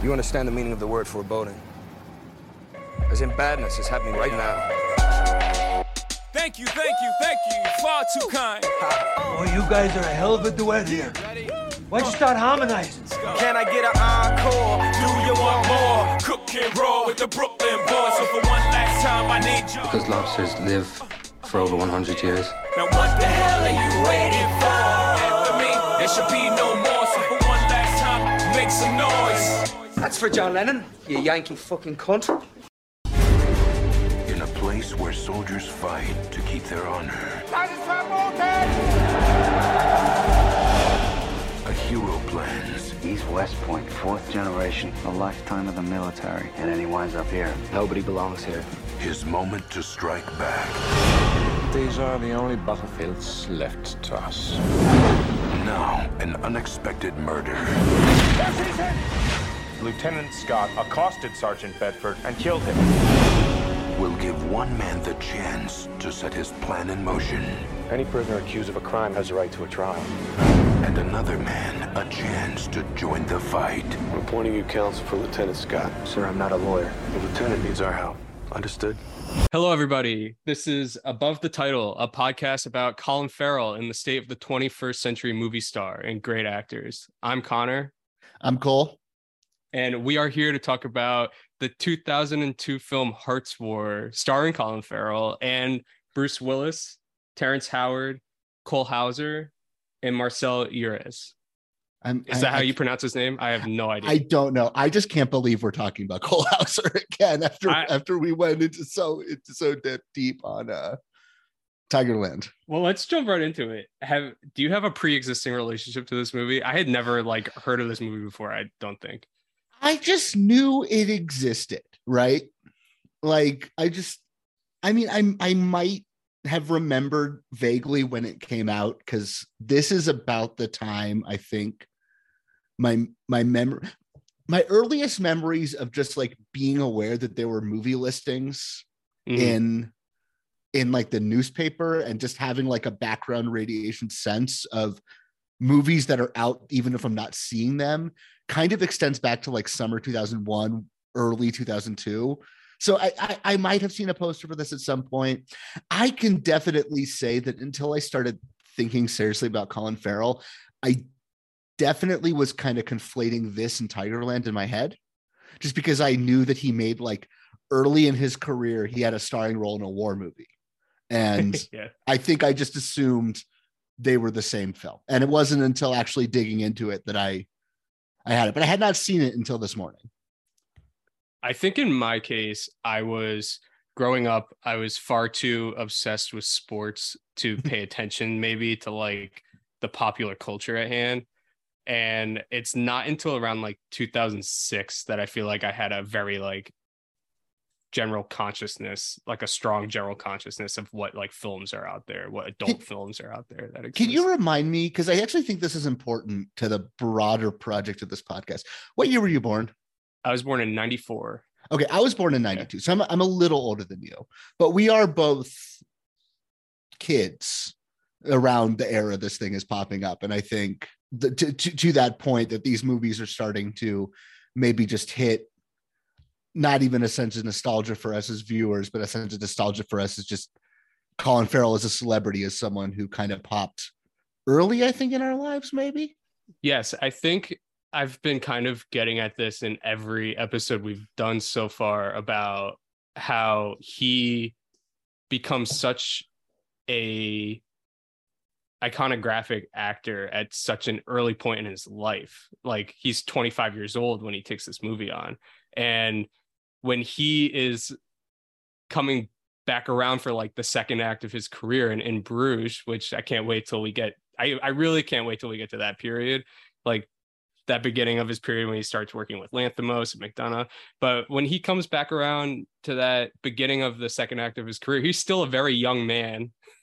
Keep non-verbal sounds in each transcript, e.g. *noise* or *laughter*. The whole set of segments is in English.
You understand the meaning of the word foreboding? As in badness is happening right now. Thank you, thank you, thank you. Far too kind. Oh, you guys are a hell of a duet here. Why'd you start harmonizing? Can I get an encore? Do you want more? Cook and roll with the Brooklyn boys. So for one last time, I need you. Because lobsters live for over 100 years. Now what the hell are you waiting for? After me, there should be no more. So for one last time, make some noise. That's for John Lennon, you Yankee fucking cunt. In a place where soldiers fight to keep their honor. A hero plans He's West Point, fourth generation, a lifetime of the military, and then he winds up here. Nobody belongs here. his moment to strike back. These are the only battlefields left to us. Now, an unexpected murder. Lieutenant Scott accosted Sergeant Bedford and killed him. We'll give one man the chance to set his plan in motion, Any prisoner accused of a crime has a right to a trial. and another man a chance to join the fight. I'm appointing you counsel for Lieutenant Scott. Sir, I'm not a lawyer. The lieutenant needs our help. Understood? Hello, everybody. This is Above the Title, a podcast about Colin Farrell in the state of the 21st century movie star and great actors. I'm Connor, I'm Cole. And we are here to talk about the 2002 film Hart's War, starring Colin Farrell and Bruce Willis, Terrence Howard, Cole Hauser, and Marcel Iures. I'm, Is I- that how I- you pronounce his name? I have no idea. I don't know. I just can't believe we're talking about *laughs* Cole Hauser again after I- after we went into so into so deep, deep on uh Tigerland. Well, let's jump right into it. Have do you have a pre-existing relationship to this movie? I had never like heard of this movie before. I don't think. I just knew it existed, right? Like I just I mean I I might have remembered vaguely when it came out cuz this is about the time I think my my memory my earliest memories of just like being aware that there were movie listings Mhm. in in like the newspaper and just having like a background radiation sense of movies that are out even if i'm not seeing them kind of extends back to like summer 2001 early 2002 so I, I i might have seen a poster for this at some point. I can definitely say that until i started thinking seriously about colin farrell i definitely was kind of conflating this and tigerland in my head just because i knew that he made like early in his career he had a starring role in a war movie. And *laughs* yeah. I think I just assumed they were the same film. And it wasn't until actually digging into it that I I had it, but I had not seen it until this morning. I think in my case, I was growing up, I was far too obsessed with sports to *laughs* pay attention maybe to like the popular culture at hand. And it's not until around like 2006 that I feel like I had a very like general consciousness, like a strong general consciousness of what like films are out there, what adult Can- films are out there that exist. Can you remind me? Because I actually think this is important to the broader project of this podcast. What year were you born? I was born in 94. Okay, I was born in 92, so I'm, I'm a little older than you, but we are both kids around the era this thing is popping up. And I think the, to, to, to that point that these movies are starting to maybe just hit not even a sense of nostalgia for us as viewers, but a sense of nostalgia for us is just Colin Farrell as a celebrity, as someone who kind of popped early, I think, in our lives, maybe. Yes, I think I've been kind of getting at this in every episode we've done so far about how he becomes such a iconographic actor at such an early point in his life. Like he's 25 years old when he takes this movie on. And when he is coming back around for like the second act of his career in, in Bruges, which I can't wait till we get I, I really can't wait till we get to that period. Like that beginning of his period when he starts working with Lanthimos and McDonagh. But when he comes back around to that beginning of the second act of his career, he's still a very young man *laughs*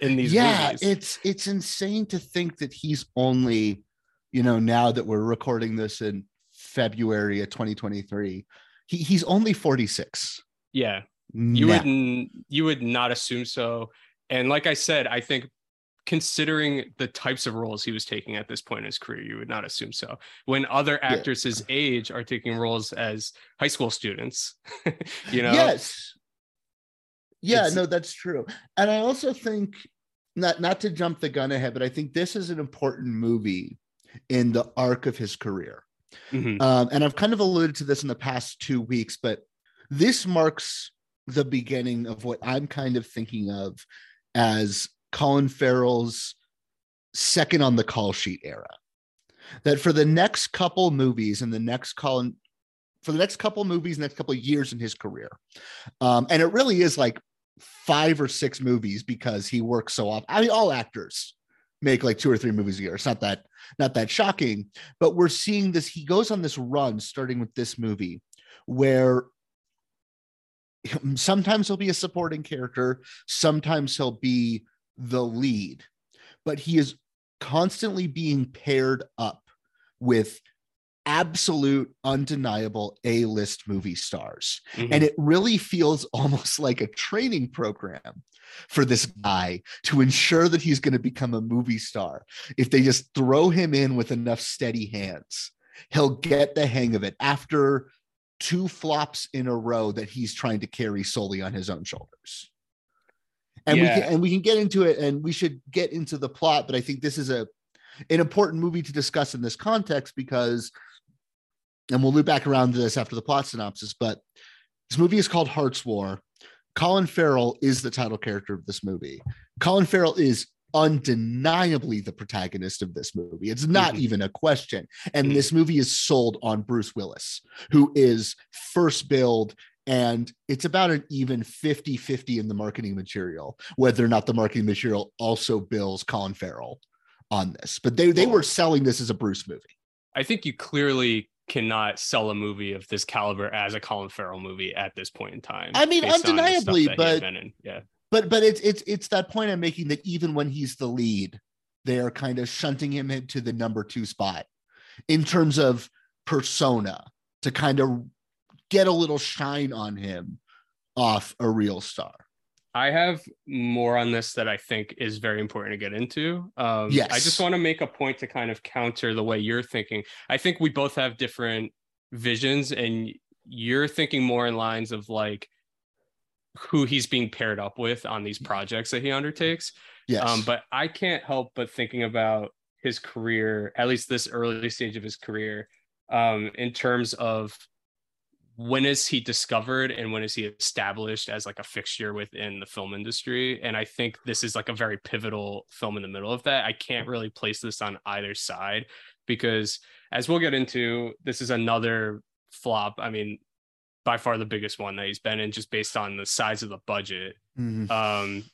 in these yeah, movies. it's it's insane to think that he's only, you know, now that we're recording this in February of 2023, he, he's only 46. yeah. You now. would n- you would not assume so. And like I said, I think considering the types of roles he was taking at this point in his career, you would not assume so. When other actors his age are taking roles as high school students, *laughs* you know? Yes. Yeah, no, that's true. And I also think not not to jump the gun ahead, but I think this is an important movie in the arc of his career. Mhm. Um, and I've kind of alluded to this in the past two weeks, but this marks the beginning of what I'm kind of thinking of as Colin Farrell's second on the call sheet era. That for the next couple movies and the next Colin, for the next couple movies, next couple years in his career, um, and it really is like five or six movies because he works so often. I mean, all actors make like two or three movies a year. It's not that not that shocking, but we're seeing this. He goes on this run, starting with this movie, where *laughs* sometimes he'll be a supporting character, sometimes he'll be the lead, but he is constantly being paired up with absolute undeniable a-list movie stars. Mhm. and it really feels *laughs* almost like a training program for this guy to ensure that he's going to become a movie star. If they just throw him in with enough steady hands he'll get the hang of it after two flops in a row that he's trying to carry solely on his own shoulders. And we can and we can get into it and we should get into the plot but i think this is a an important movie to discuss in this context because and we'll loop back around to this after the plot synopsis but this movie is called hart's war. Colin farrell is the title character of this movie. Colin farrell is undeniably the protagonist of this movie. It's not Mhm. even a question. And this movie is sold on bruce willis who is first build and it's about an even 50-50 in the marketing material whether or not the marketing material also bills colin farrell on this. But they, they were selling this as a bruce movie. I think you clearly cannot sell a movie of this caliber as a Colin Farrell movie at this point in time. I mean, based on the stuff undeniably, but- had been in. yeah, but but it's it's it's that point i'm making that even when he's the lead they're kind of shunting him into the number two spot in terms of persona to kind of get a little shine on him off a real star I have more on this that I think is very important to get into. Um, Yes. I just want to make a point to kind of counter the way you're thinking. I think we both have different visions, and you're thinking more in lines of like who he's being paired up with on these projects that he undertakes. yes Um, but I can't help but thinking about his career, at least this early stage of his career, um, in terms of when is he discovered and when is he established as like a fixture within the film industry. And I think this is like a very pivotal film in the middle of that. I can't really place this on either side because, as we'll get into, this is another flop. I mean, by far the biggest one that he's been in, just based on the size of the budget Mhm. um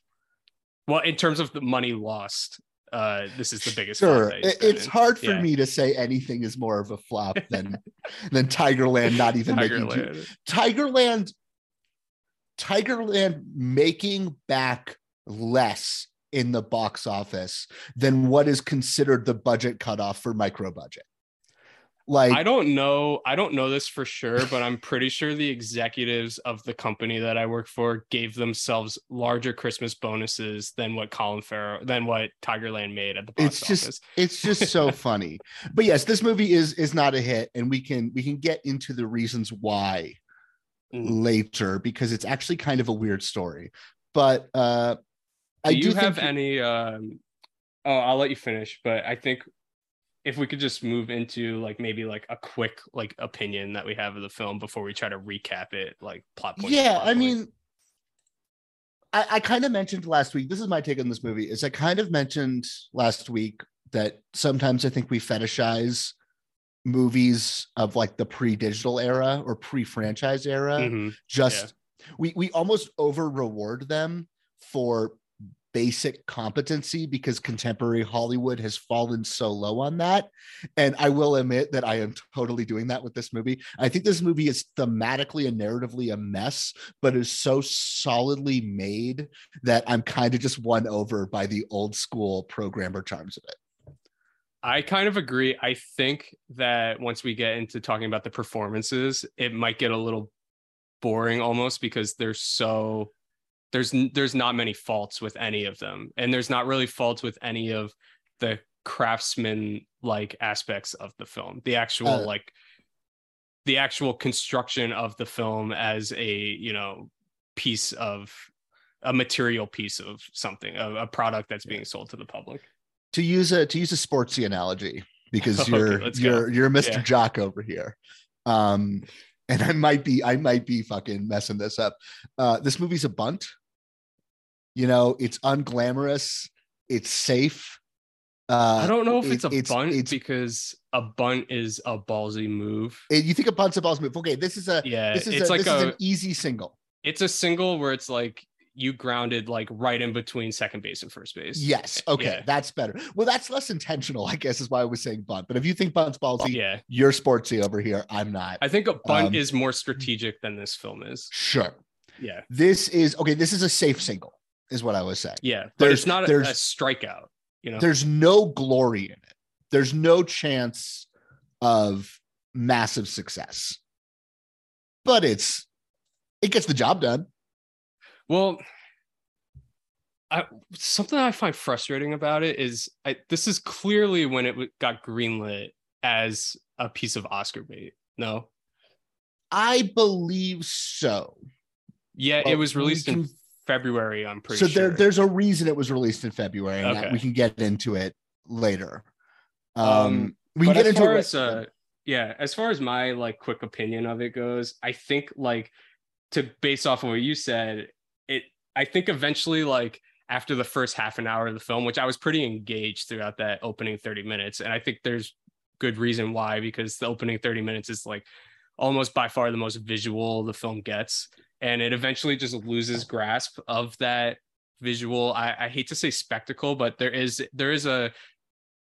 well in terms of the money lost uh this is the biggest sure that he's It- been it's in. hard for Yeah. me to say anything is more of a flop than than tigerland not even making two-. Tigerland, Tigerland making back less in the box office than what is considered the budget cutoff for micro budget. Like I don't know. I don't know this for sure, but I'm pretty sure the executives of the company that I work for gave themselves larger Christmas bonuses than what Colin Farrell than what Tigerland made at the box it's just office. it's just *laughs* so funny. But yes, this movie is is not a hit, and we can we can get into the reasons why Mm. later because it's actually kind of a weird story. But uh Do I you do have any? Um, oh, I'll let you finish, but I think if we could just move into like maybe like a quick like opinion that we have of the film before we try to recap it, like plot point. yeah plot i point. mean i, I kind of mentioned last week this is my take on this movie is i kind of mentioned last week that sometimes i think we fetishize movies of like the pre-digital era or pre-franchise era Mhm. just we we almost over reward them for basic competency because contemporary Hollywood has fallen so low on that. And I will admit that I am totally doing that with this movie. I think this movie is thematically and narratively a mess, but is so solidly made that I'm kind of just won over by the old school programmer charms of it. I kind of agree. I think that once we get into talking about the performances, it might get a little boring almost because they're so there's there's not many faults with any of them and there's not really faults with any of the craftsman like aspects of the film the actual Uh, like the actual construction of the film as a you know piece of a material piece of something a, a product that's being sold to the public to use a to use a sportsy analogy because *laughs* you're let's you're you're Mr. Yeah. Jock over here. Um and I might be I might be fucking messing this up. Uh this movie's a bunt. You know, it's unglamorous, it's safe. Uh i don't know if it- it's a it's- bunt it's- because a bunt is a ballsy move it- you think a bunt's a ballsy move. Okay, this is a yeah this is it's a, like this is a an easy single. it's a single where it's like you grounded like right in between second base and first base Yes. Okay, Yeah. that's better. Well, that's less intentional, I guess, is why I was saying bunt. But if you think bunt's ballsy, yeah you're sportsy over here. I'm not. I think a bunt Um, is more strategic than this film is. Sure. Yeah. This is okay. This is a safe single, is what I was saying. Yeah. But There's- it's not a, there's- a strikeout, you know? There's no glory in it. There's no chance of massive success. But it's it gets the job done. Well, I, something I find frustrating about it is I, this is clearly when it got greenlit as a piece of Oscar bait. No. I believe so. Yeah, it was released in February, I'm pretty so sure. there, there's a reason it was released in February, and that Okay. we can get into it later. Um, Um, we can get into it. as, uh, yeah, as far as my like quick opinion of it goes, I think like to base off of what you said, it I think eventually like after the first half an hour of the film, which I was pretty engaged throughout that opening 30 minutes, and I think there's good reason why because the opening 30 minutes is like almost by far the most visual the film gets and it eventually just loses grasp of that visual. I, I hate to say spectacle but there is there is a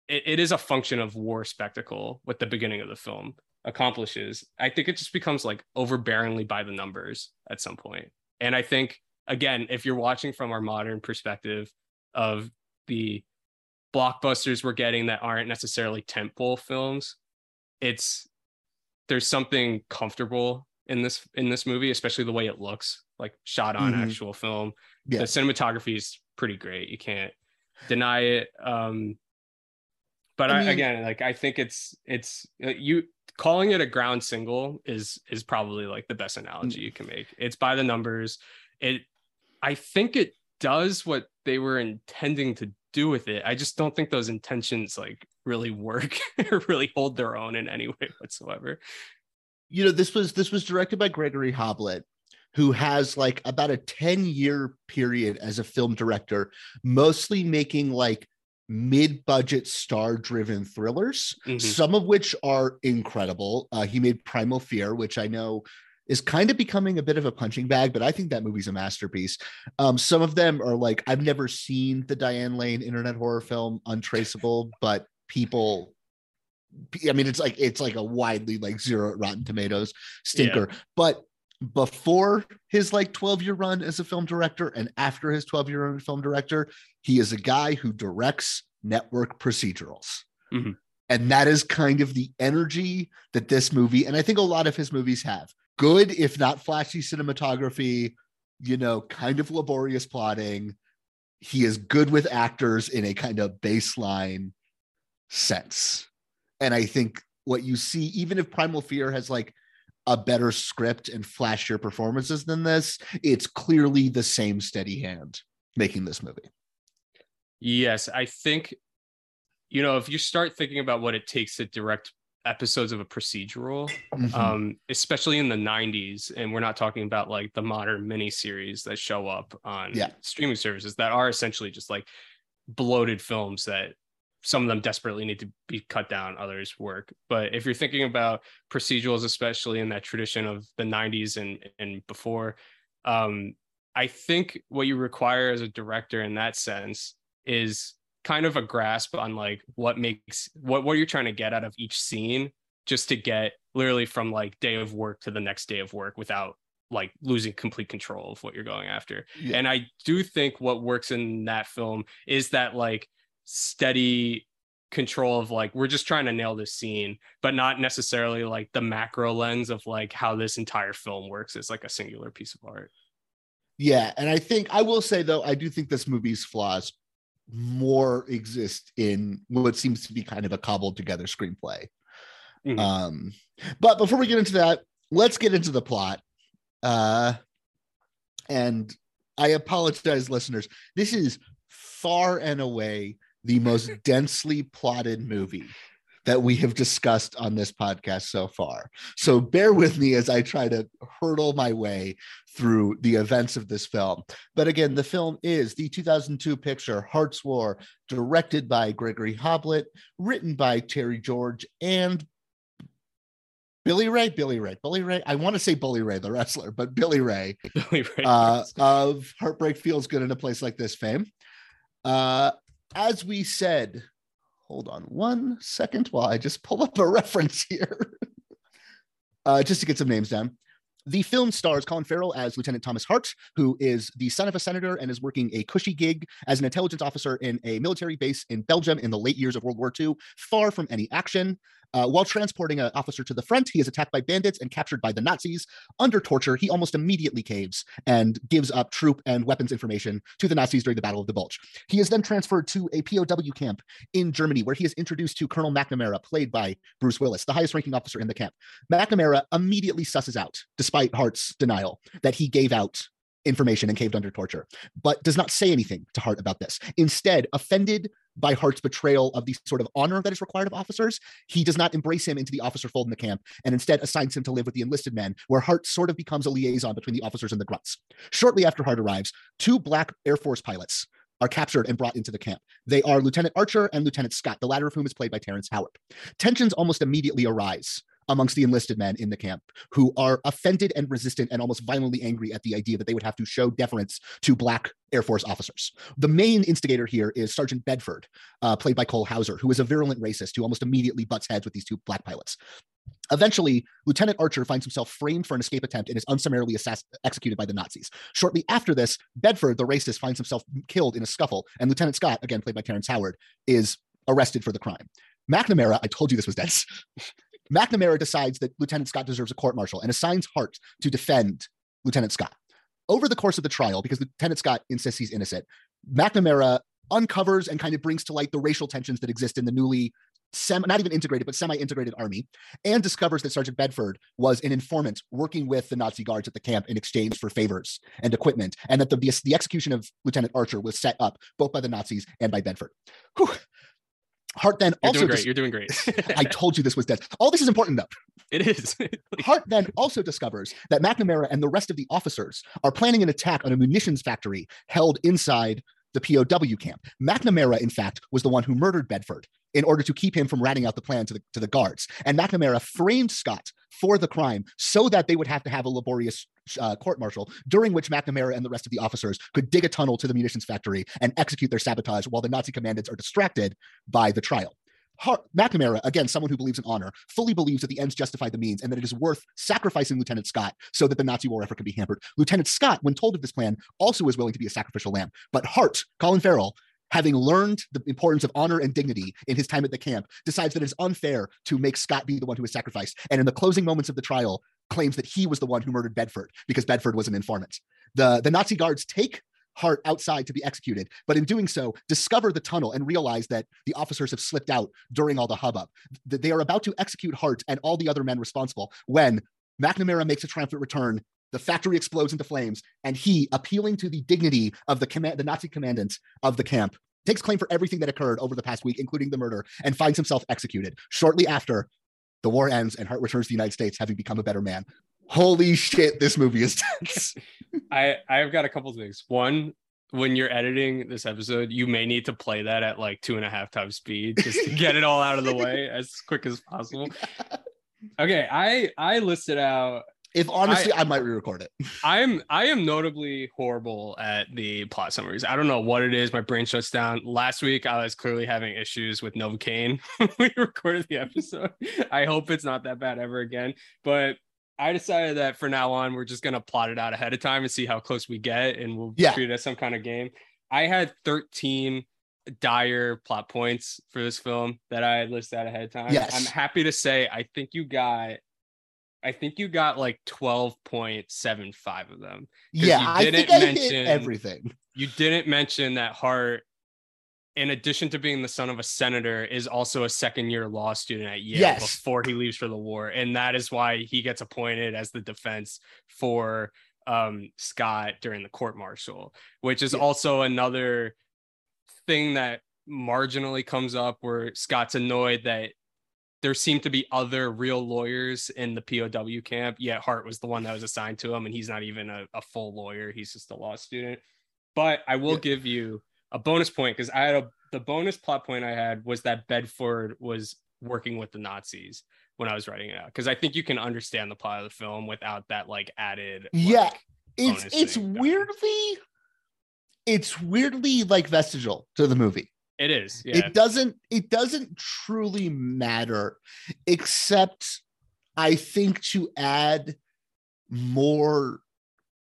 it, it is a function of war spectacle what the beginning of the film accomplishes. I think it just becomes like overbearingly by the numbers at some point. And i think again if you're watching from our modern perspective of the blockbusters we're getting that aren't necessarily tentpole films it's there's something comfortable in this in this movie especially the way it looks like shot on Mhm. actual film Yeah. the cinematography is pretty great you can't deny it um but I I, mean- again like i think it's it's uh, you calling it a ground single is is probably like the best analogy Mm. you can make it's by the numbers it i think it does what they were intending to do with it i just don't think those intentions like really work *laughs* or really hold their own in any way whatsoever you know this was this was directed by gregory hoblit who has like about a 10 year period as a film director mostly making like mid-budget star driven thrillers Mhm. some of which are incredible uh, he made primal fear which i know is kind of becoming a bit of a punching bag but i think that movie's a masterpiece um, some of them are like i've never seen the diane lane internet horror film untraceable but people I mean, it's like it's like a widely like zero Rotten Tomatoes stinker. But before his like 12 year run as a film director and after his 12 year run as a film director, he is a guy who directs network procedurals. Mhm. And that is kind of the energy that this movie, and I think a lot of his movies have good, if not flashy cinematography, you know, kind of laborious plotting. He is good with actors in a kind of baseline sense. And I think what you see, even if Primal Fear has like a better script and flashier performances than this, it's clearly the same steady hand making this movie. Yes, I think you know if you start thinking about what it takes to direct episodes of a procedural, Mhm. um, especially in the '90s, and we're not talking about like the modern miniseries that show up on Yeah. streaming services that are essentially just like bloated films that some of them desperately need to be cut down, others work. But if you're thinking about procedurals, especially in that tradition of the '90s and and before, um, I think what you require as a director in that sense is kind of a grasp on like what makes what what you're trying to get out of each scene just to get literally from like day of work to the next day of work without like losing complete control of what you're going after. Yeah. And I do think what works in that film is that like steady control of like we're just trying to nail this scene but not necessarily like the macro lens of like how this entire film works as like a singular piece of art Yeah, and I think I will say though, I do think this movie's flaws more exist in what seems to be kind of a cobbled together screenplay. Mhm. Um, but before we get into that, let's get into the plot. Uh, and I apologize, listeners. This is far and away the most densely plotted movie that we have discussed on this podcast so far. So bear with me as I try to hurdle my way through the events of this film. But again, the film is the 2002 picture Hart's War, directed by Gregory Hoblit, written by Terry George and Billy Ray, Billy Ray, Billy Ray. I want to say Billy Ray, the wrestler, but Billy Ray *laughs* Billy Ray uh, of Heartbreak Feels Good in a Place Like This fame. Uh, as we said, hold on one second while I just pull up a *laughs* reference here, uh, just to get some names down. The film stars Colin Farrell as Lieutenant Thomas Hart, who is the son of a senator and is working a cushy gig as an intelligence officer in a military base in Belgium in the late years of World War II, far from any action. Uh, while transporting an officer to the front, he is attacked by bandits and captured by the Nazis. Under torture, he almost immediately caves and gives up troop and weapons information to the Nazis during the Battle of the Bulge. He is then transferred to a POW camp in Germany, where he is introduced to Colonel McNamara, played by Bruce Willis, the highest ranking officer in the camp. McNamara immediately susses out, despite Hart's denial, that he gave out information and caved under torture, but does not say anything to Hart about this. Instead, offended by Hart's betrayal of the sort of honor that is required of officers, he does not embrace him into the officer fold in the camp and instead assigns him to live with the enlisted men, where Hart sort of becomes a liaison between the officers and the grunts. Shortly after Hart arrives, two black Air Force pilots are captured and brought into the camp. They are Lieutenant Archer and Lieutenant Scott, the latter of whom is played by Terrence Howard. Tensions almost immediately arise amongst the enlisted men in the camp who are offended and resistant and almost violently angry at the idea that they would have to show deference to black Air Force officers. The main instigator here is Sergeant Bedford, uh, played by Cole Hauser, who is a virulent racist who almost immediately butts heads with these two black pilots. Eventually, Lieutenant Archer finds himself framed for an escape attempt and is unsummarily assass- executed by the Nazis. Shortly after this, Bedford, the racist, finds himself killed in a scuffle, and Lieutenant Scott, again played by Terrence Howard, is arrested for the crime. McNamara, I told you this was dense. *laughs* McNamara decides that Lieutenant Scott deserves a court martial and assigns Hart to defend Lieutenant Scott. Over the course of the trial, because Lieutenant Scott insists he's innocent, McNamara uncovers and kind of brings to light the racial tensions that exist in the newly sem- not even integrated, but semi-integrated army, and discovers that Sergeant Bedford was an informant working with the Nazi guards at the camp in exchange for favors and equipment, and that the, the, the execution of Lieutenant Archer was set up both by the Nazis and by Bedford. Whew. Hart then also dis- You're doing great. *laughs* I told you this was dead. All this is important though. *laughs* it is. *laughs* Hart then also discovers that McNamara and the rest of the officers are planning an attack on a munitions factory held inside the POW camp. McNamara, in fact, was the one who murdered Bedford in order to keep him from ratting out the plan to the, to the guards. And McNamara framed Scott for the crime so that they would have to have a laborious uh, court martial during which McNamara and the rest of the officers could dig a tunnel to the munitions factory and execute their sabotage while the Nazi commandants are distracted by the trial. McNamara, again, someone who believes in honor, fully believes that the ends justify the means and that it is worth sacrificing Lieutenant Scott so that the Nazi war effort can be hampered. Lieutenant Scott, when told of this plan, also is willing to be a sacrificial lamb. But Hart, Colin Farrell, having learned the importance of honor and dignity in his time at the camp, decides that it's unfair to make Scott be the one who is sacrificed. And in the closing moments of the trial, claims that he was the one who murdered Bedford because Bedford was an informant. The, the Nazi guards take Hart outside to be executed, but in doing so, discover the tunnel and realize that the officers have slipped out during all the hubbub. They are about to execute Hart and all the other men responsible when McNamara makes a triumphant return. The factory explodes into flames, and he, appealing to the dignity of the command, the Nazi commandant of the camp, takes claim for everything that occurred over the past week, including the murder, and finds himself executed. Shortly after, the war ends and Hart returns to the United States, having become a better man. Holy shit, this movie is tense. *laughs* I I've got a couple things. One, when you're editing this episode, you may need to play that at like two and a half times speed just to get it all out of the way *laughs* as quick as possible. *laughs* Okay, I I listed out. If honestly, I, I might re-record it. *laughs* I'm I am notably horrible at the plot summaries. I don't know what it is. My brain shuts down. Last week I was clearly having issues with Novocaine *laughs* when we recorded the episode. I hope it's not that bad ever again. But I decided that for now on, we're just gonna plot it out ahead of time and see how close we get, and we'll Yeah. treat it as some kind of game. I had 13 dire plot points for this film that I had listed out ahead of time. Yes. I'm happy to say I think you got I think you got like 12.75 of them. Yeah, you I think I hit everything. You didn't mention that Hart, in addition to being the son of a senator, is also a second year law student at Yale Yes. before he leaves for the war. And that is why he gets appointed as the defense for um, Scott during the court martial, which is Yeah. also another thing that marginally comes up where Scott's annoyed that there seem to be other real lawyers in the POW camp, yet Hart was the one that was assigned to him, and he's not even a, a full lawyer. He's just a law student. But I will Yeah. give you a bonus point because I had a the bonus plot point I had was that Bedford was working with the Nazis when I was writing it out. Because I think you can understand the plot of the film without that like added Yeah, like, It's it's weirdly, it's weirdly like vestigial to the movie. It is. Yeah. It doesn't it doesn't truly matter, except I think to add more,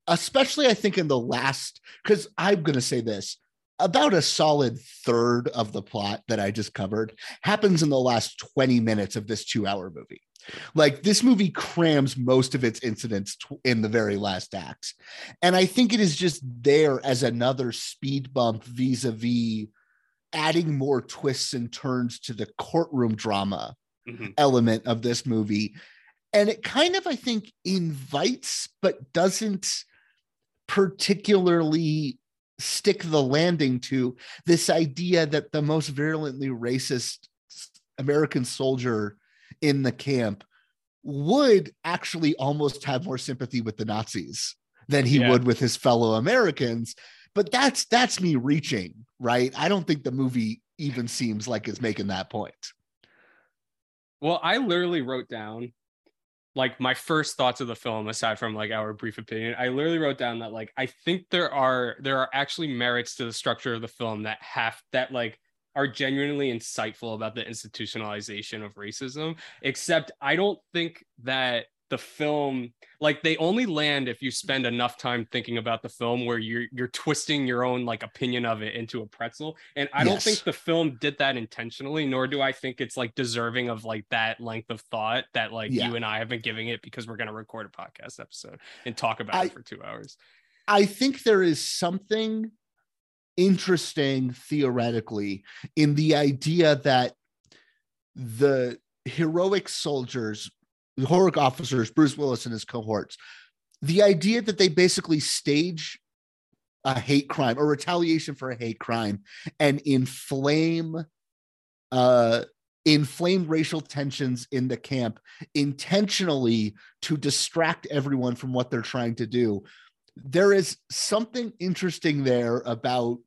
especially I think in the last, because I'm gonna say this. About a solid third of the plot that I just covered happens in the last 20 minutes of this two hour movie. Like this movie crams most of its incidents tw- in the very last act. And I think it is just there as another speed bump vis a vis adding more twists and turns to the courtroom drama Mhm. element of this movie. And it kind of, I think, invites but doesn't particularly stick the landing to this idea that the most virulently racist American soldier in the camp would actually almost have more sympathy with the Nazis than he Yeah. would with his fellow Americans. But that's that's me reaching, right? I don't think the movie even seems like it's making that point. Well, I literally wrote down like my first thoughts of the film aside from like our brief opinion. I literally wrote down that like I think there are there are actually merits to the structure of the film that have that like are genuinely insightful about the institutionalization of racism except I don't think that the film like they only land if you spend enough time thinking about the film where you're you're twisting your own like opinion of it into a pretzel. And i don't think the film did that intentionally nor do i think it's like deserving of like that length of thought that like Yeah. you and i have been giving it because we're going to record a podcast episode and talk about I- it for two hours. I think there is something interesting theoretically in the idea that the heroic soldiers, heroic officers, Bruce Willis and his cohorts, the idea that they basically stage a hate crime or retaliation for a hate crime and inflame uh inflame racial tensions in the camp intentionally to distract everyone from what they're trying to do. There is something interesting there about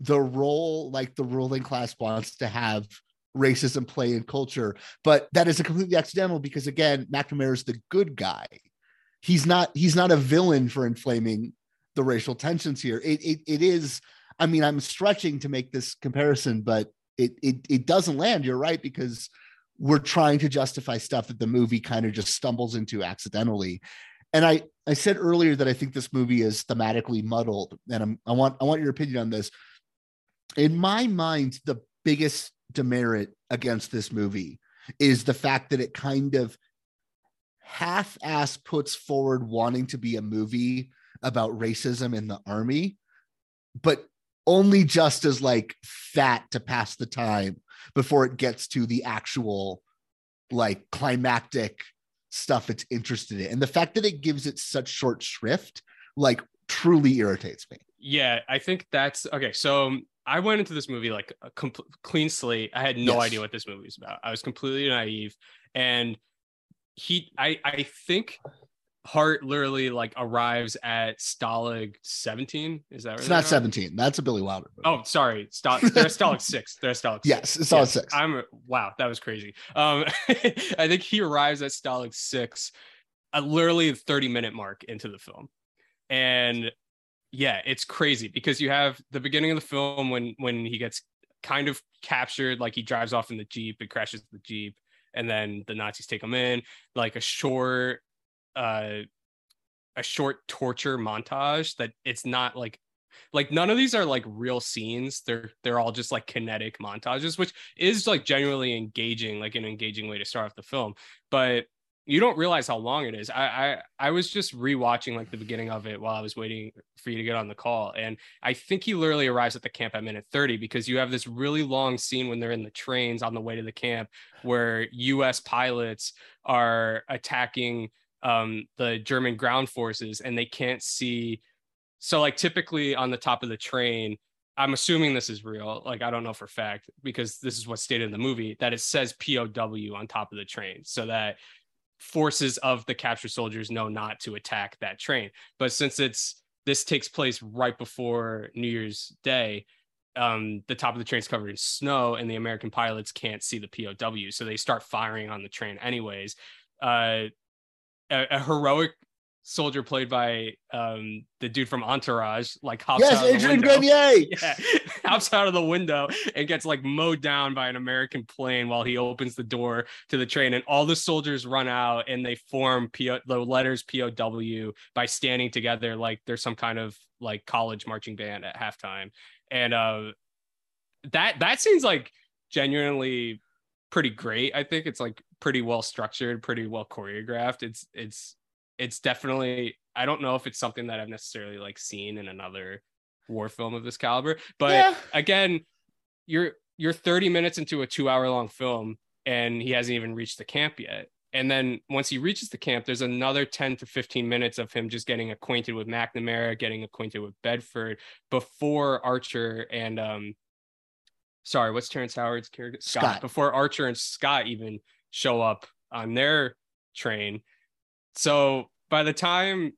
the role like the ruling class wants to have racism play in culture but that is a completely accidental because again mcnamara is the good guy. He's not he's not a villain for inflaming the racial tensions here. It, it it is i mean i'm stretching to make this comparison but it it, it doesn't land. You're right because we're trying to justify stuff that the movie kind of just stumbles into accidentally. And i i said earlier that i think this movie is thematically muddled and I'm, i want i want your opinion on this. In my mind the biggest demerit against this movie is the fact that it kind of half-ass puts forward wanting to be a movie about racism in the army but only just as like fat to pass the time before it gets to the actual like climactic stuff it's interested in. And the fact that it gives it such short shrift like truly irritates me. Yeah i think that's okay so i went into this movie like a clean slate i had no Yes. idea what this movie was about i was completely naive and he i i think hart literally like arrives at stalag 17 is that right it's not 17 that's a billy wilder movie. Oh, sorry. Stop. They're Stalag six. They're Stalag. Yes, it's Stalag six. I'm wow. That was crazy. Um, *laughs* I think he arrives at Stalag six, uh, literally the 30 minute mark into the film, and yeah, it's crazy because you have the beginning of the film when when he gets kind of captured, like he drives off in the jeep, it crashes the jeep, and then the Nazis take him in, like a short, uh, a short torture montage that it's not like like none of these are like real scenes they're they're all just like kinetic montages which is like genuinely engaging like an engaging way to start off the film but you don't realize how long it is. I, I I was just rewatching like the beginning of it while I was waiting for you to get on the call, and I think he literally arrives at the camp at minute thirty because you have this really long scene when they're in the trains on the way to the camp where U.S. pilots are attacking um, the German ground forces, and they can't see. So like typically on the top of the train, I'm assuming this is real. Like I don't know for fact because this is what's stated in the movie that it says POW on top of the train, so that forces of the captured soldiers know not to attack that train. But since it's this takes place right before New Year's Day, um, the top of the train's covered in snow, and the American pilots can't see the POW, so they start firing on the train anyways. Uh, a, a heroic soldier played by um the dude from Entourage, like hops Yes, out of the window. *laughs* Yeah, hops out of the window and gets like mowed down by an American plane while he opens the door to the train, and all the soldiers run out and they form PO, the letters POW by standing together like there's some kind of like college marching band at halftime, and uh, that that seems like genuinely pretty great. I think it's like pretty well structured, pretty well choreographed. It's it's it's definitely I don't know if it's something that I've necessarily like seen in another war film of this caliber, but Yeah. again, you're you're 30 minutes into a 2 hour long film and he hasn't even reached the camp yet. And then once he reaches the camp, there's another 10 to 15 minutes of him just getting acquainted with McNamara, getting acquainted with Bedford before Archer and um sorry, what's Terrence Howard's character? Scott. Before Archer and Scott even show up on their train. So by the time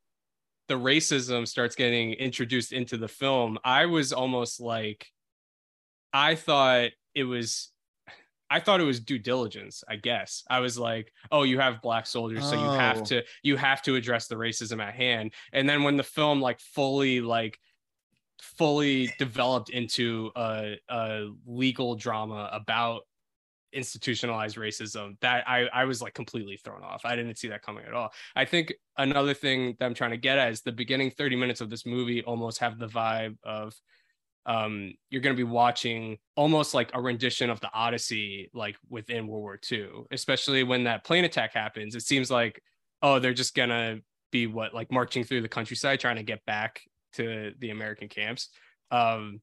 the racism starts getting introduced into the film, I was almost like, I thought it was. I thought it was due diligence, I guess. I was like, oh, you have black soldiers, so you Oh. have to you have to address the racism at hand. And then when the film like fully like fully developed into a, a legal drama about institutionalized racism that I, I was like completely thrown off. I didn't see that coming at all. I think another thing that I'm trying to get at is the beginning 30 minutes of this movie almost have the vibe of um you're going to be watching almost like a rendition of the Odyssey like within World War II, especially when that plane attack happens. It seems like oh they're just going to be what like marching through the countryside trying to get back to the American camps. Um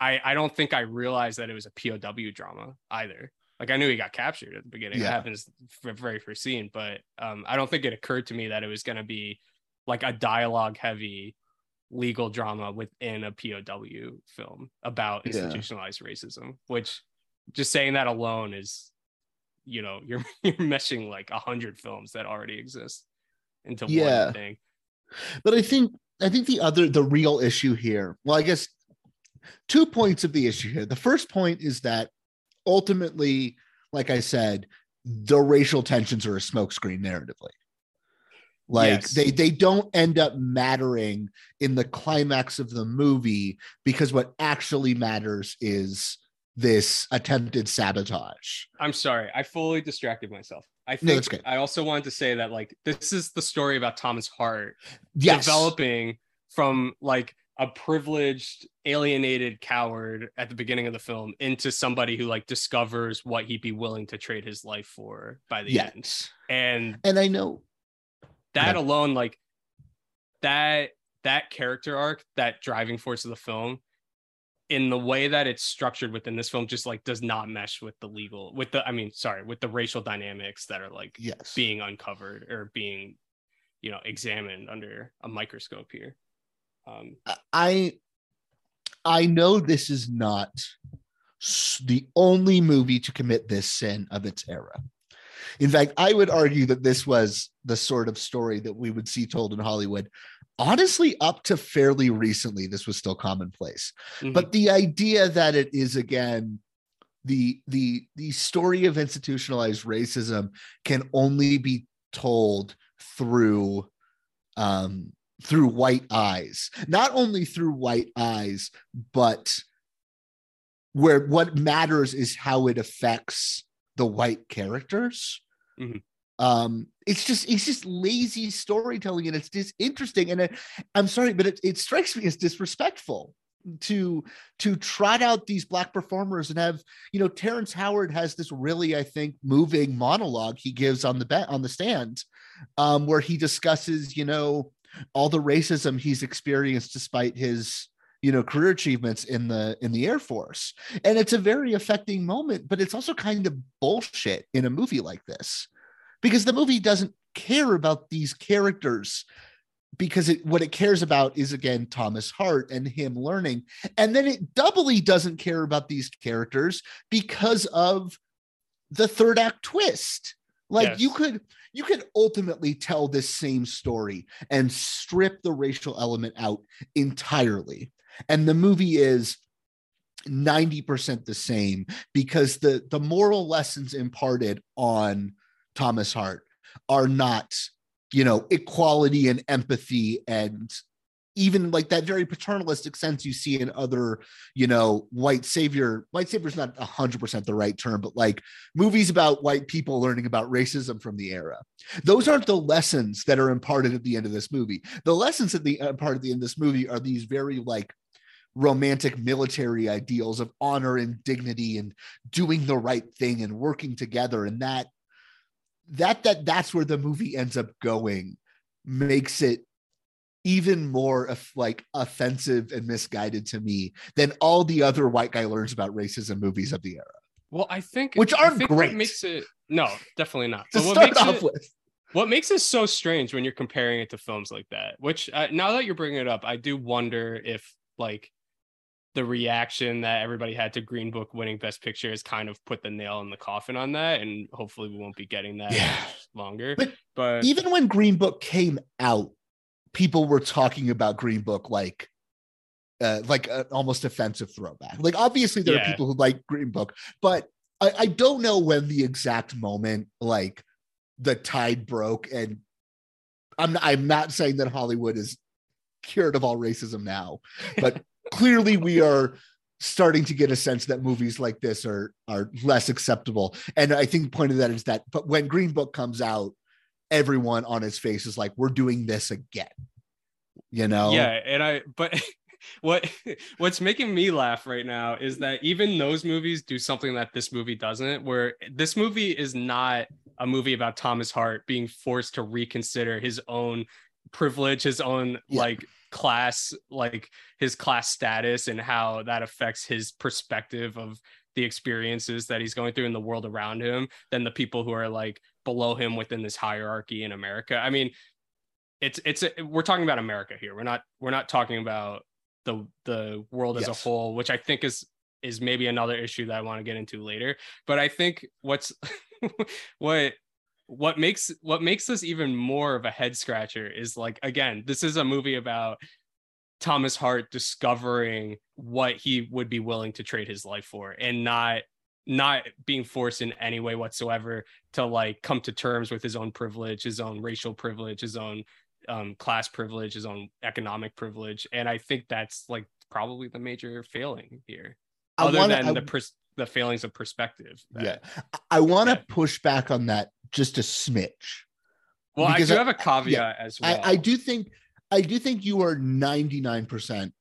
I I don't think I realized that it was a POW drama either. Like I knew he got captured at the beginning. Yeah. It happens for very first scene, but um, I don't think it occurred to me that it was going to be like a dialogue heavy legal drama within a POW film about Yeah. institutionalized racism. Which just saying that alone is, you know, *laughs* you're you're meshing like a hundred films that already exist into Yeah. one thing. But I think I think the other the real issue here, well, I guess two points of the issue here. The first point is that ultimately, like I said, the racial tensions are a smokescreen narratively. Like Yes. they they don't end up mattering in the climax of the movie because what actually matters is this attempted sabotage. I'm sorry, I fully distracted myself. I No, think good. I also wanted to say that like this is the story about Thomas Hart Yes. developing from like a privileged alienated coward at the beginning of the film into somebody who like discovers what he'd be willing to trade his life for by the end and And I know that Yeah. alone like that that character arc that driving force of the film in the way that it's structured within this film just like does not mesh with the legal with the i mean sorry with the racial dynamics that are like yes. being uncovered or being you know examined under a microscope here um I I know this is not the only movie to commit this sin of its era. In fact, I would argue that this was the sort of story that we would see told in Hollywood. Honestly, up to fairly recently, this was still commonplace. mhm. But the idea that it is again the the the story of institutionalized racism can only be told through um through white eyes not only through white eyes but where what matters is how it affects the white characters Mhm. um it's just it's just lazy storytelling and it's disinteresting and it, i'm sorry but it, it strikes me as disrespectful to to trot out these black performers and have you know Terrence Howard has this really I think moving monologue he gives on the bet on the stand um where he discusses you know all the racism he's experienced despite his you know career achievements in the in the air force. And it's a very affecting moment but it's also kind of bullshit in a movie like this because the movie doesn't care about these characters because it, what it cares about is again Thomas Hart and him learning. And then it doubly doesn't care about these characters because of the third act twist. Like Yes. you could you could ultimately tell this same story and strip the racial element out entirely. And the movie is 90% the same because the the moral lessons imparted on Thomas Hart are not you know equality and empathy and even like that very paternalistic sense you see in other you know white savior white savior is not 100% the right term but like movies about white people learning about racism from the era. Those aren't the lessons that are imparted at the end of this movie. The lessons at the uh, part of the end of this movie are these very like romantic military ideals of honor and dignity and doing the right thing and working together and that that that that's where the movie ends up going makes it even more of like offensive and misguided to me than all the other white guy learns about racism movies of the era Well, I think Which aren't think what great. makes it no, definitely not. to But what start makes off it, with what makes it so strange when you're comparing it to films like that? Which uh, now that you're bringing it up, I do wonder if like the reaction that everybody had to Green Book winning Best Picture has kind of put the nail in the coffin on that, and hopefully we won't be getting that Yeah. longer. But But even when green book came out people were talking about green book like uh, like an almost offensive throwback. Like obviously there are people who like green book but I, I don't know when the exact moment like the tide broke and i'm i'm not saying that hollywood is cured of all racism now but *laughs* clearly we are starting to get a sense that movies like this are are less acceptable. And i think the point of that is that but when green book comes out everyone on his face is like we're doing this again you know yeah and i but *laughs* what what's making me laugh right now is that even those movies do something that this movie doesn't where this movie is not a movie about thomas hart being forced to reconsider his own privilege his own Yeah. like class like his class status and how that affects his perspective of the experiences that he's going through in the world around him than the people who are like below him within this hierarchy in america i mean it's it's a, we're talking about America here. We're not we're not talking about the the world as Yes. a whole, which I think is is maybe another issue that I want to get into later. But I think what's *laughs* what what makes what makes this even more of a head scratcher is like again, this is a movie about Thomas Hart discovering what he would be willing to trade his life for and not not being forced in any way whatsoever to like come to terms with his own privilege, his own racial privilege, his own um, class privilege, his own economic privilege, and I think that's like probably the major failing here, I other wanna- than I- the pers- the failings of perspective. that- yeah i want to push back on that just a smidge Well, I do I- have a caveat as well. I, I do think I do think you are 99%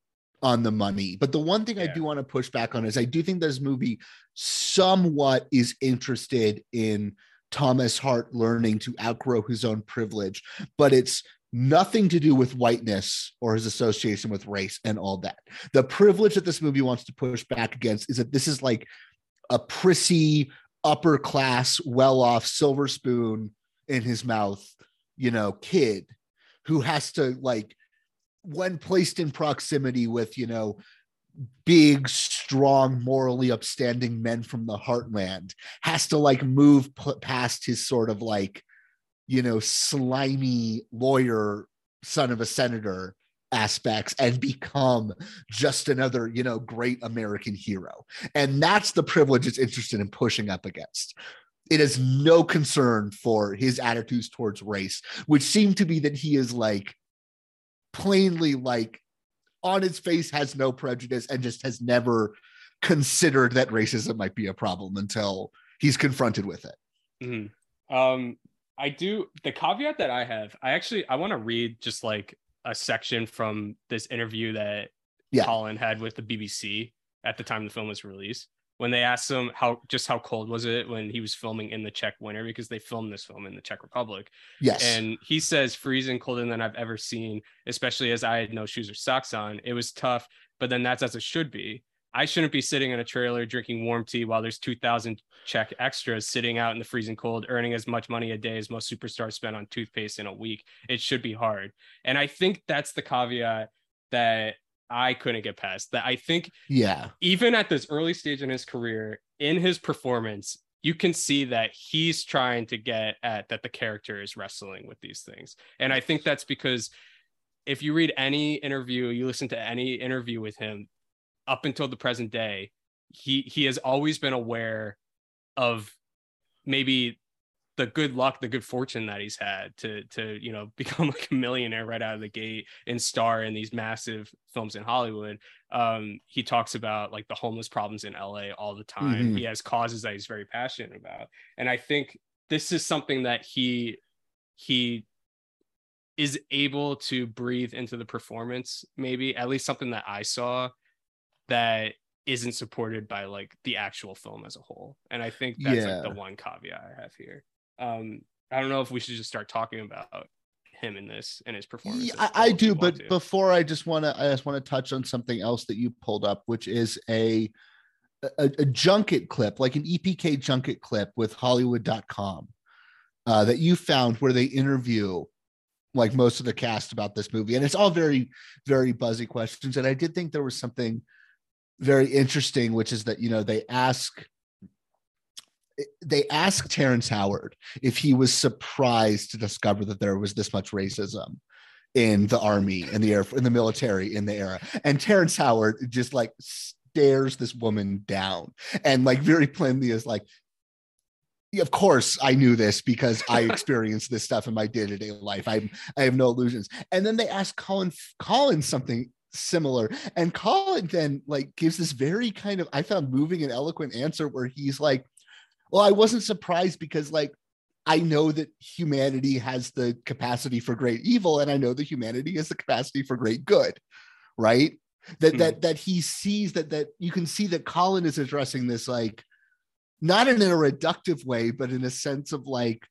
on the money. But the one thing I do want to push back on is I do think this movie somewhat is interested in Thomas Hart learning to outgrow his own privilege, but it's nothing to do with whiteness or his association with race and all that. The privilege that this movie wants to push back against is that this is like a prissy, upper class, well off silver spoon in his mouth, you know, kid who has to like when placed in proximity with you know big strong morally upstanding men from the heartland has to like move past his sort of like you know slimy lawyer son of a senator aspects and become just another you know great american hero. And that's the privilege it's interested in pushing up against. It has no concern for his attitudes towards race which seem to be that he is like plainly like on its face has no prejudice and just has never considered that racism might be a problem until he's confronted with it. Mhm. Um, I do the caveat that I have. I actually I want to read just like a section from this interview that Yeah. Colin had with the BBC at the time the film was released. When they asked him how just how cold was it when he was filming in the Czech winter because they filmed this film in the Czech Republic. Yes. And he says freezing colder than I've ever seen, especially as I had no shoes or socks on. It was tough, but then that's as it should be. I shouldn't be sitting in a trailer drinking warm tea while there's 2,000 Czech extras sitting out in the freezing cold, earning as much money a day as most superstars spend on toothpaste in a week. It should be hard. And I think that's the caveat that I couldn't get past. That I think yeah. even at this early stage in his career, in his performance, you can see that he's trying to get at that the character is wrestling with these things. And I think that's because if you read any interview, you listen to any interview with him up until the present day, he he has always been aware of maybe the good luck, the good fortune that he's had to to you know *laughs* become like a millionaire right out of the gate and star in these massive films in Hollywood. Um, he talks about like the homeless problems in LA all the time. Mhm. He has causes that he's very passionate about, and I think this is something that he he is able to breathe into the performance. Maybe at least something that I saw that isn't supported by like the actual film as a whole. And I think that's Yeah. like the one caveat I have here. Um, I don't know if we should just start talking about him in this and his performance. Yeah, I, I do, but before I just want to, I just want to touch on something else that you pulled up, which is a, a a junket clip, like an EPK junket clip with Hollywood.com, uh, that you found where they interview like most of the cast about this movie, and it's all very, very buzzy questions. And I did think there was something very interesting, which is that you know they ask they asked Terrence Howard if he was surprised to discover that there was this much racism in the army in the air in the military in the era. And Terrence Howard just like stares this woman down and like very plainly is like "Yeah, of course I knew this because I *laughs* experienced this stuff in my day-to-day life. I I have no illusions. And then they ask Colin Colin something similar. And Colin then like gives this very kind of I found moving and eloquent answer where he's like well, I wasn't surprised because like I know that humanity has the capacity for great evil, and I know that humanity has the capacity for great good, right? That that hmm. that he sees that that you can see that Colin is addressing this like not in a reductive way, but in a sense of like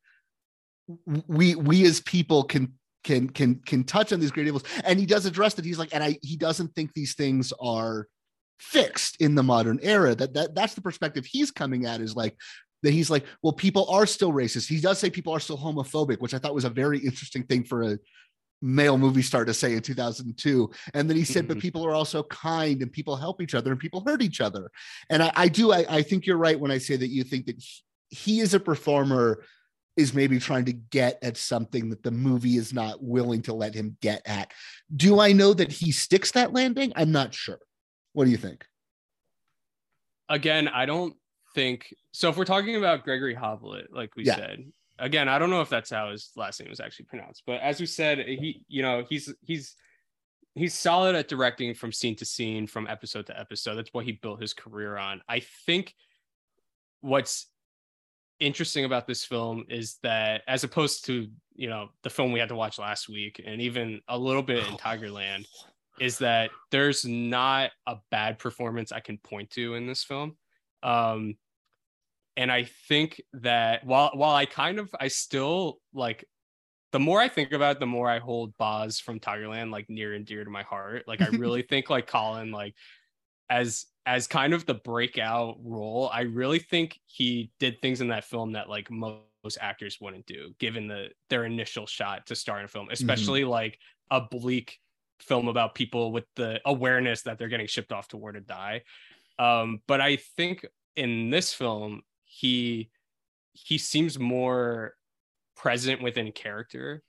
we we as people can can can can touch on these great evils, and he does address that. He's like, and I he doesn't think these things are fixed in the modern era that, that that's the perspective he's coming at is like that he's like well people are still racist. He does say people are still homophobic which i thought was a very interesting thing for a male movie star to say in 2002 and then he said but Mhm. people are also kind and people help each other and people hurt each other. And i, I do I, I think you're right when i say that you think that he, he as a performer is maybe trying to get at something that the movie is not willing to let him get at. Do i know that he sticks that landing? I'm not sure. What do you think? Again, I don't think so. If we're talking about Gregory Hoblit, like we Yeah. said, again, I don't know if that's how his last name was actually pronounced, but as we said, he, you know, he's he's he's solid at directing from scene to scene, from episode to episode. That's what he built his career on. I think what's interesting about this film is that as opposed to you know the film we had to watch last week and even a little bit in oh. tigerland is that there's not a bad performance i can point to in this film um and i think that while while i kind of i still like the more i think about it the more i hold bozz from tigerland like near and dear to my heart. Like i *laughs* really think like colin like as as kind of the breakout role i really think he did things in that film that like most actors wouldn't do given the their initial shot to star in a film especially like a bleak film about people with the awareness that they're getting shipped off to war to die um but i think in this film he he seems more present within character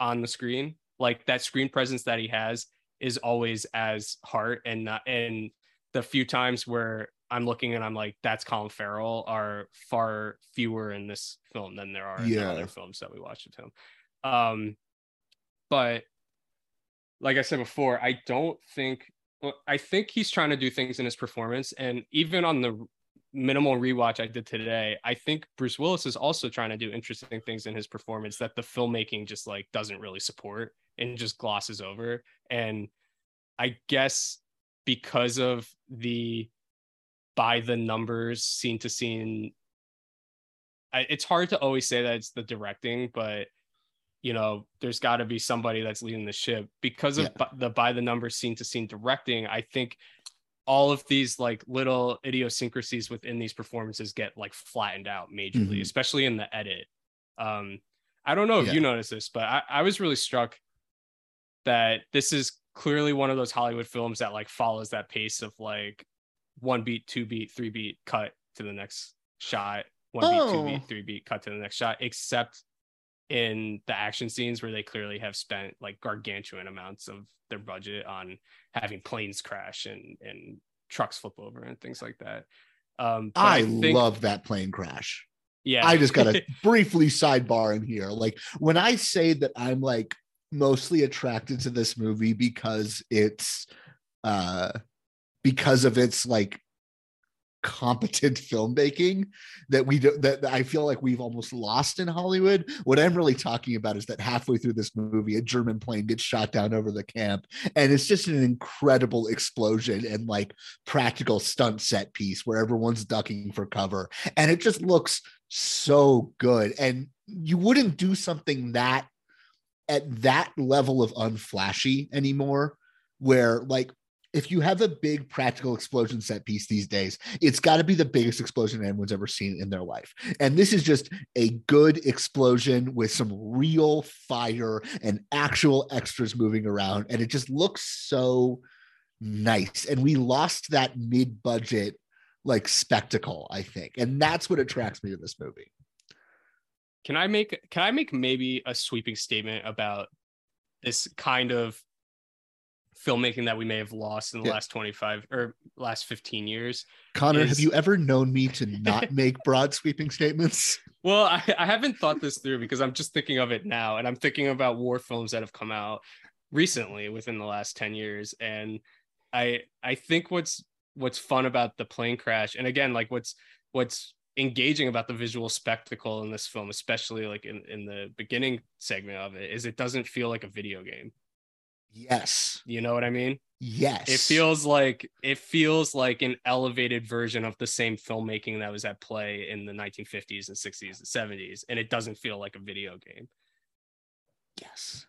on the screen like that screen presence that he has is always as Hart and not and the few times where I'm looking and I'm like, that's Colin Farrell are far fewer in this film than there are in the other films that we watched with him. Um, but like I said before, I don't think I think he's trying to do things in his performance, and even on the minimal rewatch I did today, I think Bruce Willis is also trying to do interesting things in his performance that the filmmaking just like doesn't really support and just glosses over. And I guess because of the by the numbers scene to scene I, it's hard to always say that it's the directing but you know there's got to be somebody that's leading the ship because of Yeah. the by the numbers scene to scene directing i think all of these like little idiosyncrasies within these performances get like flattened out majorly Mhm. especially in the edit um i don't know if Yeah. you noticed this but I, I was really struck that this is clearly one of those hollywood films that like follows that pace of like one beat two beat three beat cut to the next shot one beat two beat three beat cut to the next shot except in the action scenes where they clearly have spent like gargantuan amounts of their budget on having planes crash and and trucks flip over and things like that um but I, think- love that plane crash. yeah I just gotta *laughs* briefly sidebar in here. Like when I say that I'm like mostly attracted to this movie because it's uh because of its like competent *laughs* filmmaking that we do that I feel like we've almost lost in Hollywood. What I'm really talking about is that halfway through this movie, a German plane gets shot down over the camp, and it's just an incredible explosion and like practical stunt set piece where everyone's ducking for cover, and it just looks so good. And you wouldn't do something that at that level of unflashy anymore, where like if you have a big practical explosion set piece these days, it's got to be the biggest explosion anyone's ever seen in their life. And this is just a good explosion with some real fire and actual extras moving around. And it just looks so nice. And we lost that mid budget like spectacle, I think. And that's what attracts me to this movie. Can I make can I make maybe a sweeping statement about this kind of filmmaking that we may have lost in the Yeah. last 25 or last 15 years? Connor, Is- have you ever known me to *laughs* not make broad sweeping statements? Well, I, I haven't thought this through because I'm just thinking of it now and I'm thinking about war films that have come out recently within the last 10 years and I I think what's what's fun about the plane crash and again like what's what's engaging about the visual spectacle in this film especially like in in the beginning segment of it is it doesn't feel like a video game Yes. you know what i mean Yes. it feels like it feels like an elevated version of the same filmmaking that was at play in the 1950s and 60s and 70s and it doesn't feel like a video game yes.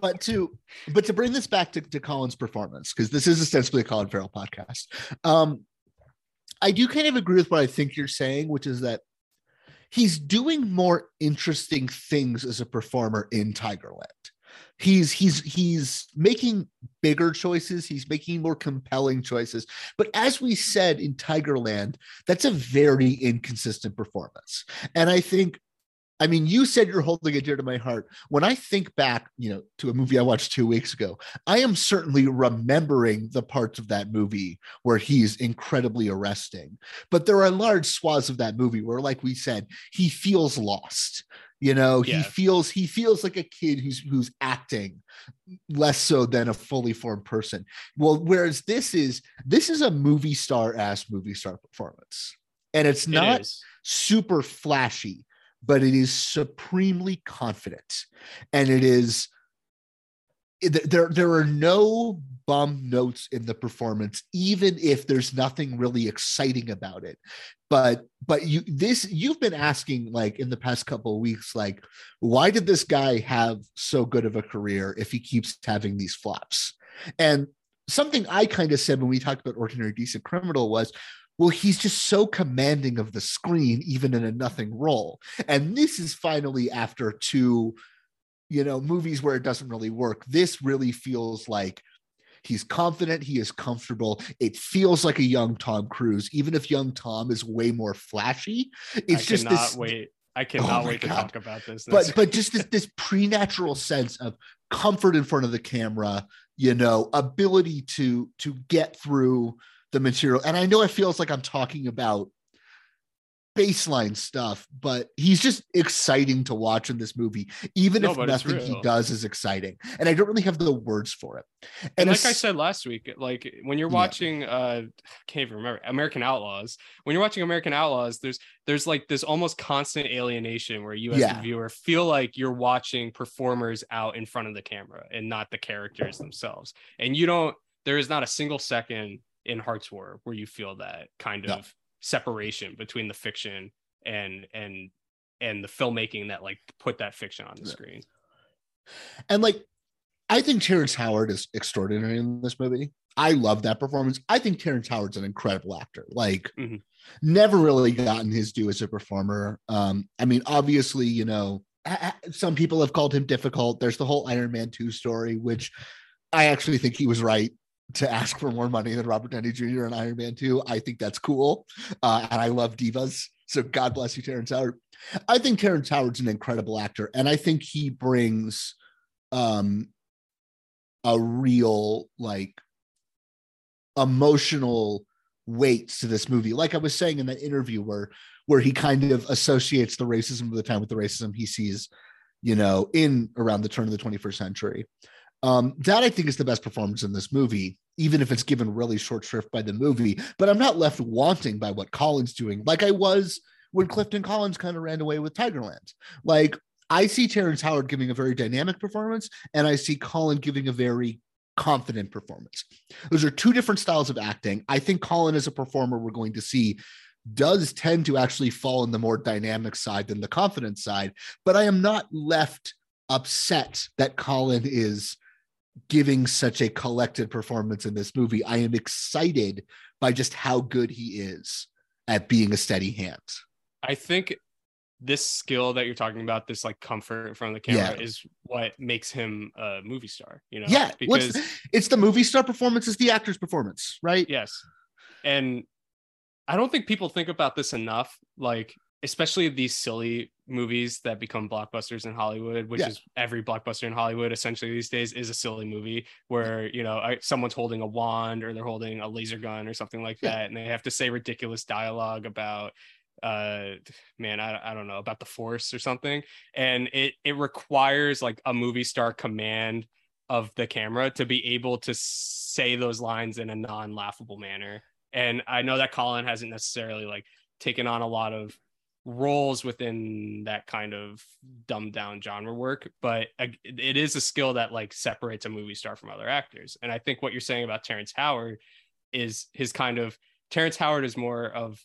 but to but to bring this back to, to Colin's performance, because this is ostensibly a Colin Farrell podcast. Um, I do kind of agree with what I think you're saying, which is that he's doing more interesting things as a performer in Tigerland. He's he's he's making bigger choices, he's making more compelling choices. But as we said in Tigerland, that's a very inconsistent performance. And I think I mean, you said you're holding it dear to my heart. When I think back, you know, to a movie I watched two weeks ago, I am certainly remembering the parts of that movie where he's incredibly arresting. But there are large swaths of that movie where, like we said, he feels lost. You know, Yeah. he feels he feels like a kid who's who's acting less so than a fully formed person. Well, whereas this is this is a movie star ass movie star performance. And it's not is. super flashy, but it is supremely confident. And it is there there are no bum notes in the performance even if there's nothing really exciting about it. But but you this you've been asking like in the past couple of weeks like why did this guy have so good of a career if he keeps having these flops? And something i kind of said when we talked about ordinary decent criminal was well he's just so commanding of the screen even in a nothing role. And this is finally after two you know movies where it doesn't really work. This really feels like he's confident he is comfortable. It feels like a young tom cruise even if young tom is way more flashy. It's I just this wait. I oh cannot my wait to talk about this. But This- but just this this preternatural sense of comfort in front of the camera you know ability to to get through the material. And i know it feels like i'm talking about baseline stuff, but he's just exciting to watch in this movie, even No, if nothing he does is exciting. And I don't really have the words for it. and, And, like I said last week, like when you're Yeah. watching uh can't even remember American Outlaws, when you're watching American Outlaws, there's there's like this almost constant alienation where you as Yeah. the viewer feel like you're watching performers out in front of the camera and not the characters themselves. And you don't there is not a single second in Hart's War where you feel that kind of separation between the fiction and and and the filmmaking that like put that fiction on the Yeah. screen. And like, I think Terrence Howard is extraordinary in this movie. I love that performance. I think Terrence Howard's an incredible actor. Like, Mhm. never really gotten his due as a performer. Um, I mean, obviously, you know, some people have called him difficult. There's the whole Iron Man 2 story, which I actually think he was right to ask for more money than Robert Downey Jr. in Iron Man 2. I think that's cool. Uh, and I love divas. So God bless you, Terrence Howard. I think Terrence Howard's an incredible actor, and I think he brings um a real like emotional weight to this movie. Like I was saying in that interview where where he kind of associates the racism of the time with the racism he sees, you know, in around the turn of the 21st century. Um, that I think is the best performance in this movie, even if it's given really short shrift by the movie. But I'm not left wanting by what Colin's doing, like I was when Clifton Collins kind of ran away with Tigerland. Like I see Terrence Howard giving a very dynamic performance, and I see Colin giving a very confident performance. Those are two different styles of acting. I think Colin, as a performer, we're going to see does tend to actually fall in the more dynamic side than the confident side. But I am not left upset that Colin is giving such a collected performance in this movie. I am excited by just how good he is at being a steady hand. I think this skill that you're talking about, this like comfort in front of the camera, Yeah. is what makes him a movie star. You know, yeah, because it's the movie star performance, is the actor's performance, right? yes, and I don't think people think about this enough. Like, especially these silly movies that become blockbusters in Hollywood, which Yeah. is every blockbuster in Hollywood essentially these days is a silly movie where you know someone's holding a wand or they're holding a laser gun or something like Yeah. that, and they have to say ridiculous dialogue about uh man I, I don't know about the force or something and it it requires like a movie star command of the camera to be able to say those lines in a non-laughable manner and i know that colin hasn't necessarily like taken on a lot of roles within that kind of dumbed down genre work but it is a skill that like separates a movie star from other actors and i think what you're saying about terrence howard is his kind of terrence howard is more of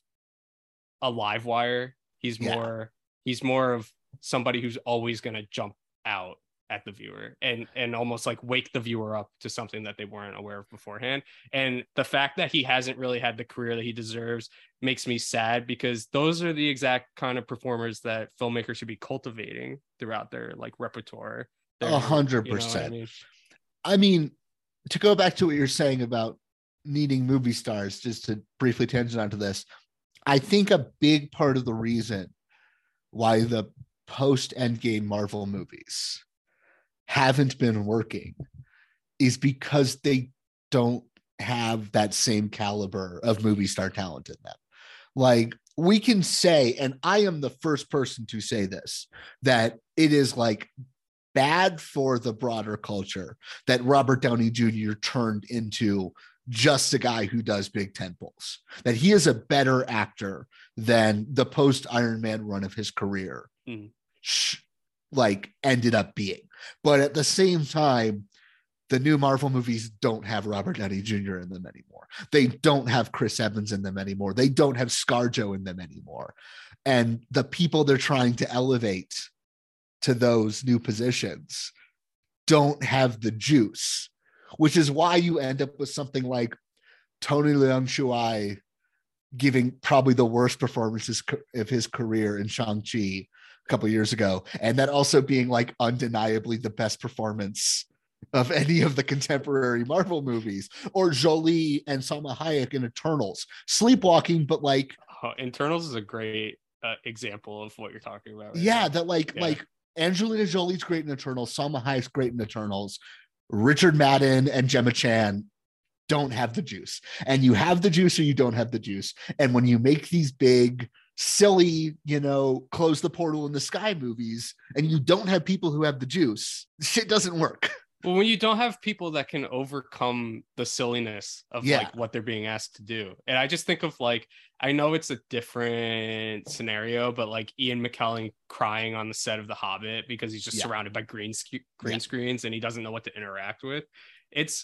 a live wire he's Yeah. more he's more of somebody who's always going to jump out at the viewer and and almost like wake the viewer up to something that they weren't aware of beforehand. And the fact that he hasn't really had the career that he deserves makes me sad because those are the exact kind of performers that filmmakers should be cultivating throughout their like repertoire. A hundred you know what I percent. I mean, to go back to what you're saying about needing movie stars, just to briefly tangent onto this, I think a big part of the reason why the post Endgame Marvel movies haven't been working is because they don't have that same caliber of movie star talent in them. Like we can say, and I am the first person to say this, that it is like bad for the broader culture that Robert Downey Jr. turned into just a guy who does big tentpoles. That he is a better actor than the post Iron Man run of his career, mm-hmm. sh- like ended up being. But at the same time, the new Marvel movies don't have Robert Downey Jr. in them anymore. They don't have Chris Evans in them anymore. They don't have ScarJo in them anymore. And the people they're trying to elevate to those new positions don't have the juice, which is why you end up with something like Tony Leung Chiu-wai giving probably the worst performances of his career in Shang-Chi a couple years ago. And that also being like undeniably the best performance of *laughs* any of the contemporary Marvel movies, or Jolie and Salma Hayek in Eternals, sleepwalking, but like Oh, Eternals is a great uh, example of what you're talking about right yeah, now. that like Yeah. like Angelina Jolie's great in Eternals, Salma Hayek's great in Eternals, Richard Madden and Gemma Chan don't have the juice, and you have the juice or you don't have the juice. And when you make these big silly, you know, close the portal in the sky movies, and you don't have people who have the juice, *laughs* shit doesn't work. Well, when you don't have people that can overcome the silliness of Yeah. like what they're being asked to do, and I just think of like I know it's a different scenario, but like Ian McKellen crying on the set of The Hobbit because he's just Yeah. surrounded by green sc- green Yeah. screens and he doesn't know what to interact with. It's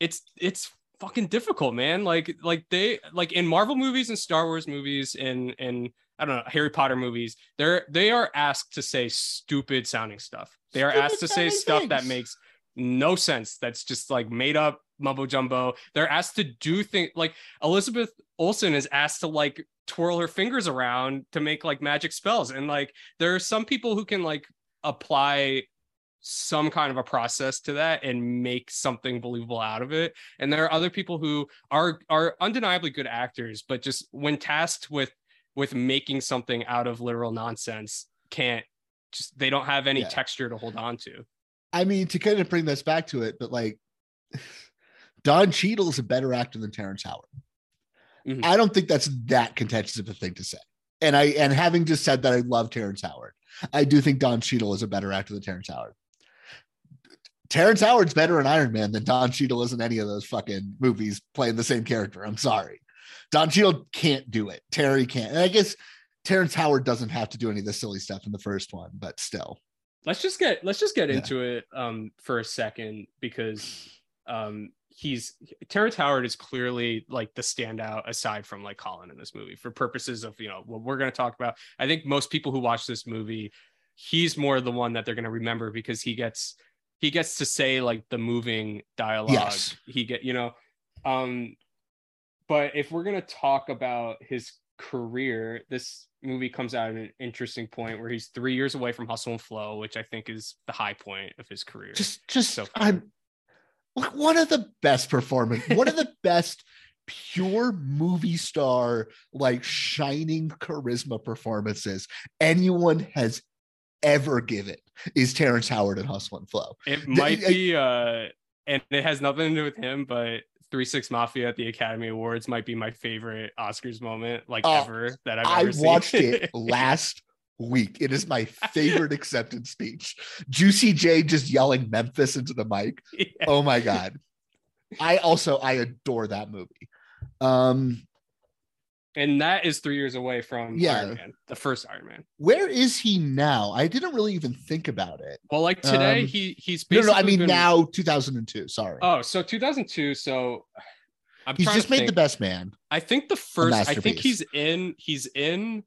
it's it's fucking difficult, man. Like like they like in Marvel movies and Star Wars movies and and I don't know Harry Potter movies, they're they are asked to say stupid sounding stuff. They are Stupid asked to say stuff that makes no sense. That's just like made up mumbo jumbo. They're asked to do things like Elizabeth Olsen is asked to like twirl her fingers around to make like magic spells. And like there are some people who can like apply some kind of a process to that and make something believable out of it. And there are other people who are are undeniably good actors, but just when tasked with with making something out of literal nonsense, can't just they don't have any Yeah. texture to hold on to. I mean, to kind of bring this back to it, but like *laughs* Don Cheadle is a better actor than Terrence Howard. Mhm. I don't think that's that contentious of a thing to say. And I and having just said that I love Terrence Howard, I do think Don Cheadle is a better actor than Terrence Howard. Terrence Howard's better in Iron Man than Don Cheadle is in any of those fucking movies playing the same character. I'm sorry. Don Cheadle can't do it. Terry can't. And I guess Terrence Howard doesn't have to do any of the silly stuff in the first one, but still. let's just get let's just get Yeah. into it um for a second because um he's Terrence Howard is clearly like the standout aside from like Colin in this movie for purposes of you know what we're going to talk about. I think most people who watch this movie, he's more the one that they're going to remember because he gets he gets to say like the moving dialogue. Yes. He get you know, um, but if we're going to talk about his career, this movie comes out at an interesting point where he's three years away from Hustle and Flow, which I think is the high point of his career. just just So far. I'm like one of the best performance, one of the *laughs* best pure movie star like shining charisma performances anyone has ever given is Terrence Howard and Hustle and Flow. It The- might I- be, uh, and it has nothing to do with him, but Three Six Mafia at the Academy Awards might be my favorite Oscars moment, like Oh, ever that I've I ever seen. watched it *laughs* last week. It is my *laughs* favorite acceptance speech. Juicy J just yelling Memphis into the mic. Yeah. Oh my god. I also I adore that movie. Um and that is three years away from Yeah. Iron Man, the first Iron Man. where is he now? I didn't really even think about it. Well, like today, Um, he he's basically no, no. I mean been- now 2002. Sorry. Oh, so 2002. So I'm He's just made the best man. I think the first. I think he's in. He's in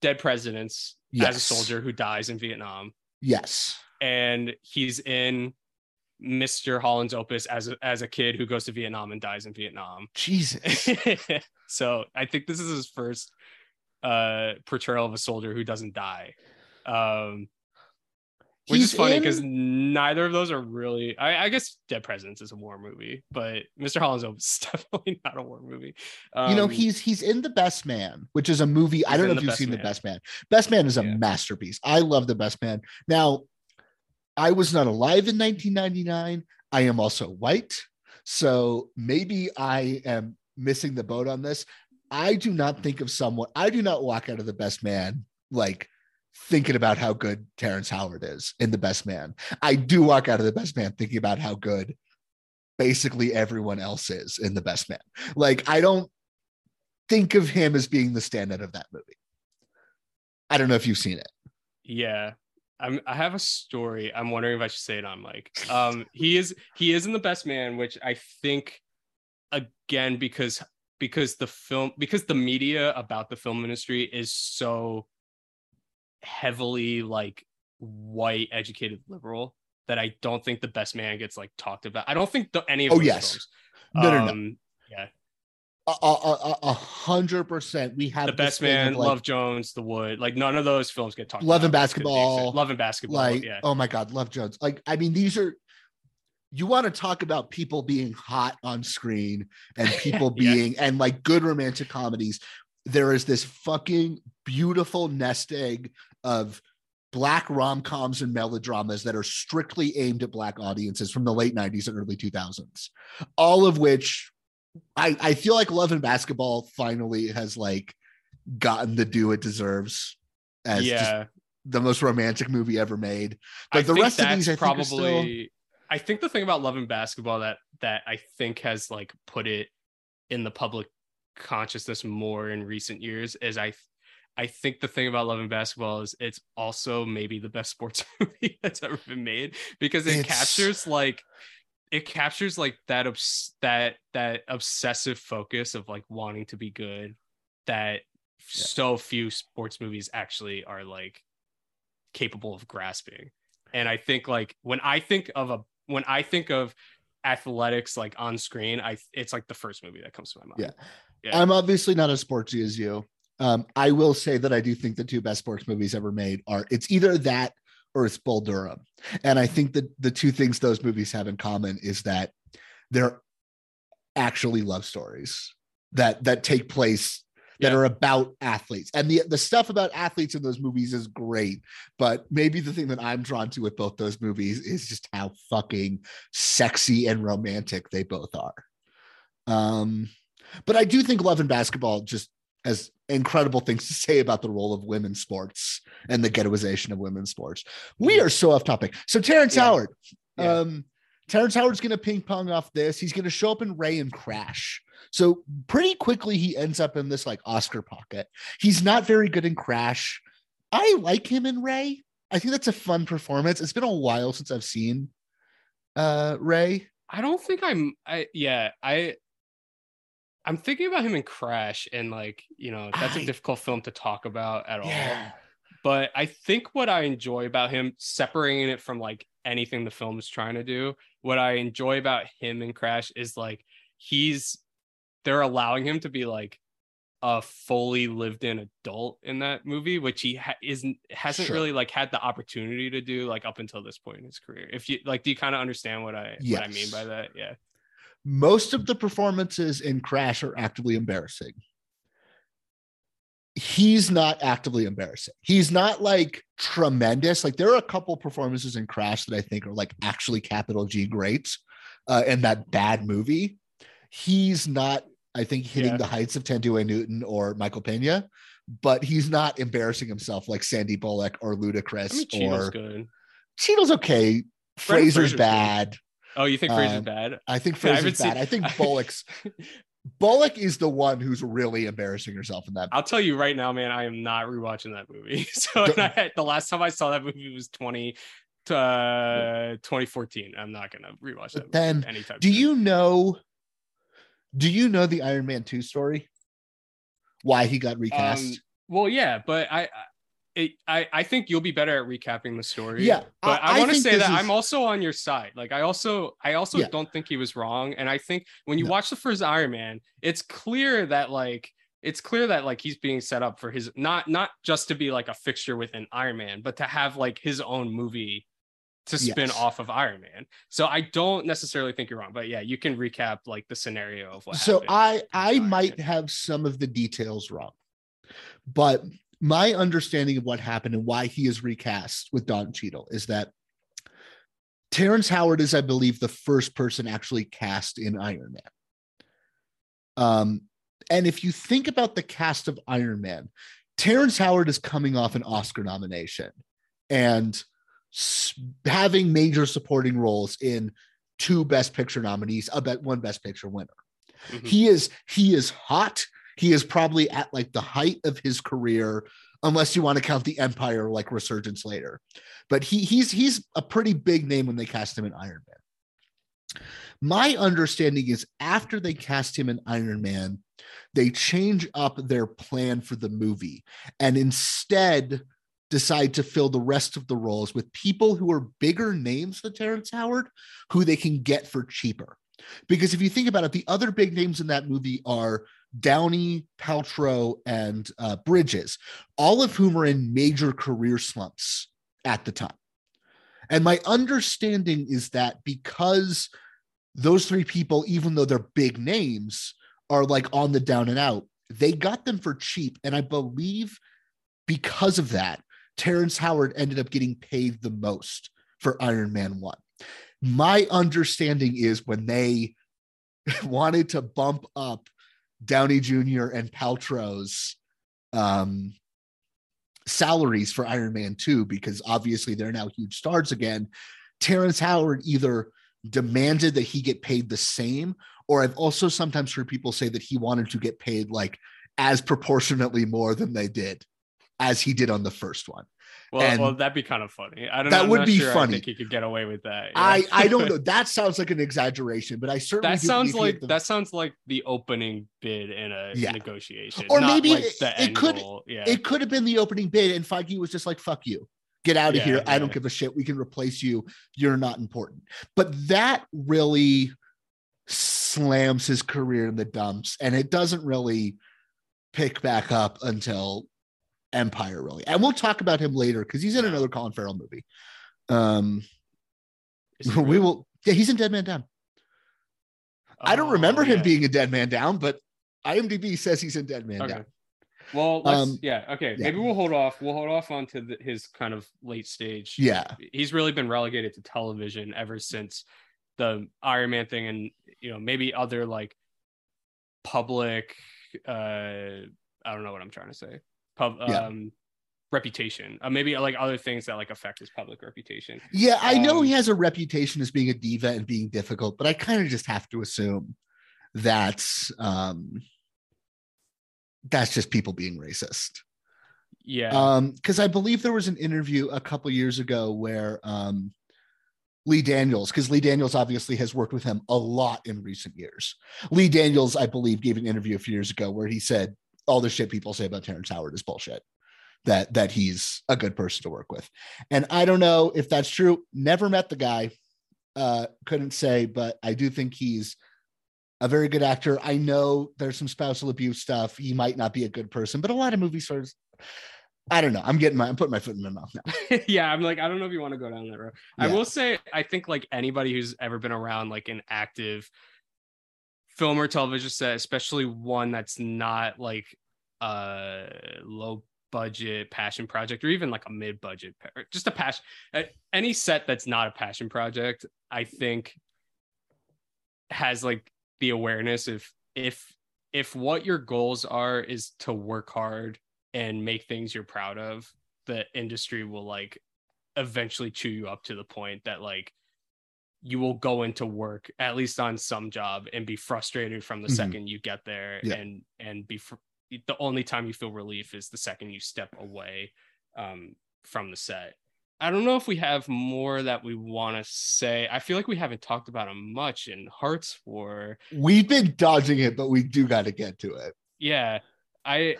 Dead Presidents as a soldier who dies in Vietnam, Yes. and he's in Mr. Holland's Opus as a, as a kid who goes to Vietnam and dies in Vietnam. Jesus. *laughs* so I think this is his first uh portrayal of a soldier who doesn't die. Um which He's is funny because in- neither of those are really I, I guess Dead Presidents is a war movie, but Mr. Holland's Opus is *laughs* definitely not a war movie. you know, Um, he's he's in The Best Man, which is a movie. I don't know if you've seen The Best Man. Best Man is a Yeah. masterpiece. I love The Best Man. Now, I was not alive in 1999. I am also white. So maybe I am missing the boat on this. I do not think of someone, I do not walk out of The Best Man like thinking about how good Terrence Howard is in The Best Man. I do walk out of The Best Man thinking about how good basically everyone else is in The Best Man. Like, I don't think of him as being the standout of that movie. I don't know if you've seen it. Yeah. I'm I have a story. I'm wondering if I should say it on mic. Um he is he is in the best man, which I think again because because the film because the media about the film industry is so heavily like white educated liberal that I don't think the best man gets like talked about. I don't think the, any of Oh, yes. films. No, no, no. Um, Yeah. A, hundred percent. We have The best man, like, Love Jones, The Wood, like none of those films get talked about. Love and about. they Basketball. Love and basketball. like yeah. oh my god love jones like i mean these are you want to talk about people being hot on screen and *laughs* people Yeah. being and like good romantic comedies there is this fucking beautiful nest egg of black rom-coms and melodramas that are strictly aimed at black audiences from the late 90s and early 2000s all of which i i feel like love and basketball finally has like gotten the due it deserves as yeah, the most romantic movie ever made. But I the rest of these, I probably. still I think the thing about Love and Basketball that that I think has like put it in the public consciousness more in recent years is I I think the thing about Love and Basketball is it's also maybe the best *laughs* sports *laughs* movie that's ever been made because it It's- captures like it captures like that obs- that that obsessive focus of like wanting to be good that so few sports movies actually are like capable of grasping and i think like when i think of a when i think of athletics like on screen i it's like the first movie that comes to my mind Yeah. Yeah. I'm obviously not as sportsy as you. Um, I will say that I do think the two best sports movies ever made are it's either that or it's Bull Durham. And I think that the two things those movies have in common is that they're actually love stories that that take place that Yeah. are about athletes. And the the stuff about athletes in those movies is great, but maybe the thing that I'm drawn to with both those movies is just how fucking sexy and romantic they both are. Um but I do think Love and Basketball just has incredible things to say about the role of women's sports and the ghettoization of women's sports. We are so off topic. So Terrence Yeah. Howard, Yeah. um, Terrence Howard's going to ping pong off this. He's going to show up in Ray and Crash. So pretty quickly he ends up in this like Oscar pocket. He's not very good in Crash. I like him in Ray. I think that's a fun performance. It's been a while since I've seen uh Ray. I don't think I'm I yeah, I I'm thinking about him in Crash and like, you know, that's a I- difficult film to talk about at all. But I think what I enjoy about him separating it from like anything the film is trying to do, what I enjoy about him in Crash is like he's they're allowing him to be like a fully lived in adult in that movie which he ha- isn't hasn't Sure. really like had the opportunity to do like up until this point in his career. If you like do you kind of understand what i what i mean by that? Yeah most of the performances in Crash are actively embarrassing. He's not actively embarrassing. He's not like tremendous. Like there are a couple performances in Crash that I think are like actually capital G great uh, in that bad movie. He's not, I think, hitting Yeah. the heights of Thandiwe Newton or Michael Pena, but he's not embarrassing himself like Sandy Bullock or Ludacris i mean or good Cheadle's okay. Brendan Fraser's bad. good. Oh you think Fraser's Um, bad I think *laughs* I haven't bad. seen- I think *laughs* Bullock's *laughs* Bullock is the one who's really embarrassing herself in that. I'll tell you right now, man, I am not rewatching that movie. So I, the last time I saw that movie was 20 uh, 2014. I'm not gonna rewatch that then, movie anytime. do soon. you know? Do you know the Iron Man two story? Why he got recast? Um, well, yeah, but I, I- it, I, I think you'll be better at recapping the story. Yeah, but I- I, I want to say that is- I'm also on your side. Like, I also, I also Yeah. don't think he was wrong. And I think when you No. watch the first Iron Man, it's clear that like, it's clear that like he's being set up for his not not just to be like a fixture within Iron Man, but to have like his own movie to spin Yes. off of Iron Man. So I don't necessarily think you're wrong, but yeah, you can recap like the scenario of what. so happened. I I Iron might Man. have some of the details wrong, but my understanding of what happened and why he is recast with Don Cheadle is that Terrence Howard is, I believe, the first person actually cast in Iron Man. Um, and if you think about the cast of Iron Man, Terrence Howard is coming off an Oscar nomination and having major supporting roles in two Best Picture nominees, a bet one Best Picture winner. Mhm. He is he is hot. He is probably at like the height of his career, unless you want to count the Empire like resurgence later. But he he's he's a pretty big name when they cast him in Iron Man. My understanding is after they cast him in Iron Man, they change up their plan for the movie and instead decide to fill the rest of the roles with people who are bigger names than Terrence Howard, who they can get for cheaper. Because if you think about it, the other big names in that movie are Downey, Paltrow, and uh, Bridges, all of whom are in major career slumps at the time. And my understanding is that because those three people, even though they're big names, are like on the down and out, they got them for cheap. And I believe because of that, Terrence Howard ended up getting paid the most for Iron Man 1. My understanding is when they *laughs* wanted to bump up Downey Jr. and Paltrow's um salaries for Iron Man 2 because obviously they're now huge stars again. Terrence Howard either demanded that he get paid the same, or I've also sometimes heard people say that he wanted to get paid like as proportionately more than they did as he did on the first one. Well, And well, that'd be kind of funny. I don't. That know. Would be sure I funny. think he could get away with that. I yeah. I don't *laughs* know. That sounds like an exaggeration, but I certainly that sounds like the- that sounds like the opening bid in a Yeah. negotiation, Or maybe like it- it could- goal. Yeah, it could have been the opening bid, and Feige was just like, "Fuck you, get out of Yeah, here. I don't give a shit. We can replace you. You're not important." But that really slams his career in the dumps, and it doesn't really pick back up until Empire, really. And we'll talk about him later because he's in another Colin Farrell movie. Um, *laughs* we really? will. Yeah, he's in Dead Man Down. I don't remember Oh, him being a Dead Man Down, but IMDb says he's in Dead Man Okay. Down. Well, let's, Um, yeah, okay. yeah. Maybe we'll hold off. We'll hold off onto the, his kind of late stage. Yeah. he's really been relegated to television ever since the Iron Man thing, and you know maybe other like public. uh I don't know what I'm trying to say. Pub Yeah. um reputation. Uh, maybe like other things that like affect his public reputation. Yeah, I know Um, he has a reputation as being a diva and being difficult, but I kind of just have to assume that's um that's just people being racist. Yeah. Um, because I believe there was an interview a couple years ago where um Lee Daniels, because Lee Daniels obviously has worked with him a lot in recent years. Lee Daniels, I believe, gave an interview a few years ago where he said all the shit people say about Terrence Howard is bullshit. That that he's a good person to work with. And I don't know if that's true. Never met the guy. Uh, couldn't say, but I do think he's a very good actor. I know there's some spousal abuse stuff. He might not be a good person, but a lot of movie stars. I don't know. I'm getting my I'm putting my foot in my mouth now. *laughs* yeah, I'm like, I don't know if you want to go down that road. I will say, I think like anybody who's ever been around like an active film or television set, especially one that's not like a low budget passion project or even like a mid budget, just a passion, any set that's not a passion project, I think has like the awareness of if if what your goals are is to work hard and make things you're proud of the industry will like eventually chew you up to the point that like you will go into work at least on some job and be frustrated from the Mhm. second you get there Yeah. and and be fr- the only time you feel relief is the second you step away um, from the set i don't know if we have more that we want to say i feel like we haven't talked about him much in hart's war We've been dodging it, but we do got to get to it. yeah i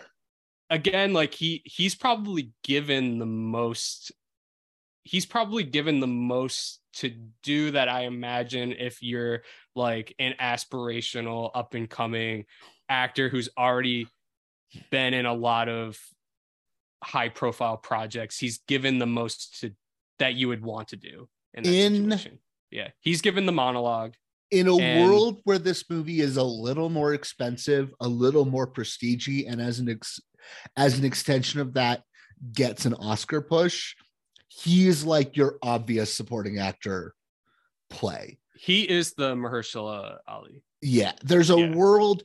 again like he he's probably given the most he's probably given the most to do that i imagine if you're like an aspirational up and coming actor who's already been in a lot of high profile projects. He's given the most to that you would want to do in In- yeah he's given the monologue. In a And- world where this movie is a little more expensive, a little more prestigey, and as an ex- as an extension of that, gets an Oscar push, he is like your obvious supporting actor play. he is the mahershala ali Yeah, there's a Yeah. world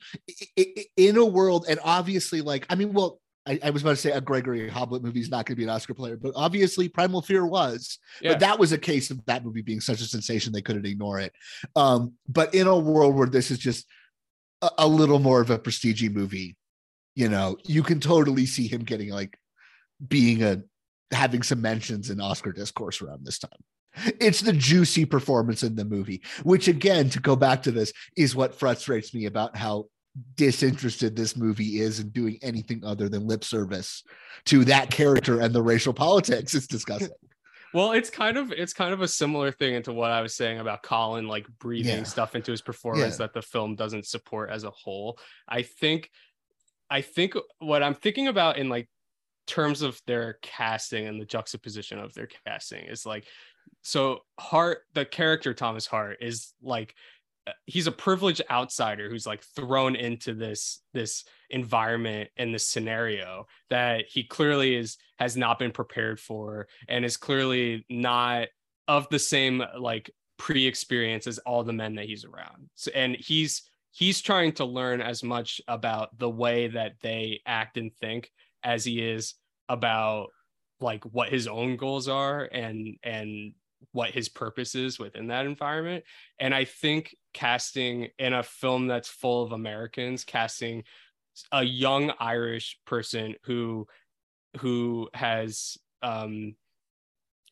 in a world, and obviously, like I mean, well, I, I was about to say a Gregory Hoblit movie is not going to be an Oscar player, but obviously, Primal Fear was. Yeah. But that was a case of that movie being such a sensation they couldn't ignore it. Um, but in a world where this is just a, a little more of a prestige movie, you know, you can totally see him getting like being a having some mentions in Oscar discourse around this time. It's the juicy performance in the movie, which again, to go back to this, is what frustrates me about how disinterested this movie is in doing anything other than lip service to that character and the racial politics. It's disgusting. *laughs* Well, it's kind of it's kind of a similar thing into what I was saying about Colin like breathing Yeah. stuff into his performance Yeah. that the film doesn't support as a whole. I think I think what I'm thinking about in like terms of their casting and the juxtaposition of their casting is like so Hart the character Thomas Hart is like uh, he's a privileged outsider who's like thrown into this this environment and this scenario that he clearly is has not been prepared for and is clearly not of the same like pre-experience as all the men that he's around. So and he's he's trying to learn as much about the way that they act and think as he is about like what his own goals are and and what his purpose is within that environment. And i think casting in a film that's full of americans casting a young irish person who who has um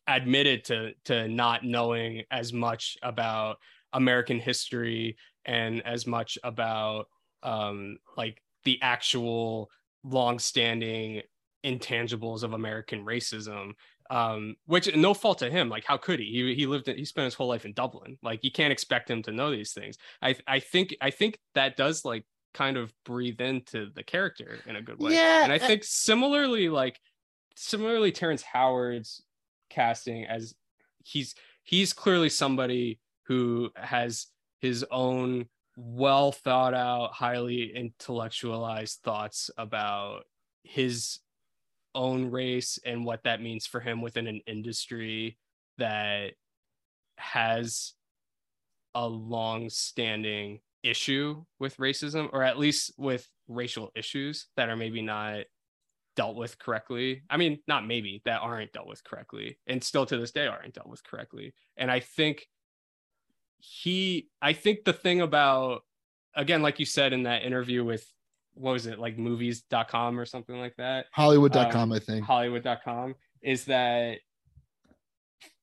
admitted to to not knowing as much about american history and as much about um like the actual long-standing intangibles of American racism. Um, which no fault to him. Like, how could he? He he lived in, he spent his whole life in Dublin. Like, you can't expect him to know these things. I I think I think that does like kind of breathe into the character in a good way. Yeah, and I think similarly, like similarly, Terrence Howard's casting as he's he's clearly somebody who has his own well thought out, highly intellectualized thoughts about his own race and what that means for him within an industry that has a long standing issue with racism or at least with racial issues that are maybe not dealt with correctly. I mean, not maybe that aren't dealt with correctly and still to this day aren't dealt with correctly. And I think he I think the thing about again like you said in that interview with what was it like movies.com or something like that? Hollywood.com um, i think. Hollywood.com is that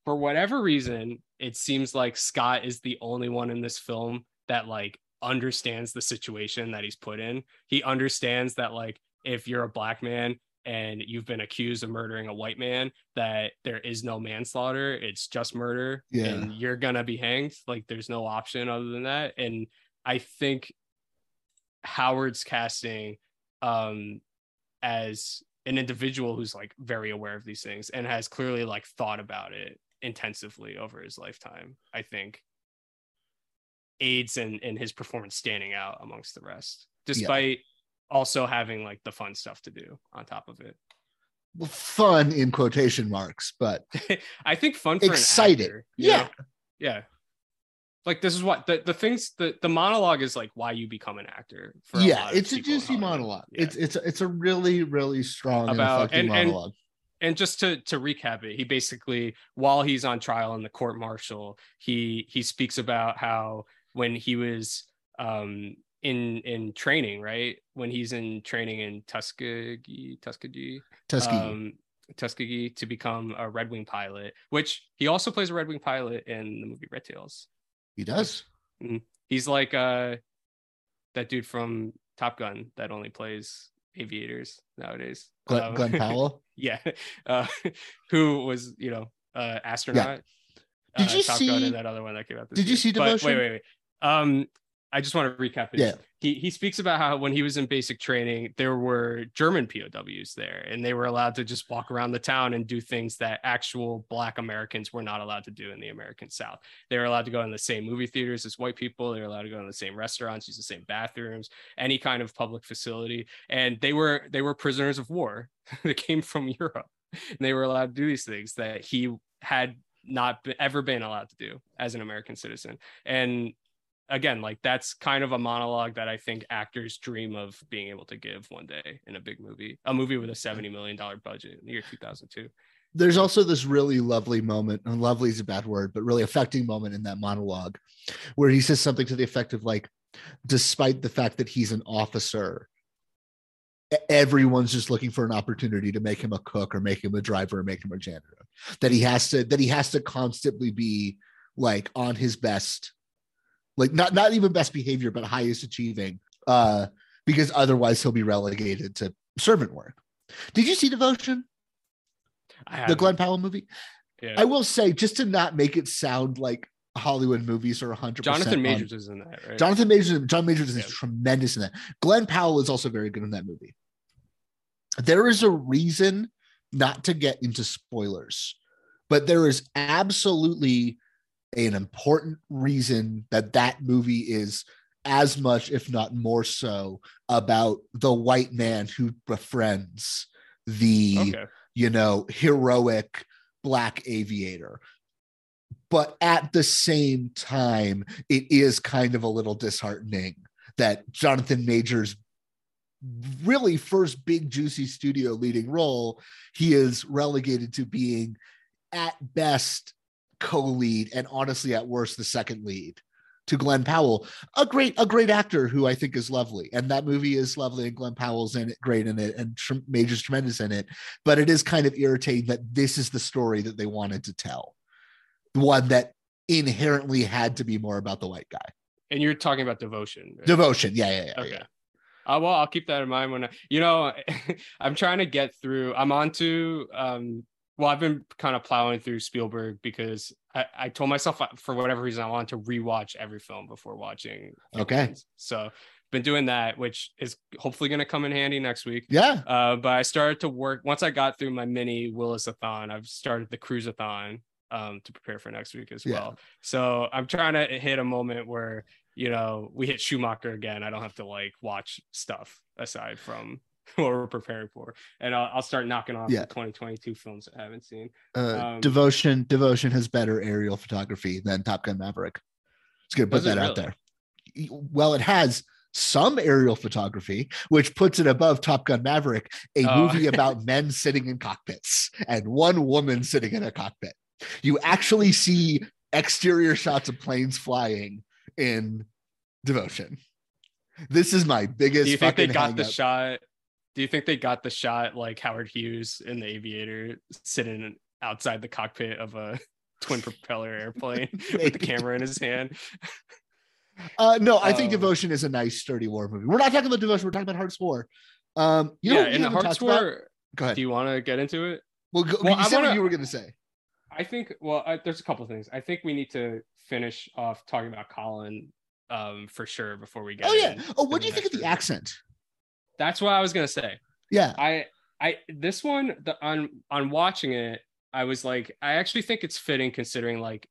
for whatever reason it seems like scott is the only one in this film that like understands the situation that he's put in. He understands that like if you're a black man and you've been accused of murdering a white man that there is no manslaughter it's just murder yeah. and you're gonna be hanged? Like there's no option other than that? And i think howard's casting um as an individual who's like very aware of these things and has clearly like thought about it intensively over his lifetime i think aids in in his performance standing out amongst the rest despite yeah also having like the fun stuff to do on top of it. Well, fun in quotation marks, but *laughs* I think fun for excited. Actor, yeah. Know? Yeah. Like this is what the, the things the, the monologue is like why you become an actor. yeah, it's a juicy monologue. Yeah. It's it's it's a really really strong about and, and, monologue. And, and just to to recap it, he basically while he's on trial in the court martial, he he speaks about how when he was um in in training, right? When he's in training in Tuskegee, Tuskegee, Tuskegee, um, Tuskegee to become a Red Wing pilot, which he also plays a Red Wing pilot in the movie Red Tails. He does. Mm-hmm. He's like uh that dude from Top Gun that only plays aviators nowadays. Glen, um, *laughs* Glen Powell. yeah, uh, *laughs* who was you know uh astronaut. Yeah. Did uh, you Top see Gun and that other one that came out? did year. you see Devotion? But wait, wait, wait. Um, I just want to recap it. Yeah. He he speaks about how when he was in basic training, there were German POWs there, and they were allowed to just walk around the town and do things that actual Black Americans were not allowed to do in the American South. They were allowed to go in the same movie theaters as white people. They were allowed to go in the same restaurants, use the same bathrooms, any kind of public facility, and they were they were prisoners of war. *laughs* that came from Europe, and they were allowed to do these things that he had not ever been allowed to do as an American citizen. And again, like that's kind of a monologue that I think actors dream of being able to give one day in a big movie, a movie with a $70 million budget in the year 2002. There's also this really lovely moment, and lovely is a bad word, but really affecting moment in that monologue where he says something to the effect of like, despite the fact that he's an officer, everyone's just looking for an opportunity to make him a cook or make him a driver or make him a janitor that he has to that he has to constantly be like on his best like not not even best behavior, but highest achieving, uh, because otherwise he'll be relegated to servant work. Did you see Devotion? the Glen Powell movie. Yeah. I will say, just to not make it sound like Hollywood movies are 100. Jonathan Majors on, is in that, right? Jonathan Majors, John Majors is yeah. tremendous in that. Glen Powell is also very good in that movie. There is a reason not to get into spoilers, but there is absolutely an important reason that that movie is as much, if not more so, about the white man who befriends the, okay. you know, heroic black aviator. But at the same time, it is kind of a little disheartening that Jonathan Majors really first big juicy studio leading role, he is relegated to being at best co-lead and honestly at worst the second lead to Glen Powell, a great a great actor who I think is lovely, and that movie is lovely, and Glen Powell's in it, great in it, and tr- Major's tremendous in it. But it is kind of irritating that this is the story that they wanted to tell, the one that inherently had to be more about the white guy. And you're talking about devotion. right? Devotion, yeah, yeah, yeah. Okay. yeah. Uh, well, I'll keep that in mind when I, you know, *laughs* I'm trying to get through. I'm on to, um, well, I've been kind of plowing through Spielberg because I, I told myself uh, for whatever reason I wanted to rewatch every film before watching. Okay. So been doing that, which is hopefully going to come in handy next week. Yeah. Uh, but I started to work once I got through my mini Willis-a-thon. I've started the cruise-a-thon um, to prepare for next week as Yeah. well. So I'm trying to hit a moment where you know we hit Schumacher again. I don't have to like watch stuff aside from *laughs* what we're preparing for, and I'll, I'll start knocking off Yeah. the 2022 films I haven't seen. Uh, Um, Devotion, Devotion has better aerial photography than Top Gun Maverick. It's gonna put Does it that out there. Well, it has some aerial photography, which puts it above Top Gun Maverick, a Oh. movie *laughs* about men sitting in cockpits and one woman sitting in a cockpit. You actually see exterior shots of planes flying in Devotion. This is my biggest. Do you think they got the hang-up. shot? Do you think they got the shot like Howard Hughes in the Aviator sitting outside the cockpit of a *laughs* twin *laughs* propeller airplane *laughs* with the camera in his hand? Uh, no, I think Um, Devotion is a nice, sturdy war movie. We're not talking about Devotion. We're talking about Hart's War. Um, you know, yeah, in Hart's about? War. Go ahead. Do you want to get into it? well, go, Well, you I said what wanna- you were going to say. I think. Well, I, there's a couple things. I think we need to finish off talking about Colin um, for sure before we get. Oh yeah. Oh, what do you think of the accent? That's what I was gonna say. Yeah. I I this one the on on watching it, I was like, I actually think it's fitting considering like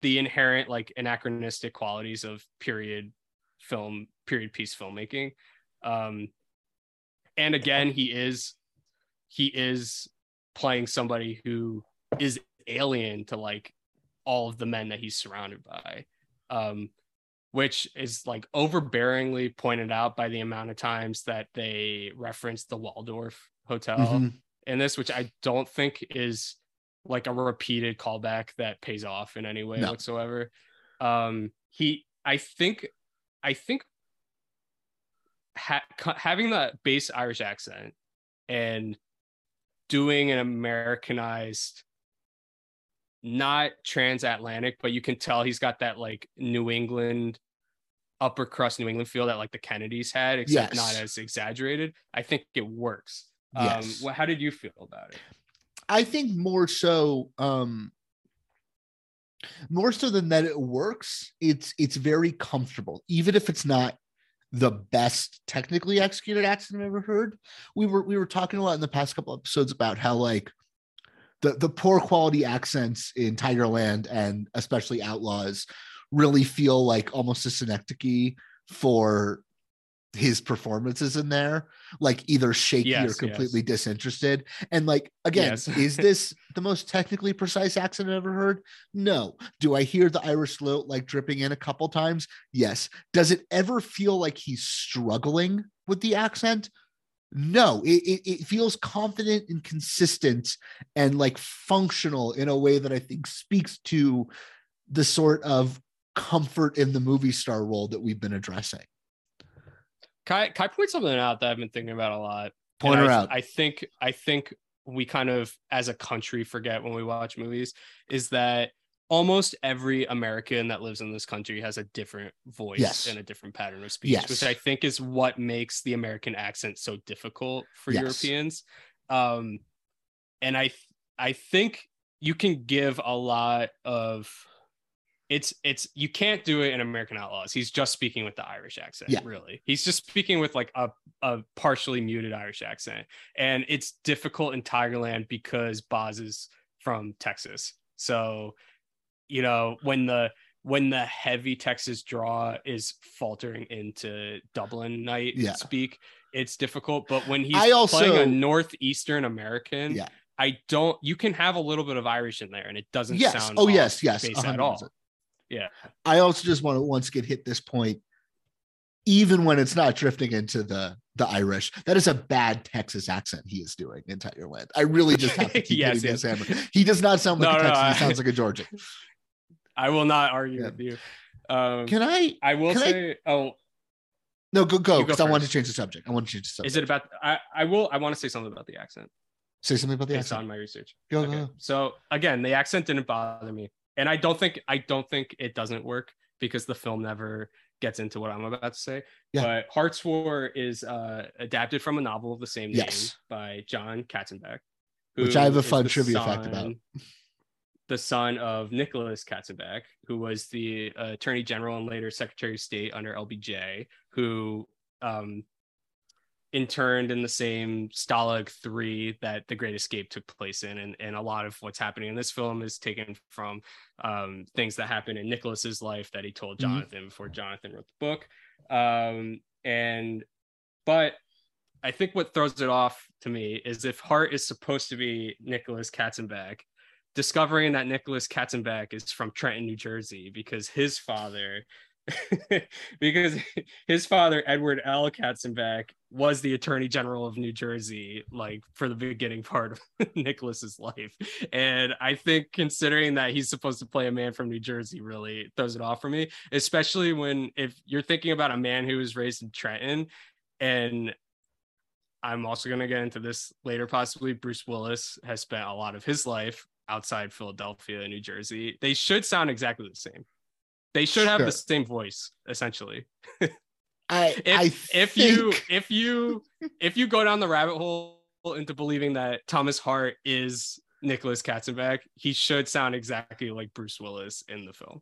the inherent like anachronistic qualities of period film, period piece filmmaking. Um and again, he is he is playing somebody who is alien to like all of the men that he's surrounded by. Um which is like overbearingly pointed out by the amount of times that they reference the Waldorf Hotel Mhm. in this, which I don't think is like a repeated callback that pays off in any way No. whatsoever. Um, he, I think, I think ha- having that base Irish accent and doing an Americanized, not transatlantic, but you can tell he's got that like New England upper crust New England feel that like the Kennedys had, except Yes. not as exaggerated. I think it works. Yes. Um, wh- how did you feel about it? I think more so um more so than that it works, it's it's very comfortable, even if it's not the best technically executed accent I've ever heard. We were we were talking a lot in the past couple episodes about how like the the poor quality accents in Tigerland and especially Outlaws really feel like almost a synecdoche for his performances in there, like either shaky or Yes, completely disinterested. And like again, Yes. is this the most technically precise accent I've ever heard? No. Do I hear the Irish lilt like dripping in a couple times? Yes. Does it ever feel like he's struggling with the accent? No, it, it, it feels confident and consistent and like functional in a way that I think speaks to the sort of comfort in the movie star role that we've been addressing. Kai, Kai point something out that I've been thinking about a lot. Point point her I, out. I think I think we kind of as a country forget when we watch movies is that almost every American that lives in this country has a different voice Yes. and a different pattern of speech, Yes. which I think is what makes the American accent so difficult for Yes. Europeans. Um, and I I think you can give a lot of it's it's you can't do it in American Outlaws. He's just speaking with the Irish accent, Yeah. really. He's just speaking with like a, a partially muted Irish accent. And it's difficult in Tigerland because Bozz is from Texas. So, you know, when the when the heavy Texas draw is faltering into Dublin night Yeah. speak, it's difficult. But when he's I also- playing a northeastern American, Yeah. I don't you can have a little bit of Irish in there and it doesn't Yes. sound Oh, yes. Yes. at all. Yeah. I also just want to once again hit this point. even when it's not drifting into the the Irish. That is a bad Texas accent he is doing in Tigerland. I really just have to *laughs* keep Yes, hitting yes. hammer. He does not sound like No, a no, Texan. I- he sounds like a Georgian. *laughs* I will not argue Yeah. with you. Um, Can I? I will can I- say, oh, No, go go because I want to change the subject. I want to change the subject. is it about? I I will. I want to say something about the accent Say something about the based accent. on my research. Go, Okay. go. So again, the accent didn't bother me, and I don't think I don't think it doesn't work because the film never gets into what I'm about to say. Yeah. But Hart's War is uh, adapted from a novel of the same name Yes. by John Katzenbach, Which I have a fun trivia fact about. The son of Nicholas Katzenbach, who was the uh, Attorney General and later Secretary of State under LBJ, who um, interned in the same Stalag 3 that The Great Escape took place in. And, and a lot of what's happening in this film is taken from um, things that happened in Nicholas's life that he told Mhm. Jonathan before Jonathan wrote the book. Um, and, but I think what throws it off to me is if Hart is supposed to be Nicholas Katzenbach, discovering that Nicholas Katzenbach is from Trenton, New Jersey, because his father, *laughs* because his father Edward L. Katzenbach was the Attorney General of New Jersey, like for the beginning part of *laughs* Nicholas's life. And I think considering that he's supposed to play a man from New Jersey really throws it off for me, especially when if you're thinking about a man who was raised in Trenton and I'm also going to get into this later. Possibly, Bruce Willis has spent a lot of his life outside Philadelphia, New Jersey. They should sound exactly the same. They should have Sure. the same voice, essentially. I *laughs* If I if you *laughs* if you if you go down the rabbit hole into believing that Thomas Hart is Nicholas Katzenbach, he should sound exactly like Bruce Willis in the film.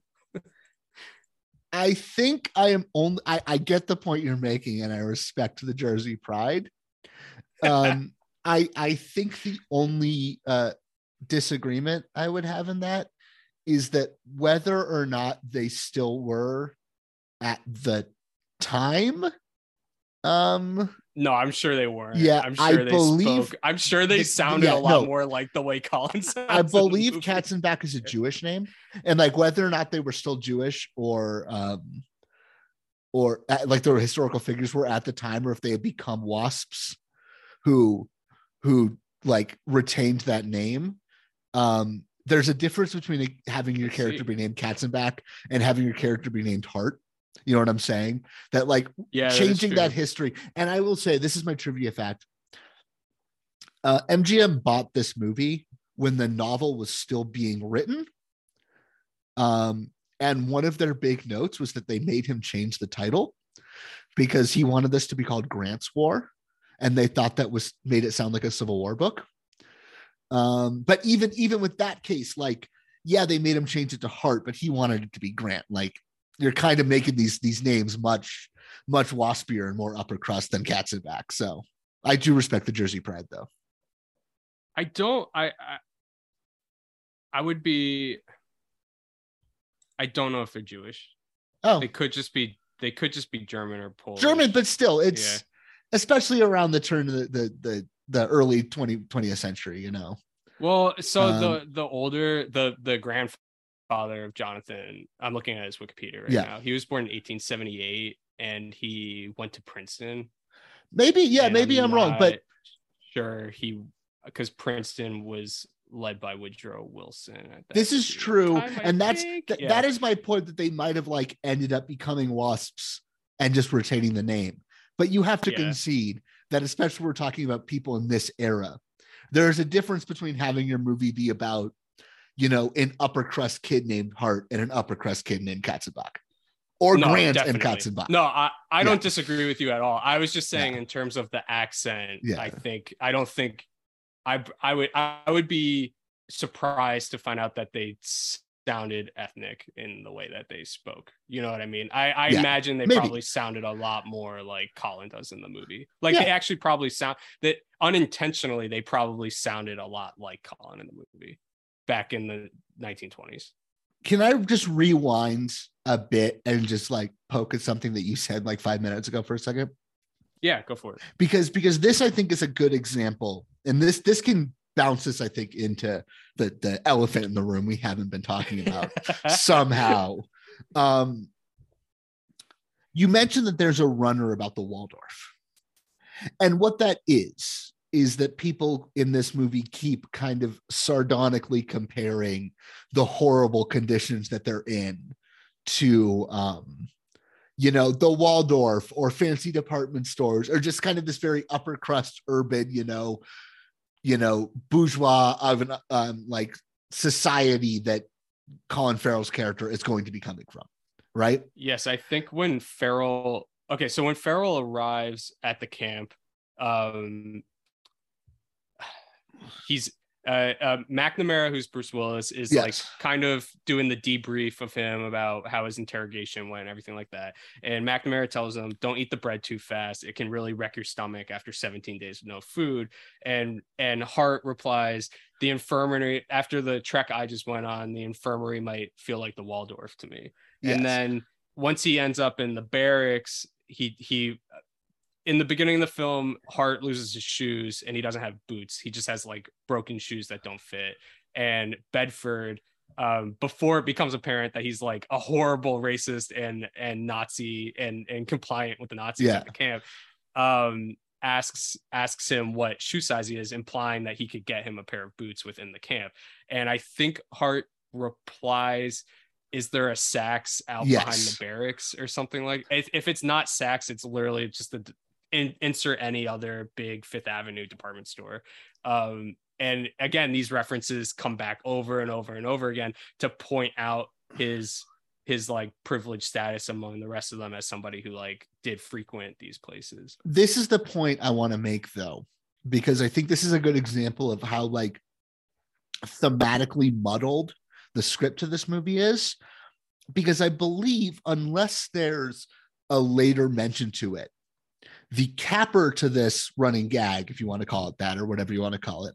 I think I am only I, I get the point you're making and I respect the Jersey pride. *laughs* Um I I think the only uh disagreement I would have in that is that whether or not they still were at the time um No, I'm sure they weren't. Yeah, I'm I sure they believe- spoke. I'm sure they the- sounded yeah, a lot no. more like the way Colin *laughs* sounds. I believe. Katzenbach is a *laughs* Jewish name, and like whether or not they were still Jewish or um or uh, like their historical figures were at the time, or if they had become wasps who who like retained that name. Um, there's a difference between having your character be named Katzenbach and having your character be named Hart. You know what I'm saying? That like Yeah, changing that true. history. And I will say this is my trivia fact. Uh, MGM bought this movie when the novel was still being written. Um, and one of their big notes was that they made him change the title because he wanted this to be called Grant's War, and they thought that was made it sound like a Civil War book. Um, but even even with that case, like, yeah, they made him change it to Hart, but he wanted it to be Grant. Like, you're kind of making these these names much much waspier and more upper crust than Katzenbach. So I do respect the Jersey pride, though. I don't. I, I I would be. I don't know if they're Jewish. Oh, They could just be. They could just be German or Polish. German, but still, it's Yeah. especially around the turn of the the the, the early 20, 20th century. You know, Well, so Um, the the older the the grandfather of Jonathan, I'm looking at his Wikipedia right Yeah. now. He was born in 1878, and he went to Princeton. maybe yeah, maybe I'm, wrong, but sure he because Princeton was led by Woodrow Wilson. This is true, time, and that's th- Yeah. that is my point that they might have like ended up becoming wasps and just retaining the name. But you have to Yeah. concede that, especially we're talking about people in this era, there's a difference between having your movie be about, you know, an upper crust kid named Hart and an upper crust kid named Katzenbach, or No, Grant and. Katzenbach. No, I, I Yeah. don't disagree with you at all. I was just saying Yeah. in terms of the accent, Yeah. I think I don't think I I would I would be surprised to find out that they sounded ethnic in the way that they spoke. You know what I mean? I, I Yeah, imagine they maybe. probably sounded a lot more like Colin does in the movie. Like Yeah. they actually probably sound that unintentionally they probably sounded a lot like Colin in the movie back in the 1920s. Can I just rewind a bit and just like poke at something that you said like five minutes ago for a second? Yeah, go for it. because because this I think is a good example, and this this can bounce us I think into the the elephant in the room we haven't been talking *laughs* about somehow. Um, you mentioned that there's a runner about the Waldorf. And what that is, is that people in this movie keep kind of sardonically comparing the horrible conditions that they're in to um you know the waldorf or fancy department stores or just kind of this very upper crust urban you know you know bourgeois of an um like society that colin farrell's character is going to be coming from right? Yes, I think when Farrell okay, so when Farrell arrives at the camp, um *sighs* he's uh, uh McNamara, who's Bruce Willis, is like kind of doing the debrief of him about how his interrogation went, everything like that. And McNamara tells him, "Don't eat the bread too fast; it can really wreck your stomach after 17 days with no food." And and Hart replies, "The infirmary after the trek I just went on, the infirmary might feel like the Waldorf to me." Yes. and then once he ends up in the barracks he he in the beginning of the film hart loses his shoes and he doesn't have boots. He just has like broken shoes that don't fit. And bedford um, before it becomes apparent that he's like a horrible racist and and nazi and and compliant with the nazis Yeah. at the camp um asks asks him what shoe size he is implying that he could get him a pair of boots within the camp. And i think hart replies is there a Saks out behind the barracks or something like if, if it's not Saks, it's literally just the in, insert any other big Fifth Avenue department store. Um, and again, these references come back over and over and over again to point out his his like privileged status among the rest of them as somebody who like did frequent these places. this is the point I want to make though, because I think this is a good example of how like thematically muddled the script to this movie is. Because I believe, unless there's a later mention to it, the capper to this running gag, if you want to call it that, or whatever you want to call it,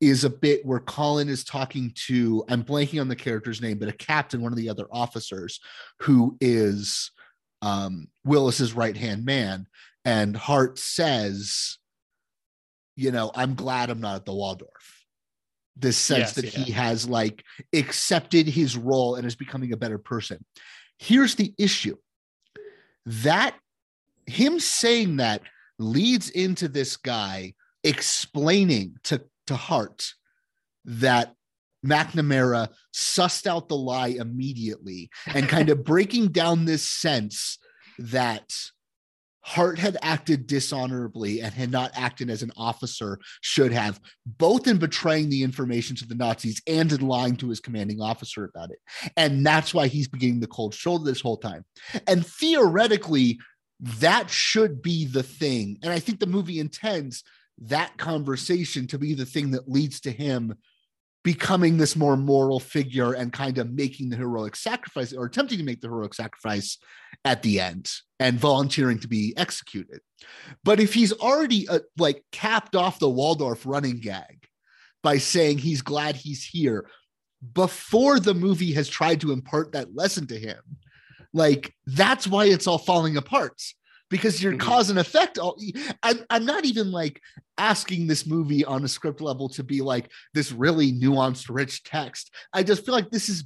is a bit where Colin is talking to, I'm blanking on the character's name, but a captain, one of the other officers, who is um, Willis's right hand man. And Hart says, you know, I'm glad I'm not at the Waldorf. This sense Yes, that yeah. he has like accepted his role and is becoming a better person. Here's the issue that him saying that leads into this guy explaining to, to Hart that McNamara sussed out the lie immediately and kind of *laughs* breaking down this sense that Hart had acted dishonorably and had not acted as an officer should have, both in betraying the information to the Nazis and in lying to his commanding officer about it. And that's why he's beginning the cold shoulder this whole time. And theoretically, that should be the thing. And I think the movie intends that conversation to be the thing that leads to him becoming this more moral figure and kind of making the heroic sacrifice or attempting to make the heroic sacrifice at the end and volunteering to be executed. But if he's already uh, like capped off the Waldorf running gag by saying he's glad he's here before the movie has tried to impart that lesson to him, like that's why it's all falling apart because you're Mhm. cause and effect. All I'm, I'm not even like asking this movie on a script level to be like this really nuanced, rich text. I just feel like this is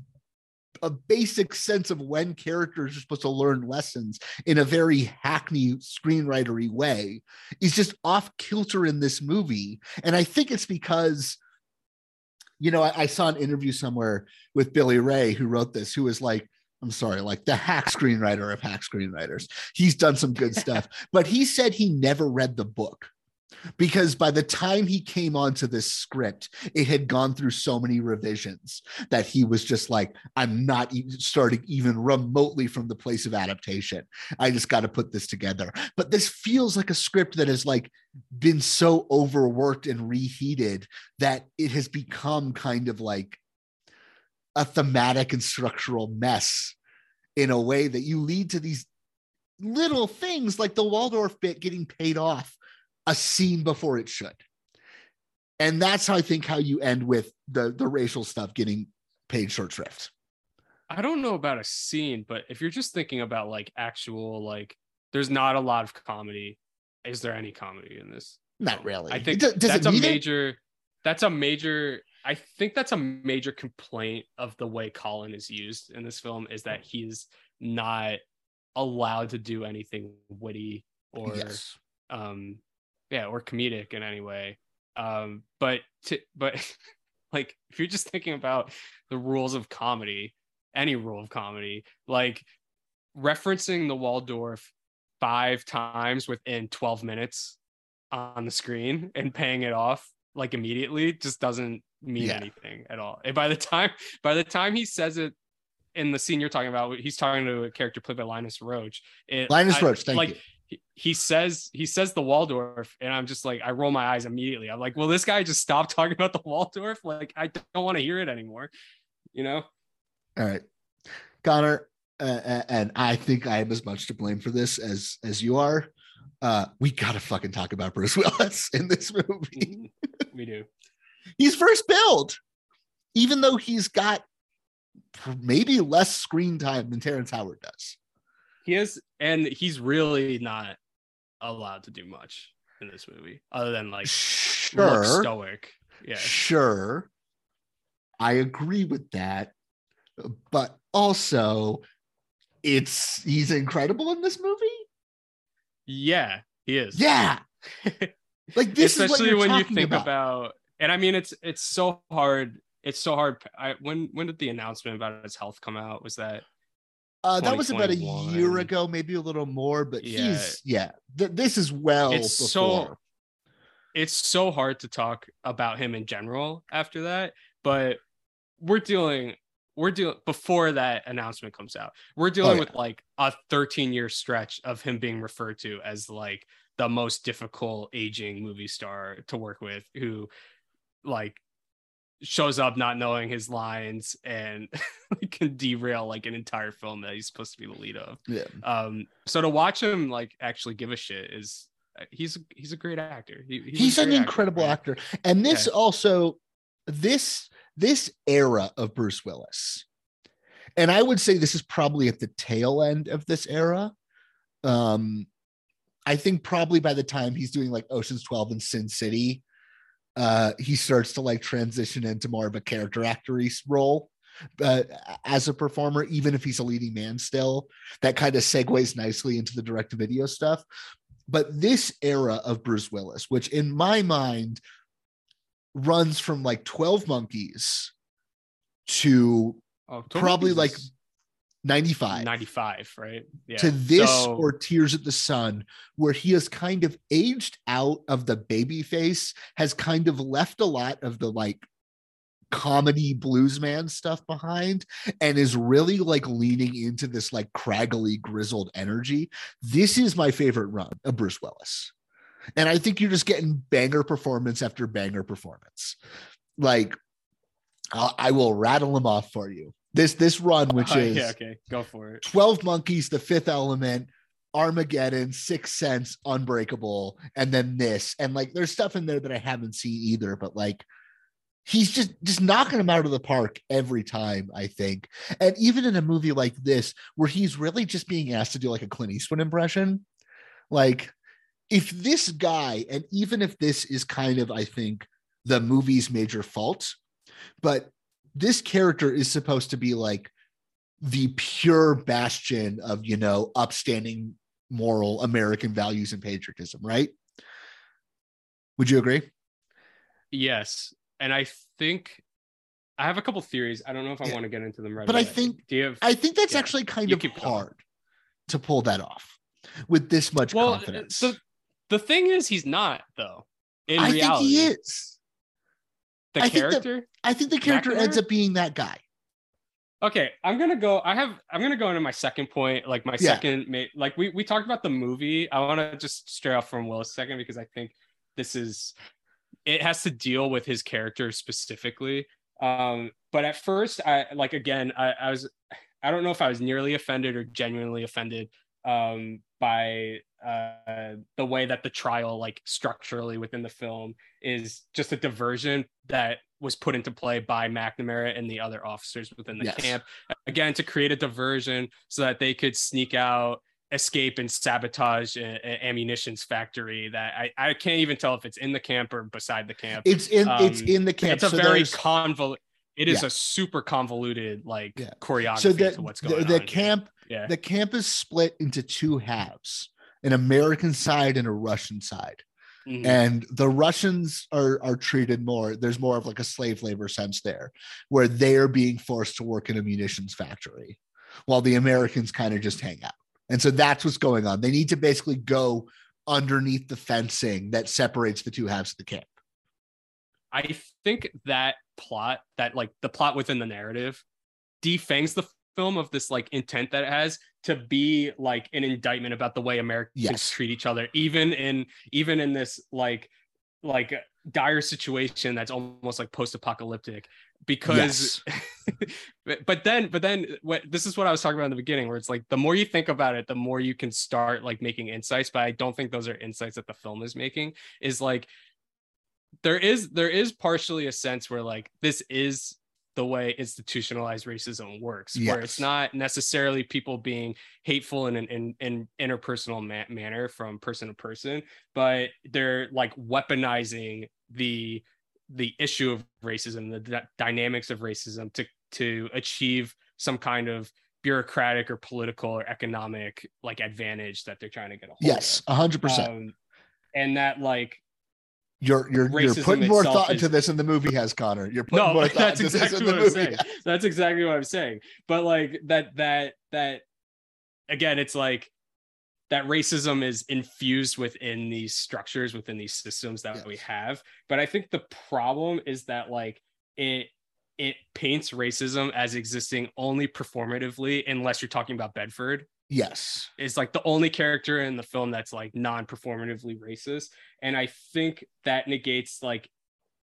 a basic sense of when characters are supposed to learn lessons in a very hackney screenwritery way is just off kilter in this movie. And I think it's because, you know, I, I saw an interview somewhere with Billy Ray who wrote this, who was like, I'm sorry, like the hack screenwriter of hack screenwriters. He's done some good *laughs* stuff, but he said he never read the book because by the time he came onto this script, it had gone through so many revisions that he was just like, I'm not e- starting even remotely from the place of adaptation. I just got to put this together. But this feels like a script that has like been so overworked and reheated that it has become kind of like a thematic and structural mess in a way that you lead to these little things like the Waldorf bit getting paid off a scene before it should. And that's how I think how you end with the the racial stuff getting paid short shrift. I don't know about a scene, but if you're just thinking about like actual like there's not a lot of comedy. Is there any comedy in this? Not really. I think does that's a need it? major that's a major I think that's a major complaint of the way Colin is used in this film is that he's not allowed to do anything witty or yes. um yeah or comedic in any way um but to but *laughs* like if you're just thinking about the rules of comedy any rule of comedy like referencing the waldorf five times within 12 minutes on the screen and paying it off like immediately just doesn't mean Yeah. anything at all and by the time by the time he says it in the scene you're talking about he's talking to a character played by linus roach it, Linus I- Roach, thank like you. he, he says he says the Waldorf, and I'm just like I roll my eyes immediately. I'm like, will this guy just stop *laughs* talking about the Waldorf? Like I don't want to hear it anymore. You know? All right, Connor, uh, and I think I am as much to blame for this as as you are. Uh, we gotta fucking talk about Bruce *laughs* Willis in this movie. we do. He's first build, even though he's got maybe less screen time than Terrence Howard does. He is, and he's really not allowed to do much in this movie, other than like Sure. look stoic. Yeah. Sure. I agree with that. But also, it's he's incredible in this movie. Yeah, he is. Yeah. *laughs* Like this is what especially when you think about. about. And I mean it's it's so hard. It's so hard. I when when did the announcement about his health come out? Was that Uh, that was about a year ago, maybe a little more, but Yeah. he's yeah. Th- this is well it's before. so it's so hard to talk about him in general after that but we're dealing we're dealing before that announcement comes out we're dealing Oh, yeah. with like a 13 year stretch of him being referred to as like the most difficult aging movie star to work with who like shows up not knowing his lines and *laughs* can derail like an entire film that he's supposed to be the lead of yeah. um so to watch him like actually give a shit is uh, he's he's a great actor He- a He's, an incredible right? actor. And this Yeah. also this this era of Bruce Willis. And I would say this is probably at the tail end of this era. Um I think probably by the time he's doing like Ocean's 12 and Sin City, uh he starts to like transition into more of a character actory role. Uh, as a performer, even if he's a leading man still, that kind of segues nicely into the direct video stuff. But this era of Bruce Willis, which in my mind runs from like 12 Monkeys to Oh, probably like 95 95 right yeah to this So- or Tears of the Sun, where he has kind of aged out of the baby face, has kind of left a lot of the like comedy bluesman stuff behind and is really like leaning into this like craggly grizzled energy. This is my favorite run of Bruce Willis. And I think you're just getting banger performance after banger performance. Like I'll, I will rattle them off for you. This this run, which Uh, *laughs* is yeah okay go for it 12 Monkeys, The Fifth Element, Armageddon, Sixth Sense, Unbreakable, and then this. And like there's stuff in there that I haven't seen either, but like he's just just knocking them out of the park every time, I think. And even in a movie like this, where he's really just being asked to do like a Clint Eastwood impression, like if this guy, and even if this is kind of, I think, the movie's major fault, but this character is supposed to be like the pure bastion of you know upstanding moral american values and patriotism right? Would you agree? Yes and i think i have a couple theories. I don't know if i Yeah. want to get into them right But I think- do you have i think that's Yeah, actually kind of keep going. hard to pull that off with this much well confidence. the, the thing is he's not though in i reality think he is the I think the, character? I think the character ends up being that guy. Okay i'm gonna go i have i'm gonna go into my second point like my Yeah. second like we we talked about the movie. I want to just stray off from will a second because i think this is it has to deal with his character specifically. Um but at first i like again i, I was i don't know if i was nearly offended or genuinely offended. Um by uh the way that the trial like structurally within the film is just a diversion that was put into play by McNamara and the other officers within the Yes. camp again to create a diversion so that they could sneak out escape and sabotage an ammunitions factory that I, I can't even tell if it's in the camp or beside the camp it's in it's Um, in the camp it's a so very convoluted it is Yeah. a super convoluted like Yeah. choreography so the, to what's going the on The camp Yeah. the camp is split into two halves an american side and a russian side Mhm. and the russians are are treated more there's more of like a slave labor sense there where they're being forced to work in a munitions factory while the americans kind of just hang out and so that's what's going on they need to basically go underneath the fencing that separates the two halves of the camp I think that plot, that like the plot within the narrative, defangs the film of this like intent that it has to be like an indictment about the way Americans Yes. treat each other, even in even in this like like dire situation that's almost like post-apocalyptic because *laughs* but but then but then what this is what i was talking about in the beginning where it's like the more you think about it the more you can start like making insights but i don't think those are insights that the film is making is like there is there is partially a sense where like this is the way institutionalized racism works where it's not necessarily people being hateful in an in, in interpersonal ma- manner from person to person but they're like weaponizing the the issue of racism the d- dynamics of racism to to achieve some kind of bureaucratic or political or economic like advantage that they're trying to get a hold of. yes of 100% um, and that like you're you're you're putting more thought is- into this than the movie has connor. You're putting no more *laughs* thought that's into this exactly than the what i'm movie. saying. That's exactly what i'm saying. But like that that that again it's like that racism is infused within these structures within these systems that we have. But i think the problem is that like it it paints racism as existing only performatively unless you're talking about bedford yes. is like the only character in the film that's like non-performatively racist and i think that negates like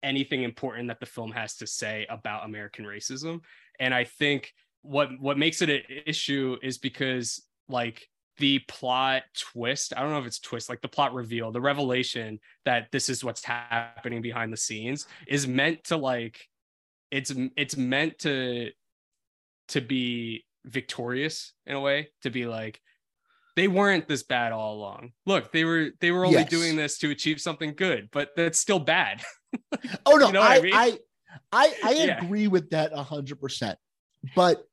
anything important that the film has to say about american racism and i think what what makes it an issue is because like the plot twist i don't know if it's twist like the plot reveal the revelation that this is what's happening behind the scenes is meant to like it's it's meant to to be victorious in a way to be like they weren't this bad all along look they were they were only Yes. doing this to achieve something good but that's still bad *laughs* Oh no, You know I, I mean? I I I Yeah. agree with that hundred percent. But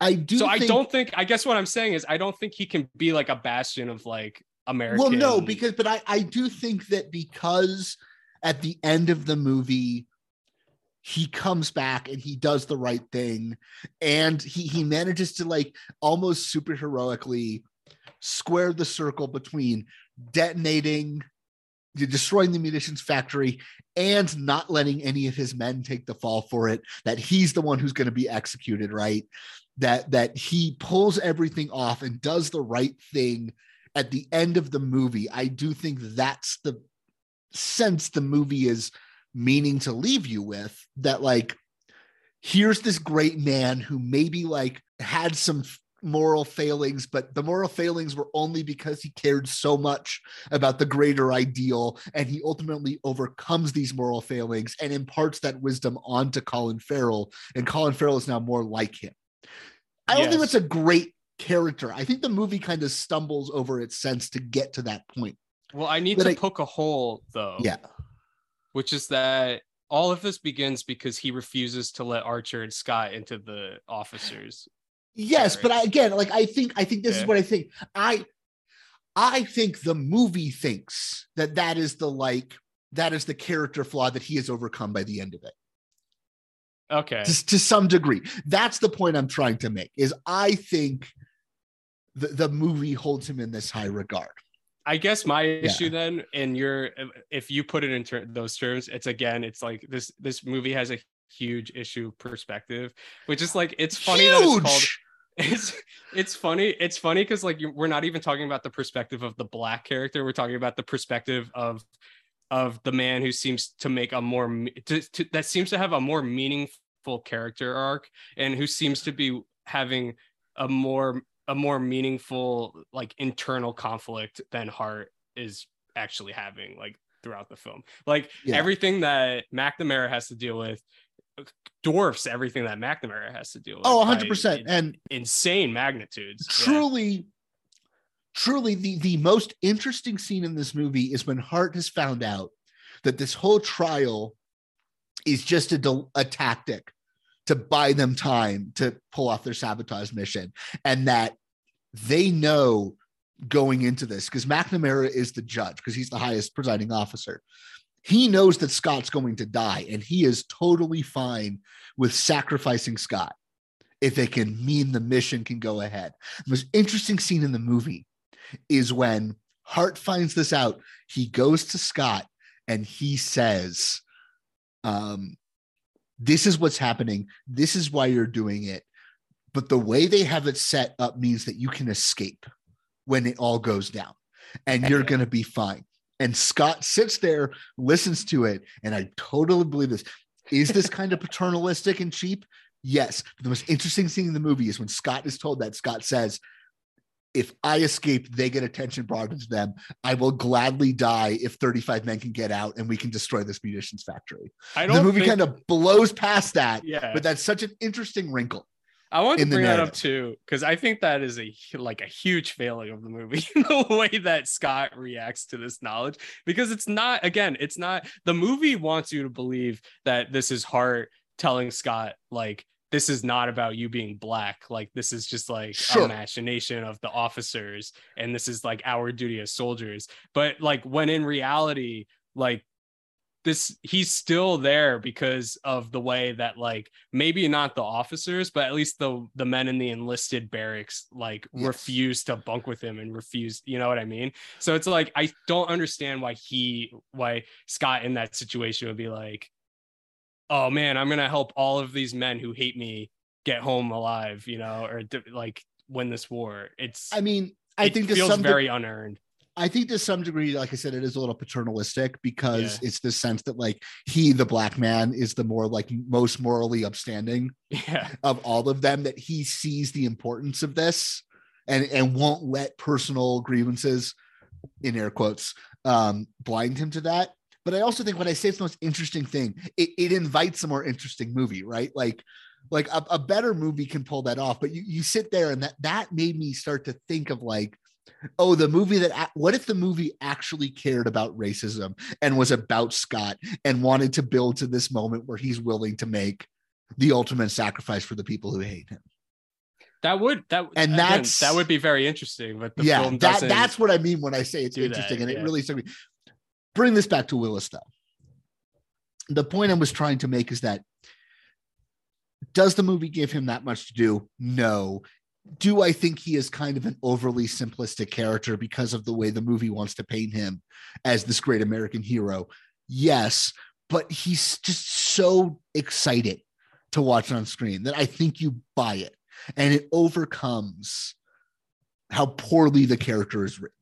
I do. so i don't think i guess what i'm saying is i don't think he can be like a bastion of like american Well, no, because but I I do think that because at the end of the movie he comes back and he does the right thing. And he he manages to like almost super heroically square the circle between detonating destroying the munitions factory and not letting any of his men take the fall for it that he's the one who's going to be executed right? That that he pulls everything off and does the right thing at the end of the movie. I do think that's the sense the movie is meaning to leave you with that like here's this great man who maybe like had some f- moral failings but the moral failings were only because he cared so much about the greater ideal and he ultimately overcomes these moral failings and imparts that wisdom onto Colin Farrell and Colin Farrell is now more like him. I don't think that's a great character. I think the movie kind of stumbles over its sense to get to that point. Well i need but to I- poke a hole though. Yeah which is that all of this begins because he refuses to let archer and scott into the officers Yes, but I, again, like I think, I think this is what I think. I, I think the movie thinks that that is the like that is the character flaw that he has overcome by the end of it, okay to, to some degree. That's the point I'm trying to make. Is I think the the movie holds him in this high regard. I guess my issue then, and your if you put it in ter- those terms, it's again, it's like this this movie has a huge issue perspective, which is like it's funny that it's called. Huge! *laughs* It's it's funny. It's funny because like we're not even talking about the perspective of the black character. We're talking about the perspective of of the man who seems to make a more to, to, that seems to have a more meaningful character arc and who seems to be having a more a more meaningful like internal conflict than Hart is actually having like throughout the film. Like Yeah. everything that McNamara has to deal with uh, dwarfs everything that McNamara has to deal with. Oh, by 100 percent. in- And insane magnitudes. Yeah. truly truly the the most interesting scene in this movie is when hart has found out that this whole trial is just a, a tactic to buy them time to pull off their sabotage mission and that they know going into this because McNamara is the judge because he's the highest presiding officer. He knows that Scott's going to die, and he is totally fine with sacrificing Scott if it can mean the mission can go ahead. The most interesting scene in the movie is when Hart finds this out. He goes to Scott and he says, um, This is what's happening. This is why you're doing it. But the way they have it set up means that you can escape when it all goes down and you're going to be fine. And Scott sits there, listens to it, and I totally believe this. Is this kind of *laughs* paternalistic and cheap? Yes. But the most interesting thing in the movie is when Scott is told that, Scott says, if I escape, they get attention brought into them. I will gladly die if 35 men can get out and we can destroy this munitions factory. I don't the movie think- kind of blows past that, Yeah. but that's such an interesting wrinkle. I want to bring that up too because I think that is a like a huge failing of the movie *laughs* the way that Scott reacts to this knowledge because it's not again it's not the movie wants you to believe that this is Hart telling Scott like this is not about you being black like this is just like Sure. a machination of the officers and this is like our duty as soldiers but like when in reality like this he's still there because of the way that like maybe not the officers but at least the the men in the enlisted barracks like Yes. refuse to bunk with him and refuse you know what i mean so it's like i don't understand why he why scott in that situation would be like oh man i'm gonna help all of these men who hate me get home alive you know or like win this war it's I mean, I think feels some de- very unearned I think to some degree, like I said, it is a little paternalistic because Yeah. it's this sense that like he, the black man, is the more like most morally upstanding *laughs* yeah of all of them. That he sees the importance of this and and won't let personal grievances, in air quotes, um, blind him to that. But I also think when I say it's the most interesting thing, it, it invites a more interesting movie, right? Like, like a, a better movie can pull that off. But you you sit there and that that made me start to think of like, oh, the movie that what if the movie actually cared about racism and was about Scott and wanted to build to this moment where he's willing to make the ultimate sacrifice for the people who hate him. that would that And again, that's- that would be very interesting but the yeah, film that doesn't that's what I mean when I say it's do that, interesting, and it really struck me. Bring this back to Willis, though. The point I was trying to make is that does the movie give him that much to do? No. Do I think he is kind of an overly simplistic character because of the way the movie wants to paint him as this great American hero? Yes, but he's just so excited to watch on screen that I think you buy it and it overcomes how poorly the character is written.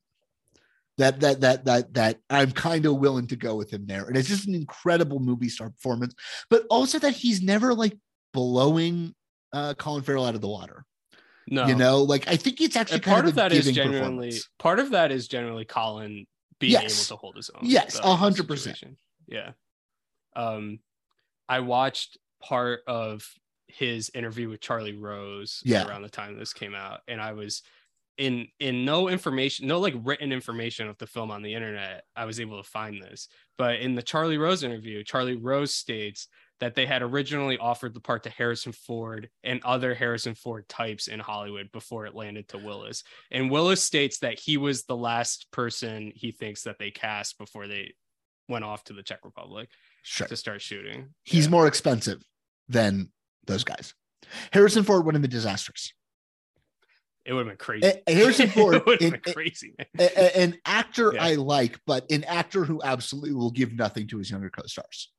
That that that that that I'm kind of willing to go with him there. And it's just an incredible movie star performance, but also that he's never like blowing uh Colin Farrell out of the water. no You know, like I think it's actually part of, of that is genuinely part of that is generally colin being Yes. able to hold his own Yes, a hundred percent. yeah um i watched part of his interview with charlie rose Yeah. around the time this came out and i was in in no information no like written information of the film on the internet i was able to find this but in the charlie rose interview charlie rose states that they had originally offered the part to harrison ford and other harrison ford types in hollywood before it landed to willis and willis states that he was the last person he thinks that they cast before they went off to the czech republic Sure. to start shooting He's Yeah. more expensive than those guys. Harrison Ford would have the disastrous. It would have been crazy Eh, Harrison Ford it would have been crazy man. A- a- an actor Yeah. I like, but an actor who absolutely will give nothing to his younger co-stars.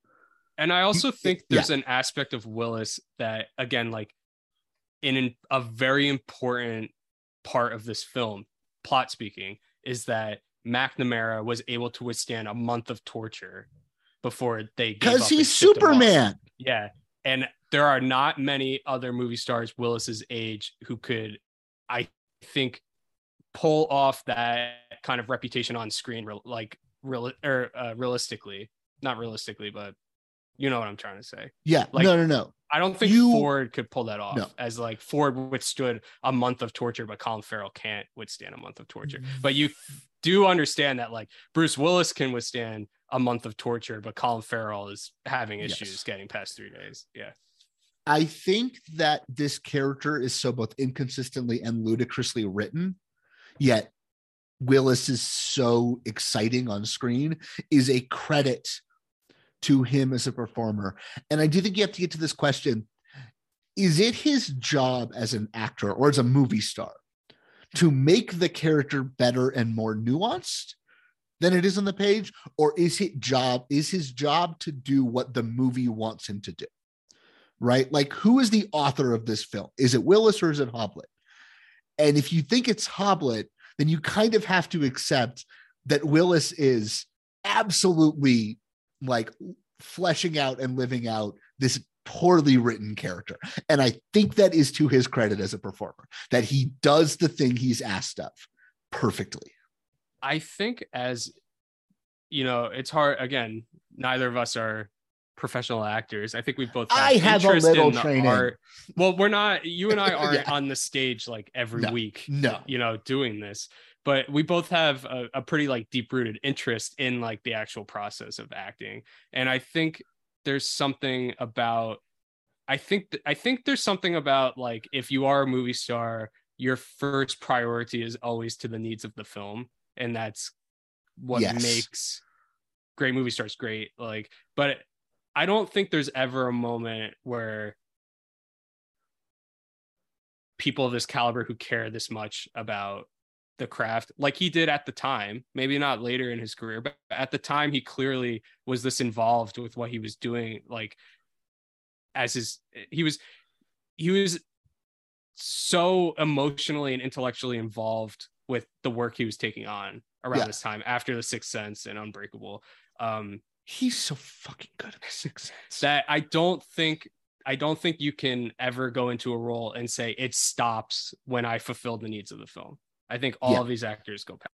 And I also think yeah. there's an aspect of Willis that, again, like in an, a very important part of this film, plot speaking, is that McNamara was able to withstand a month of torture before they Because he's and shipped him off. Superman. Yeah. And there are not many other movie stars Willis's age who could, I think, pull off that kind of reputation on screen, real- like real or uh, realistically, not realistically, but you know what I'm trying to say. Yeah. Like- no, no, no. I don't think You- Ford could pull that off No. as like Ford withstood a month of torture, but Colin Farrell can't withstand a month of torture. But you do understand that like Bruce Willis can withstand a month of torture, but Colin Farrell is having Yes. issues getting past three days. Yeah. I think that this character is so both inconsistently and ludicrously written, yet Willis is so exciting on screen is a credit to him as a performer. And I do think you have to get to this question is it his job as an actor or as a movie star to make the character better and more nuanced than it is on the page or is it job is his job to do what the movie wants him to do right like who is the author of this film is it willis or is it hoblit and if you think it's hoblit then you kind of have to accept that willis is absolutely like fleshing out and living out this poorly written character. And I think that is to his credit as a performer, that he does the thing he's asked of perfectly. I think as you know, it's hard again, neither of us are professional actors. I think we've both I have a little training. Art. Well, we're not you and *laughs* I aren't Yeah. on the stage like every No, week, no. you know, doing this. But we both have a, a pretty like deep rooted interest in like the actual process of acting. And I think there's something about I think th- I think there's something about like if you are a movie star, your first priority is always to the needs of the film, and that's what Yes. makes great movie stars great. Like, but I don't think there's ever a moment where people of this caliber who care this much about the craft like he did at the time maybe not later in his career but at the time he clearly was this involved with what he was doing like as his he was he was so emotionally and intellectually involved with the work he was taking on around Yeah. this time after the sixth sense and unbreakable um He's so fucking good at sixth sense. that I don't think I don't think you can ever go into a role and say it stops when I fulfilled the needs of the film. I think all Yeah. of these actors go pa-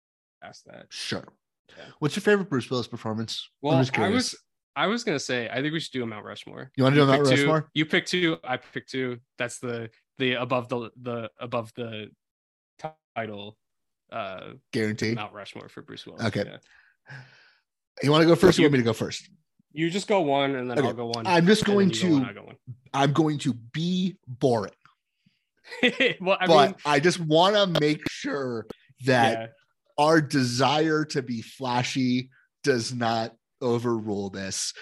past that. Sure. Yeah. What's your favorite Bruce Willis performance? Well, I was I was gonna say I think we should do a Mount Rushmore. You wanna do a Mount pick two- Rushmore? You pick two. I pick two. That's the the above the the above the title uh guaranteed. Mount Rushmore for Bruce Willis. Okay. yeah. You want to go first? Or you want me to go first? You just go one and then Okay. I'll go one. I'm just going you go one, to- go. I'm going to be boring, *laughs* well, I but mean, I just want to make sure that yeah. our desire to be flashy does not overrule this,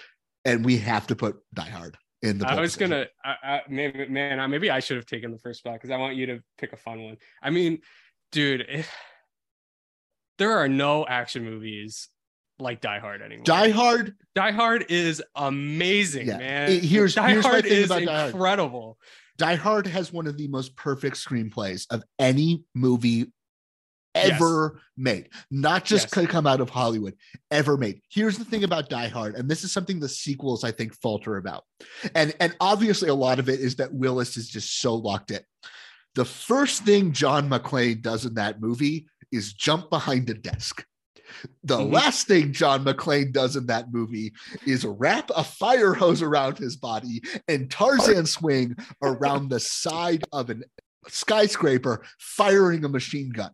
and we have to put Die Hard in the. I was position. gonna, I, I, man, man, maybe I should have taken the first spot because I want you to pick a fun one. I mean, dude, if, there are no action movies like Die Hard anymore. Die Hard. Die Hard is amazing, Yeah. man. It- here's- Die here's my Hard thing is about Die Hard. incredible. Die Hard has one of the most perfect screenplays of any movie ever made, not just Yes. could come out of Hollywood, ever made. Here's the thing about Die Hard, and this is something the sequels I think falter about, and and obviously a lot of it is that Willis is just so locked in. The first thing John McClane does in that movie is jump behind a desk. The Mhm. last thing John McClane does in that movie is wrap a fire hose around his body and Tarzan swing around the side of a skyscraper, firing a machine gun.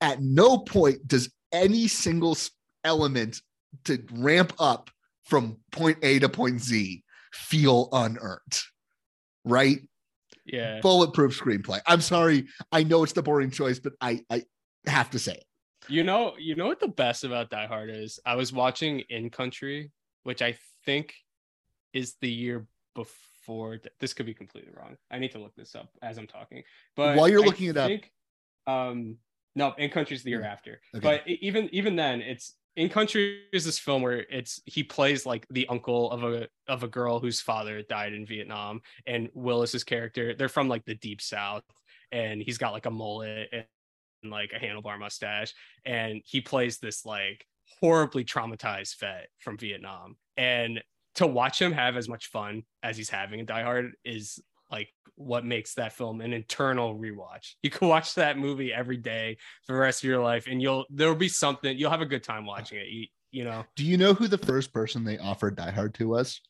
At no point does any single element to ramp up from point A to point Z feel unearned, right? Yeah. Bulletproof screenplay. I'm sorry. I know it's the boring choice, but I, I have to say it. You know, you know what the best about Die Hard is? I was watching In Country, which I think is the year before. th- This could be completely wrong. I need to look this up as I'm talking. But While you're I looking it up- think, um, no, In Country is the year after. Okay. But even even then, it's In Country is this film where it's he plays like the uncle of a of a girl whose father died in Vietnam, and Willis's character. They're from like the deep south, and he's got like a mullet and like a handlebar mustache and he plays this like horribly traumatized vet from Vietnam. And to watch him have as much fun as he's having in Die Hard is like what makes that film an internal rewatch. You can watch that movie every day for the rest of your life, and you'll there'll be something you'll have a good time watching it. You, you know, Do you know who the first person they offered Die Hard to was?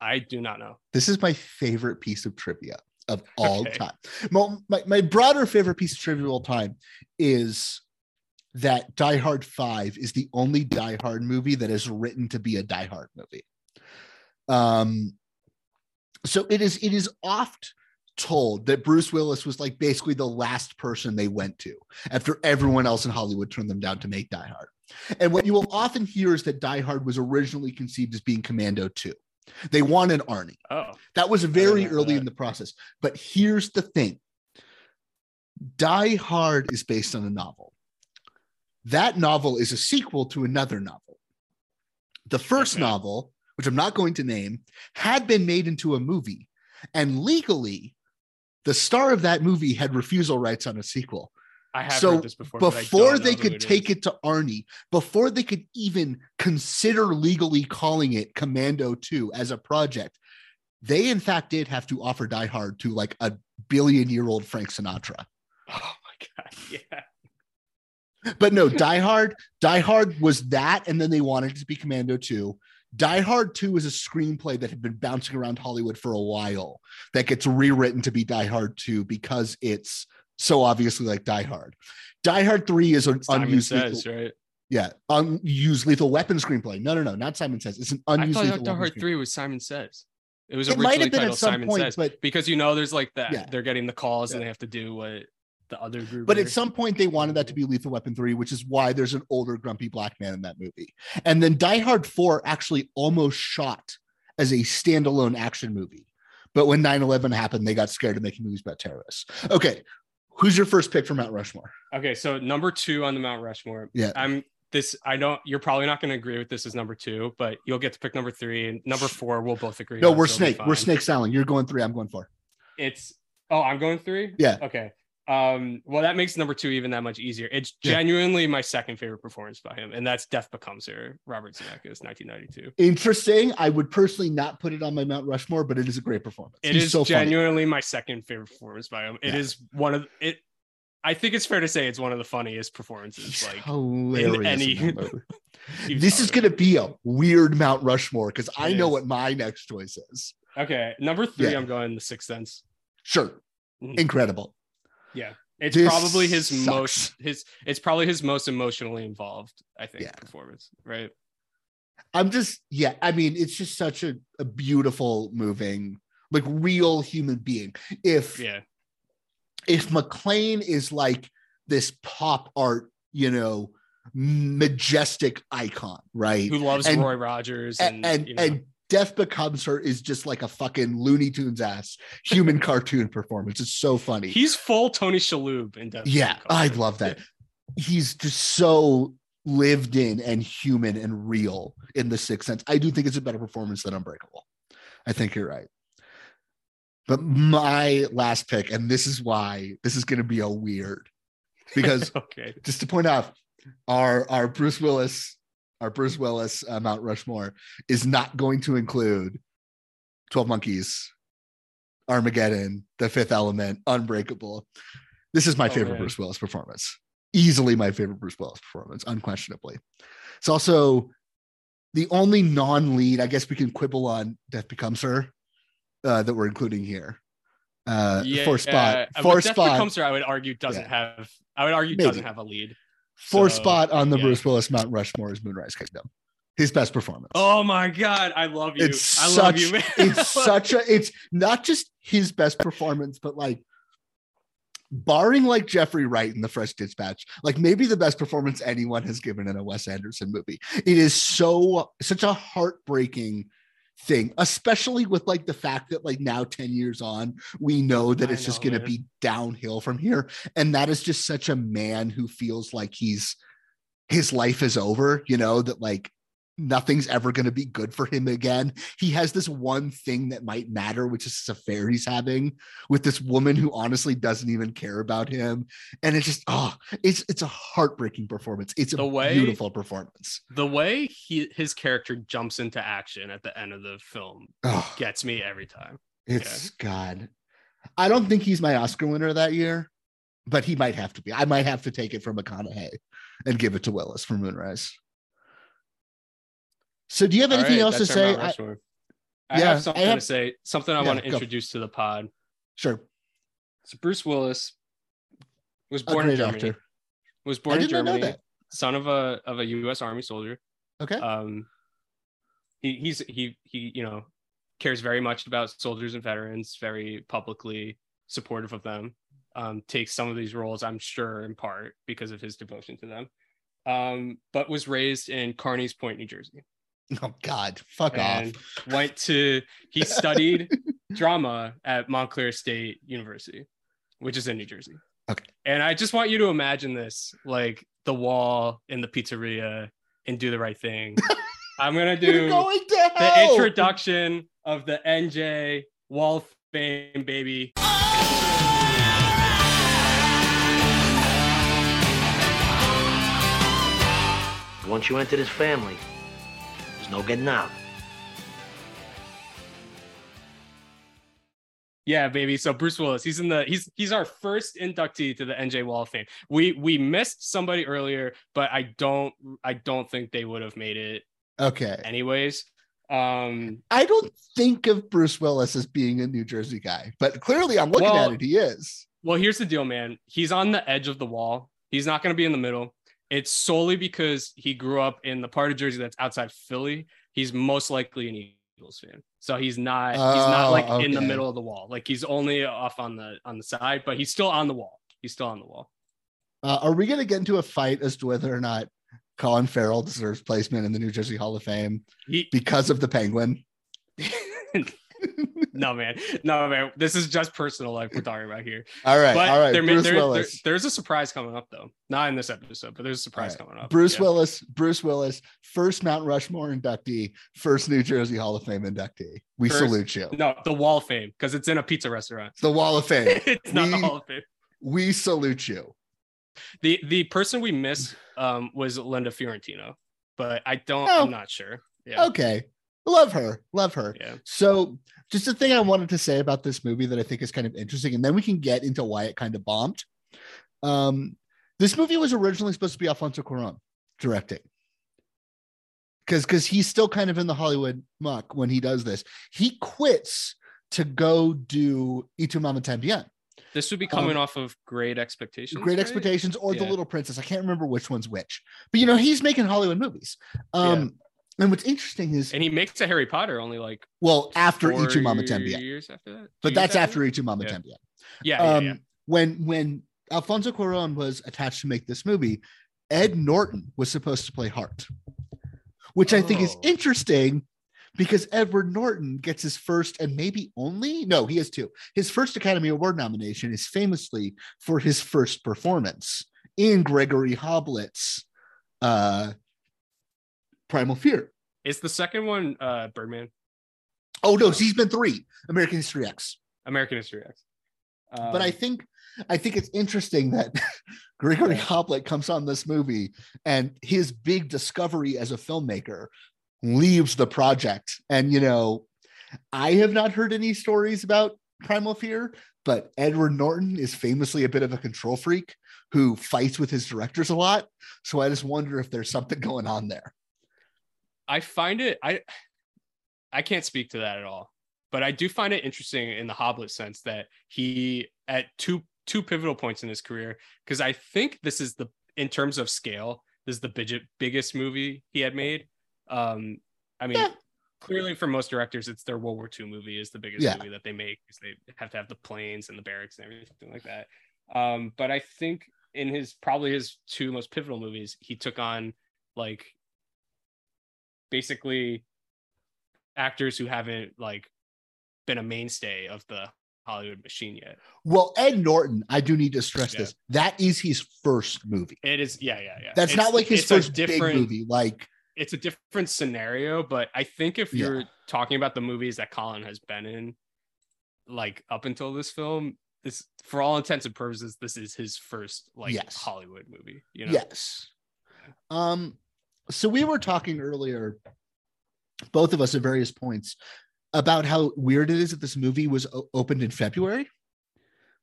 I do not know. This is my favorite piece of trivia of *laughs* all Okay. time. Well, my, my broader favorite piece of trivia of all time is that Die Hard 5 is the only Die Hard movie that is written to be a Die Hard movie. Um, So it is it is oft told that Bruce Willis was like basically the last person they went to after everyone else in Hollywood turned them down to make Die Hard. And what you will often hear is that Die Hard was originally conceived as being Commando 2. They wanted Arnie. Oh, That was very early that. in the process. But here's the thing Die Hard is based on a novel. That novel is a sequel to another novel. The first Okay. novel, which I'm not going to name, had been made into a movie. And legally, the star of that movie had refusal rights on a sequel I have so heard this before. before they could take it to Arnie, before they could even consider legally calling it Commando 2 as a project, they in fact did have to offer Die Hard to like a billion year old Frank Sinatra. *laughs* Oh my god, yeah. But no, Die Hard, Die Hard was that, and then they wanted it to be Commando 2. Die Hard 2 is a screenplay that had been bouncing around Hollywood for a while that gets rewritten to be Die Hard 2 because it's so obviously like Die Hard. Die Hard 3 is an Simon unused says, lethal, right? yeah, unused lethal weapon screenplay. No, no, no, not Simon Says. It's an I unused thought lethal Die Hard screenplay. 3 was Simon Says. It was It might originally have been at titled some Simon point, Says. but- because you know there's like that. Yeah. They're getting the calls and they have to do what the other group But at some point, they wanted that to be Lethal Weapon 3, which is why there's an older, grumpy black man in that movie. And then Die Hard 4 actually almost shot as a standalone action movie. But when 9 11 happened, they got scared of making movies about terrorists. Okay. Who's your first pick for Mount Rushmore? Okay, so number two on the Mount Rushmore. Yeah. I'm this. I don't. You're probably not going to agree with this as number two, but you'll get to pick number three and number four. We'll both agree. No, on, we're so snake. We're snake styling. You're going three. I'm going four. It's. Oh, I'm going three. Yeah. Okay. Um. Well, that makes number two even that much easier. It's Yeah. genuinely my second favorite performance by him, and that's Death Becomes Her. Robert Zemeckis, 1992. Interesting. I would personally not put it on my Mount Rushmore, but it is a great performance. It He's is so funny. genuinely my second favorite performance by him. It Yeah. is one of it. I think it's fair to say it's one of the funniest performances. Like hilarious. in any- *laughs* *laughs* this is going to be a weird Mount Rushmore because I It know what my next choice is. Okay, number three, Yeah. I'm going The Sixth Sense. Sure. Mhm. Incredible. Yeah, it's This probably his sucks. most his. It's probably his most emotionally involved. I think Yeah. performance. Right. I'm just, yeah, I mean, it's just such a, a beautiful, moving, like real human being. If Yeah. if McClane is like this pop art, you know, majestic icon, right? Who loves And- Roy Rogers and and and, you know, and Death Becomes Her is just like a fucking Looney Tunes ass human *laughs* cartoon performance. It's so funny. he's full Tony Shalhoub in Death. yeah, I love that. He's just so lived in and human and real in the sixth sense. I do think it's a better performance than Unbreakable. I think you're right. But my last pick, and this is why this is going to be a weird, because *laughs* okay. just to point out, our our Bruce Willis, our Bruce Willis uh, Mount Rushmore is not going to include Twelve Monkeys, Armageddon, The Fifth Element, Unbreakable. This is my Oh, favorite man. Bruce Willis performance. Easily my favorite Bruce Willis performance, unquestionably. It's also the only non-lead. I guess we can quibble on Death Becomes Her uh, that we're including here. Uh, Yeah, four spot, uh, four but Death spot. Becomes Her, I would argue doesn't Yeah. have. I would argue Maybe. doesn't have a lead. Four So, spot on the yeah. Bruce Willis Mount Rushmore is Moonrise Kingdom. His best performance. Oh my god, I love you. it's I such love you, man. it's *laughs* such a it's not just his best performance, but like barring like Jeffrey Wright in the French Dispatch, like maybe the best performance anyone has given in a Wes Anderson movie. It is so such a heartbreaking thing, especially with like the fact that like now 10 years on, we know that it's just going to be downhill from here. And that is just such a man who feels like he's his life is over, you know, that like nothing's ever going to be good for him again. He has this one thing that might matter, which is this affair he's having with this woman who honestly doesn't even care about him. And it's just, oh, it's it's a heartbreaking performance. It's a way- beautiful performance. the way he his character jumps into action at the end of the film Oh, gets me every time. it's God. I don't think he's my Oscar winner that year, but he might have to be. I might have to take it from McConaughey and give it to Willis for Moonrise. So, do you have anything right, else to say? I-. I, Yeah, I have something have- to say. Something I Yeah, want to go. introduce to the pod. sure. So Bruce Willis was born in Germany. actor. Was born in did not know Germany. Son of a of a U.S. Army soldier. Okay. Um, he he's he he you know cares very much about soldiers and veterans, very publicly supportive of them. Um, takes some of these roles, I'm sure, in part because of his devotion to them. Um, but was raised in Carneys Point, New Jersey. *laughs* Oh God, fuck and off. went to he *laughs* studied *laughs* drama at Montclair State University, which is in New Jersey. Okay. And I just want you to imagine this like the wall in the pizzeria and do the right thing. I'm gonna do going to the hell. introduction of the NJ Wall of Fame, baby. Once you enter this family, there's no getting out. Yeah, baby. So Bruce Willis, he's in the he's he's our first inductee to the NJ Wall of Fame. We we missed somebody earlier, but I don't I don't think they would have made it Okay. anyways. Um I don't think of Bruce Willis as being a New Jersey guy, but clearly I'm looking Well- at it. He is. Well, here's the deal, man. He's on the edge of the wall. He's not going to be in the middle. It's solely because he grew up in the part of Jersey that's outside Philly. He's most likely an Eagles fan. So he's not he's not Oh, like in the middle of the wall. Like he's only off on the on the side, but he's still on the wall. He's still on the wall. Uh, are we going to get into a fight as to whether or not Colin Farrell deserves placement in the New Jersey Hall of Fame He because of the Penguin? *laughs* no man. No man. This is just personal life we're talking about here. All right, But all right. there, Bruce there- there- Willis. there's a surprise coming up though. Not in this episode, but there's a surprise right. coming up. Bruce Yeah. Willis, Bruce Willis, first Mount Rushmore inductee, first New Jersey Hall of Fame inductee. We First- salute you. No, the Wall of Fame because it's in a pizza restaurant. It's the Wall of Fame. *laughs* it's not the Hall of Fame. we salute you. The the person we missed um was Linda Fiorentino, but I don't. Oh. I'm not sure. Yeah. Okay. Love her. Love her. Yeah. So, just a thing I wanted to say about this movie that I think is kind of interesting, and then we can get into why it kind of bombed. Um, this movie was originally supposed to be Alfonso Cuarón directing, because because he's still kind of in the Hollywood muck when he does this. He quits to go do Y Tu Mamá También, This would be coming Um, off of Great Expectations. Great right? Expectations, or The Little Princess. I can't remember which one's which, but you know he's making Hollywood movies. Um, and what's interesting is And he makes a Harry Potter only like well after Y Tu Mamá También. years after that. Two but that's after that? Itu Mama Yeah. Yeah, yeah, Um, yeah. When when Alfonso Cuarón was attached to make this movie, Ed Norton was supposed to play Hart, which I think is Oh. interesting because Edward Norton gets his first and maybe only no, he has two. His first Academy Award nomination is famously for his first performance in Gregory Hoblit's uh, Primal Fear. Is the second one uh Birdman? Oh no, he's been three American History X. American History X. but I Um, think I think it's interesting that *laughs* Gregory Hoblit comes on this movie and his big discovery as a filmmaker leaves the project. And you know, I have not heard any stories about Primal Fear, but Edward Norton is famously a bit of a control freak who fights with his directors a lot. So I just wonder if there's something *laughs* going on there. I find it I I can't speak to that at all. But I do find it interesting in the Hoblit sense that he at two two pivotal points in his career because I think this is the in terms of scale this is the biggest biggest movie he had made. Um I mean Yeah. clearly for most directors it's their World War II movie is the biggest Yeah. movie that they make because they have to have the planes and the barracks and everything like that. Um but I think in his probably his two most pivotal movies he took on like basically actors who haven't like been a mainstay of the Hollywood machine yet. Well, Ed Norton, I do need to stress Yeah. this. That is his first movie. It is, yeah, yeah, yeah. That's It's- not like his it's a first big movie. Like It's a different scenario, but I think if you're talking about the movies that Colin has been in, like up until this film, this for all intents and purposes, this is his first like Yes. Hollywood movie. You know, Yes. Um, so we were talking earlier, both of us at various points, about how weird it is that this movie was o- opened in February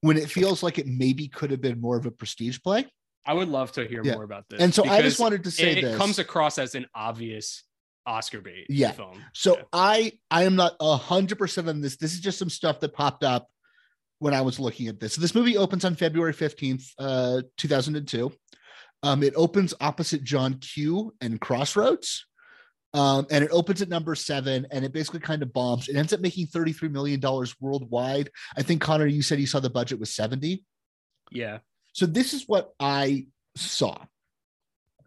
when it feels like it maybe could have been more of a prestige play. I would love to hear Yeah. more about this. And so I just wanted to say it, it this. comes across as an obvious Oscar bait Yeah. film. So Yeah. I I am not a hundred percent on this. This is just some stuff that popped up when I was looking at this. So this movie opens on February 15th, uh, 2002. Um, it opens opposite John Q and Crossroads. Um, and it opens at number seven and it basically kind of bombs. It ends up making $33 million worldwide. I think Connor, you said you saw the budget was 70. Yeah. So this is what I saw.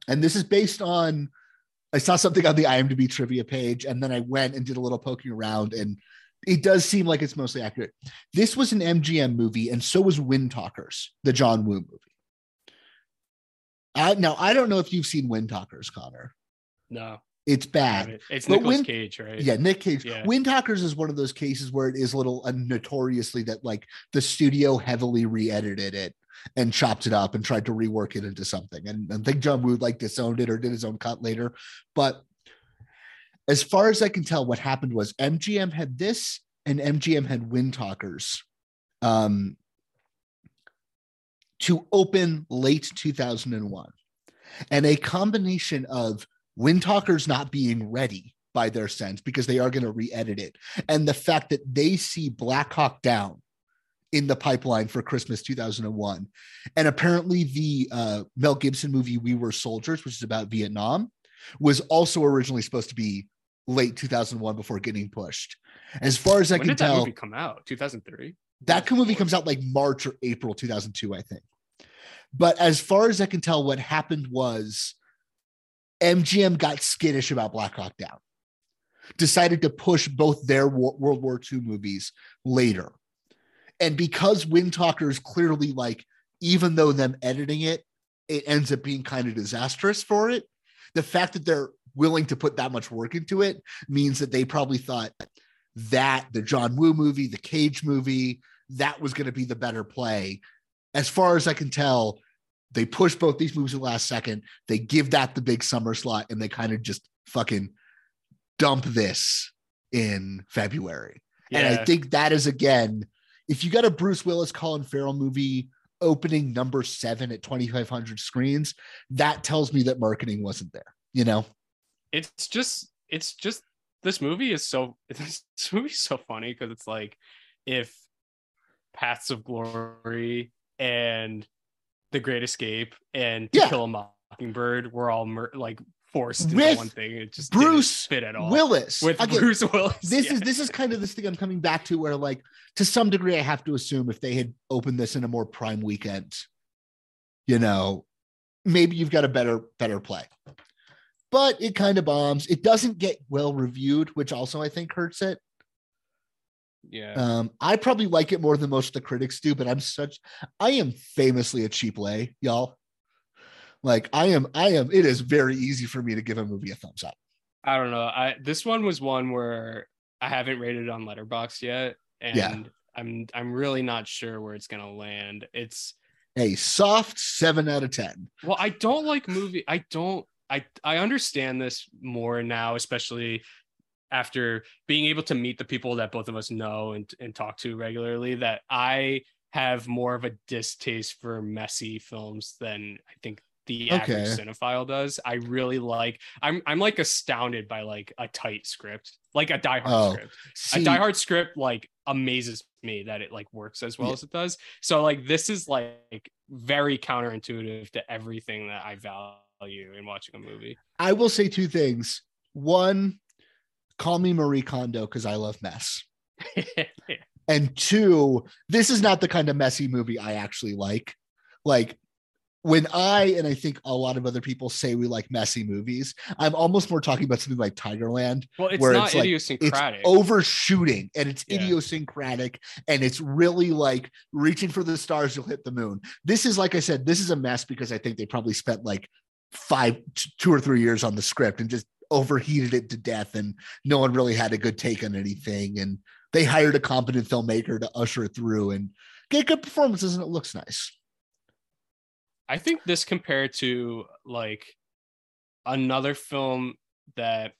And this is based on I saw something on the IMDb trivia page, and then I went and did a little poking around, and it does seem like it's mostly accurate. This was an MGM movie, and so was Wind Talkers, the John Woo movie. Uh, now, I don't know if you've seen Wind Talkers, Connor. No. It's bad. It's But Nicolas Wind- Cage, right? Yeah, Nick Cage. Yeah. Wind Talkers is one of those cases where it is a little uh, notoriously that like the studio heavily re-edited it and chopped it up and tried to rework it into something. And I think John Woo like disowned it or did his own cut later. But as far as I can tell, what happened was MGM had this and MGM had Wind Talkers um, to open late 2001. And a combination of Wind Talkers not being ready by their sense because they are going to re-edit it, and the fact that they see Black Hawk Down in the pipeline for Christmas 2001, and apparently the uh, Mel Gibson movie We Were Soldiers, which is about Vietnam, was also originally supposed to be late 2001 before getting pushed. As far as I when can did that tell, movie come out? 2003. That movie comes out like March or April 2002, I think. But as far as I can tell, what happened was MGM got skittish about Black Hawk Down, decided to push both their Wo- World War II movies later. And because Wind Talkers clearly, like, even though them editing it, it ends up being kind of disastrous for it. The fact that they're willing to put that much work into it means that they probably thought that the John Woo movie, the Cage movie, that was going to be the better play. As far as I can tell, they push both these movies at the last second. They give that the big summer slot and they kind of just fucking dump this in February. And I think that is again, if you got a Bruce Willis, Colin Farrell movie opening number seven at 2,500 screens, that tells me that marketing wasn't there, you know? it's just it's just this movie is so *laughs* this movie's so funny because it's like if paths of glory and the great escape and to Yeah. kill a mockingbird were all mur- like forced into With one thing it just Bruce fit at all Willis. with Again, bruce willis this yeah. is this is kind of this thing I'm coming back to where like to some degree I have to assume if they had opened this in a more prime weekend, you know, maybe you've got a better better play. But it kind of bombs. It doesn't get well reviewed, which also I think hurts it. Yeah Um, I probably like it more than most of the critics do, but I'm such I am famously a cheap lay, y'all. Like I am, I am, it is very easy for me to give a movie a thumbs up. i don't know i this one was one where i haven't rated on Letterboxd yet and Yeah. i'm i'm really not sure where it's gonna land it's A soft seven out of ten. Well, I don't like movie. I don't. I I understand this more now, especially after being able to meet the people that both of us know and and talk to regularly. That I have more of a distaste for messy films than I think the average Okay. cinephile does. I really like. I'm I'm like astounded by like a tight script, like a Die Hard Oh, script. see- a Die Hard script like amazes me that it like works as well Yeah. as it does. So like this is like very counterintuitive to everything that I value in watching a movie. I will say two things. One, call me Marie Kondo because I love mess. *laughs* And two, this is not the kind of messy movie I actually like. Like when I and I think a lot of other people say we like messy movies, I'm almost more talking about something like Tigerland. Well, it's where not like- idiosyncratic. It's overshooting and it's Yeah. idiosyncratic and it's really like reaching for the stars, you'll hit the moon. This is like I said, this is a mess because I think they probably spent like five, two or three years on the script and just overheated it to death, and no one really had a good take on anything. And they hired a competent filmmaker to usher it through and get good performances, and it looks nice. I think this compared to like another film that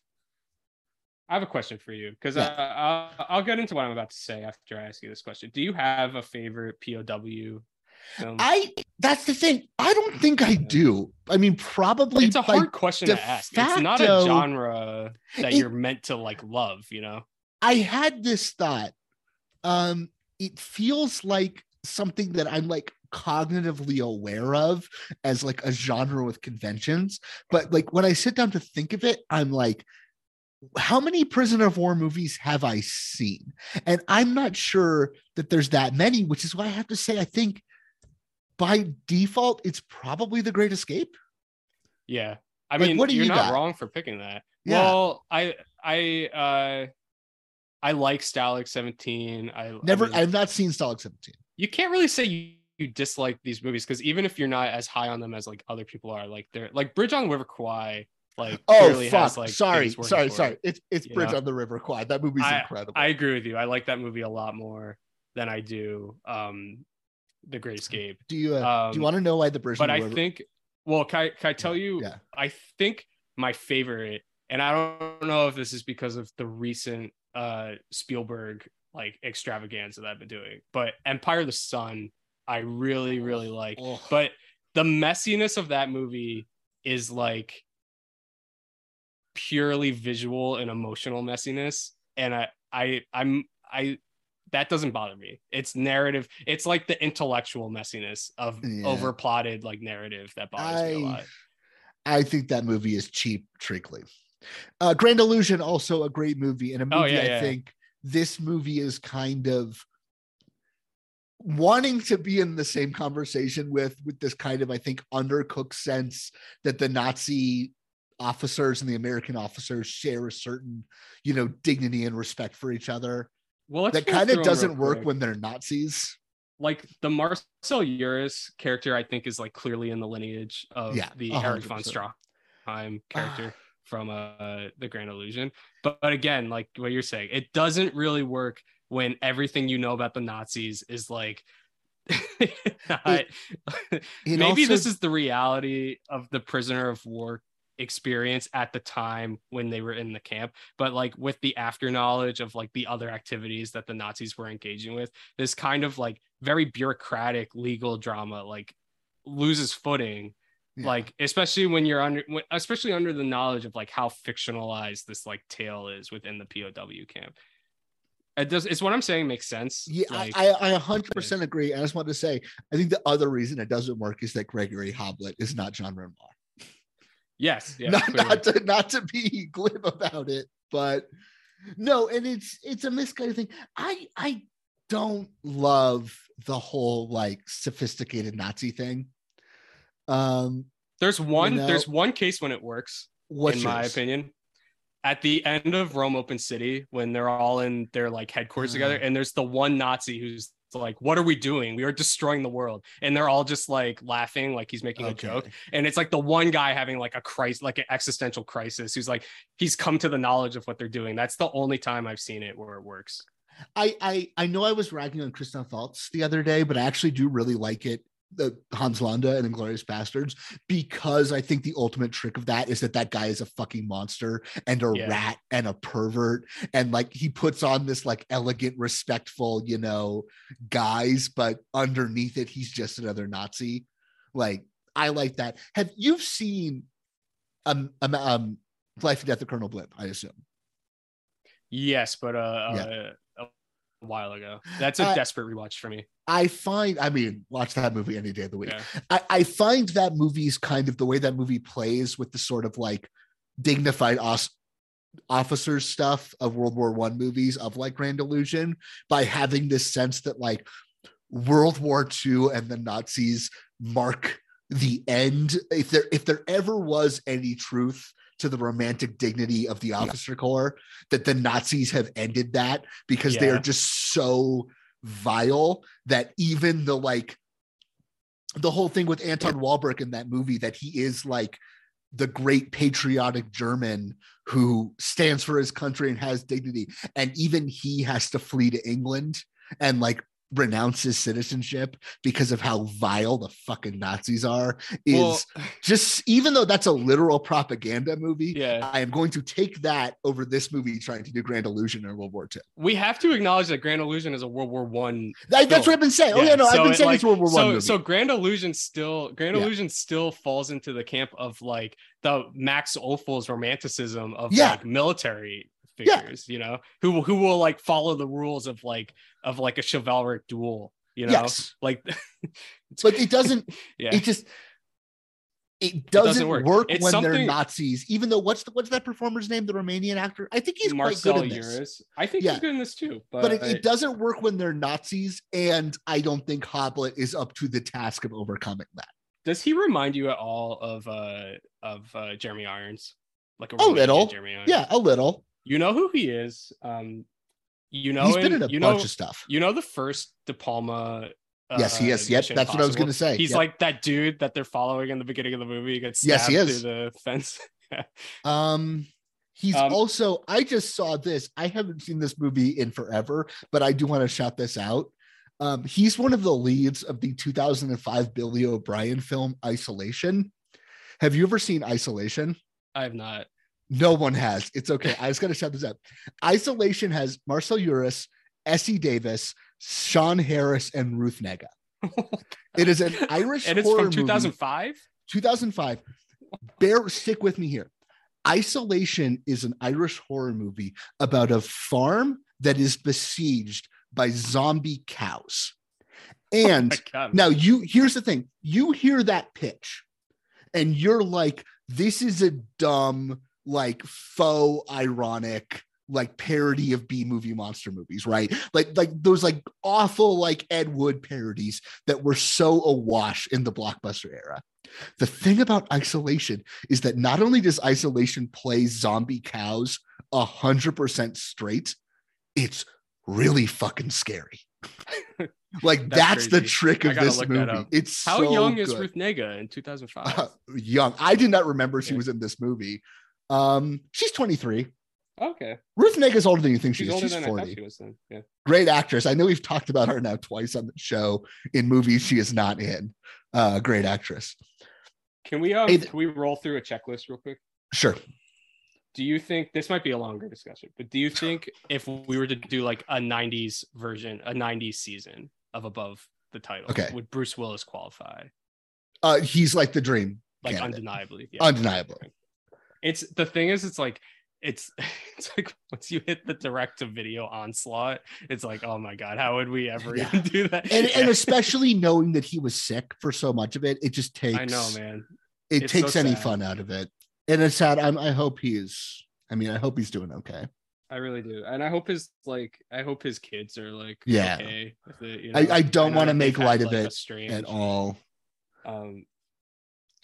I have a question for you because Yeah. Uh, I'll, I'll get into what I'm about to say after I ask you this question. Do you have a favorite POW film? I that's the thing. I don't think I do. I mean, probably it's a hard question to ask. It's not a genre that It- you're meant to like love, you know? I had this thought. Um, it feels like something that I'm like cognitively aware of as like a genre with conventions. But like when I sit down to think of it, I'm like, how many prisoner of war movies have I seen? And I'm not sure that there's that many, which is why I have to say I think by default it's probably The Great Escape. Yeah. I Like, mean, what do you're you not got? wrong for picking that. Yeah. Well, I I uh I like Stalag 17. I I Never mean, I've not seen Stalag 17. you can't really say you, you dislike these movies because even if you're not as high on them as like other people are, like they're like Bridge on the River Kwai, like Oh fuck. has like sorry, sorry, sorry. it, It's it's you Bridge know? on the River Quad. That movie's I, incredible. I agree with you. I like that movie a lot more than I do um The Great Escape. do you uh, do you um, want to know why the Bridge But I think well, can I, can I tell you yeah. I think my favorite, and I don't know if this is because of the recent uh Spielberg like extravaganza that I've been doing, but Empire of the Sun, I really, really like. Oh. But the messiness of that movie is like purely visual and emotional messiness. And I I I'm I that doesn't bother me. It's narrative, it's like the intellectual messiness of Yeah. over plotted like narrative that bothers me a I lot. I think that movie is cheap, trickly. Uh, Grand Illusion, also a great movie, and a movie Oh, yeah, I yeah. think this movie is kind of wanting to be in the same conversation with with this kind of I think undercooked sense that the Nazi officers and the American officers share a certain you know dignity and respect for each other. Well, that kind of doesn't work quick. when they're Nazis. like the Marcel Iures character, I think is like clearly in the lineage of Yeah, the a Eric von. Stroheim character from uh the Grand Illusion. But, but again, like what you're saying, it doesn't really work when everything you know about the Nazis is like *laughs* not- *laughs* maybe also- this is the reality of the prisoner of war experience at the time when they were in the camp but like with the after knowledge of like the other activities that the nazis were engaging with this kind of like very bureaucratic legal drama like loses footing Yeah. like especially when you're under when- especially under the knowledge of like how fictionalized this like tale is within the pow camp it does it's what i'm saying makes sense Yeah, like, I, I, I 100% agree. I just want to say, I think the other reason it doesn't work is that Gregory Hoblit is not John Renoir. Yes yeah, not, not to not to be *laughs* glib about it, but no, and it's it's a misguided thing. I I don't love the whole like sophisticated Nazi thing. Um, There's one. know, there's one case when it works, What's in my opinion. At the end of Rome Open City, when they're all in their like headquarters Uh. together, and there's the one Nazi who's like, "What are we doing? We are destroying the world," and they're all just like laughing, like he's making a joke, and it's like the one guy having like a crisis, like an existential crisis, who's like he's come to the knowledge of what they're doing. That's the only time I've seen it where it works. I I I know I was ragging on Christoph Waltz the other day, but I actually do really like it. The Hans Landa and Inglourious Basterds, because I think the ultimate trick of that is that that guy is a fucking monster and a Yeah. rat and a pervert, and like he puts on this like elegant, respectful, you know, guys, but underneath it, he's just another Nazi. Like I like that. Have you seen um um, um Life and Death of Colonel Blimp? I assume. Yes, but uh, Yeah. uh a while ago. That's a Uh, desperate rewatch for me. I find, I mean, watch that movie any day of the week. Yeah. I, I find that movie is kind of the way that movie plays with the sort of like dignified os- officers stuff of World War One movies of like Grand Illusion by having this sense that like World War II and the Nazis mark the end. If there if there ever was any truth to the romantic dignity of the officer corps, that the Nazis have ended that because they are just so vile that even the like the whole thing with Anton Walbrook in that movie that he is like the great patriotic German who stands for his country and has dignity. And even he has to flee to England and like renounce his citizenship because of how vile the fucking Nazis are is Well- just even though that's a literal propaganda movie, Yeah. I am going to take that over this movie trying to do Grand Illusion in World War II. we have to acknowledge that Grand Illusion is a World War One. That- that's what I've been saying. Oh, yeah, no, I've been saying it's World War so, One. So Grand Illusion still Grand Yeah. Illusion still falls into the camp of like the Max Ophuls romanticism of Yeah. like military Yeah. figures, you know, who who will like follow the rules of like of like a chivalric duel, you know, Yes. like *laughs* but it doesn't *laughs* yeah. it just it doesn't, doesn't work. work, when they're Nazis. Even though what's the, what's that performer's name? The Romanian actor. I think he's Marcel quite good in this. Iures. I think Yeah. he's good in this too. But, But it, I- it doesn't work when they're Nazis, and I don't think Hoblit is up to the task of overcoming that. does he remind you at all of uh of uh Jeremy Irons? Like a, A little, Jeremy Irons? yeah, a little. You know who he is. Um you know He's been in a you bunch know, of stuff. You know the first De Palma Yes, he uh, is. Yep, that's what I was gonna say. He's Yep. like that dude that they're following in the beginning of the movie. He gets Yes, he is. through the fence. *laughs* Um, he's Um, also. I just saw this. I haven't seen this movie in forever, but I do want to shout this out. Um, he's one of the leads of the 2005 Billy O'Brien film Isolation. Have you ever seen Isolation? I have not. No one has. It's okay. I just got to shut this up. Isolation has Marcel Iures, Essie Davis, Sean Harris, and Ruth Negga. *laughs* It is an Irish and it's horror from movie. 2005. 2005. Bear, stick with me here. Isolation is an Irish horror movie about a farm that is besieged by zombie cows. *laughs* Oh and Oh now you here's the thing. You hear that pitch and you're like this is a dumb like faux ironic like parody of B movie monster movies, right? Like like those like awful like Ed Wood parodies that were so awash in the blockbuster era. The thing about isolation is that not only does isolation play zombie cows a hundred percent straight, it's really fucking scary. *laughs* like That's that's, the trick of this movie. It's How so young is. Ruth Negga in 2005? Uh, young. I did not remember she Yeah. was in this movie. Um, she's 23. okay. Ruth Negga's older than you think she She's is. older She's than I 40. she. Yeah. Great actress. I know we've talked about her now twice on the show in movies she is not in. Uh, great actress. Can we um Hey, can we roll through a checklist real quick? Sure. Do you think this might be a longer discussion, but do you think if we were to do like a 90s version, a 90s season of above the title, Okay. would Bruce Willis qualify? Uh, he's like the dream. Like candidate. undeniably. Undeniably. It's the thing is it's like it's *laughs* it's like once you hit the direct to video onslaught, it's like, oh my god, how would we ever Yeah. even do that? And, and especially knowing that he was sick for so much of it, it just takes I know, man. it It's takes so any fun out of it. And it's sad. I'm, I hope he's I mean, I hope he's doing okay. I really do, and I hope his like I hope his kids are like Yeah. okay it. You I, know? I don't want to make they've had, light of like, it at all. Um,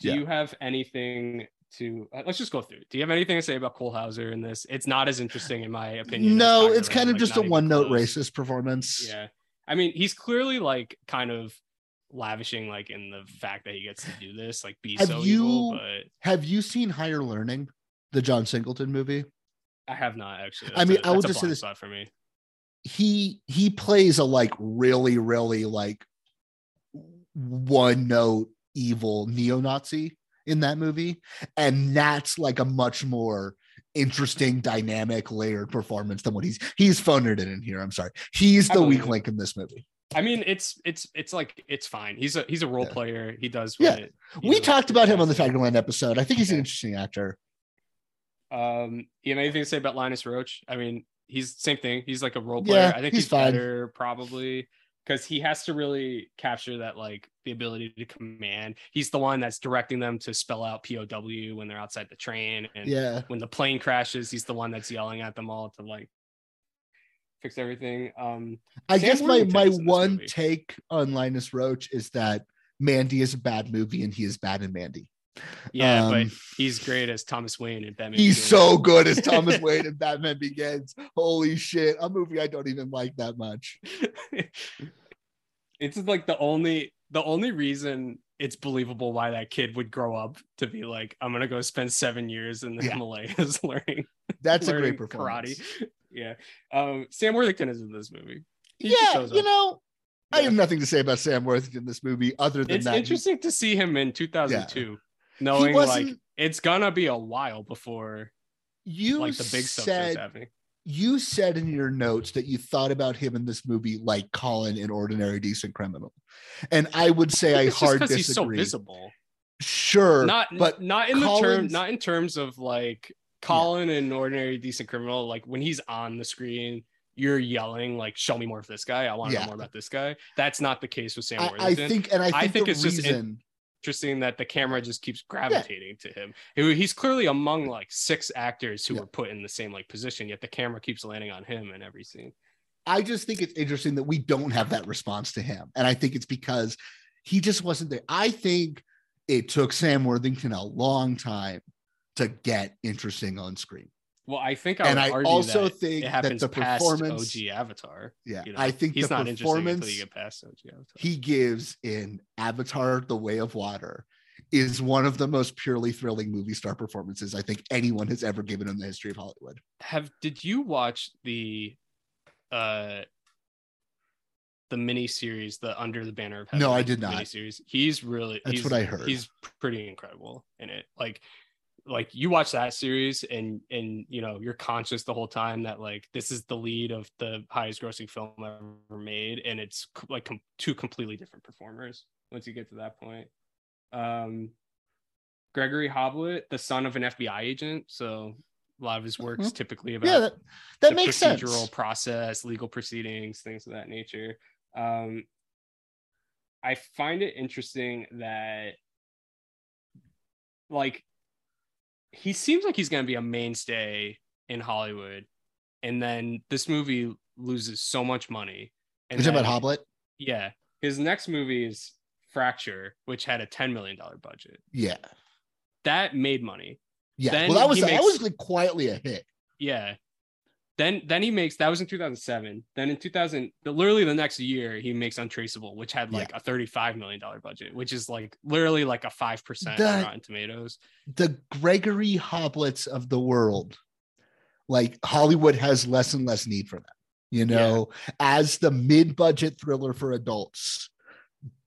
do Yeah. you have anything to? uh, Let's just go through. Do you have anything to say about Cole Hauser in this? It's not as interesting in my opinion. No, it's kind of like, just a one note racist performance. Yeah, I mean, he's clearly like kind of lavishing like in the fact that he gets to do this, like be Have so you evil. But have you seen Higher Learning, the John Singleton movie? I have not actually. I mean, That's a- I will just say this- for me. He he plays a like really, really like one note evil neo-Nazi in that movie. And that's like a much more interesting, dynamic, layered performance than what he's he's phoned it in here. I'm sorry. He's the weak link in this movie. I mean, it's it's it's like it's fine. He's a he's a role Yeah. player. He does. Yeah. He We talked about him on the. Tigerland episode. I think he's an interesting actor. Um, you have anything to say about Linus Roache? I mean, he's same thing. He's like a role player. Yeah, I think he's he's, fine. better probably because he has to really capture that like the ability to command. He's the one that's directing them to spell out POW when they're outside the train, and Yeah. when the plane crashes, he's the one that's yelling at them all to like fix everything. Um, I Sam guess my my in one movie. take on Linus Roache is that Mandy is a bad movie and he is bad in Mandy. yeah, Um, but he's great as Thomas Wayne and Batman. He's Begins. so good as Thomas *laughs* Wayne in Batman Begins. Holy shit, a movie I don't even like that much. *laughs* it's like the only the only reason it's believable why that kid would grow up to be like i'm gonna go spend seven years in the Yeah. himalayas *laughs* learning That's a great performance. karate yeah um sam worthington is in this movie He Yeah, you know, I have nothing to say about Sam Worthington in this movie other than it's that. interesting to see him in 2002 knowing like it's gonna be a while before you like the big stuff starts said happening you said in your notes that you thought about him in this movie like Colin in Ordinary Decent Criminal, and I would say I, just hard because he's so visible. Sure, not but not in the term not in terms of like Colin and ordinary decent criminal like when he's on the screen you're yelling like show me more of this guy. I want to Yeah. know more about this guy. That's not the case with Sam I, I think, and I think, I think the it's just in- reason interesting that the camera just keeps gravitating to him. He's clearly among like six actors who Yeah. were put in the same like position, yet the camera keeps landing on him in every scene. I just think it's interesting that we don't have that response to him. And I think it's because he just wasn't there. I think it took Sam Worthington a long time to get interesting on screen. Well, I think I And I also that think that the performance- OG Avatar. Yeah. you know? I think he's the not interesting until performance you get past OG Avatar. he gives in Avatar The Way of Water is one of the most purely thrilling movie star performances I think anyone has ever given in the history of Hollywood. Have did you watch the uh the mini series, the Under the Banner of Heaven? No, I did not. Miniseries. He's really That's he's, what I heard. He's pretty incredible in it. Like like you watch that series and and you know you're conscious the whole time that like this is the lead of the highest grossing film ever made and it's like com- two completely different performers once you get to that point um gregory hoblit the son of an fbi agent so a lot of his works Mhm. typically about Yeah, that, that makes procedural sense. process, legal proceedings, things of that nature. Um, I find it interesting that, like, he seems like he's going to be a mainstay in Hollywood, and then this movie loses so much money. And You're talking about Hoblit? Yeah, his next movie is Fracture, which had a ten million dollar budget. Yeah. That made money. Yeah. Then well, that was he that was like quietly a hit. Yeah. Then then he makes that was in 2007. Then in 2000, literally the next year, he makes Untraceable, which had like a 35 million dollar budget, which is like literally like a five percent on Rotten Tomatoes. The Gregory Hoblits of the world, like Hollywood has less and less need for them. You know, as the mid-budget thriller for adults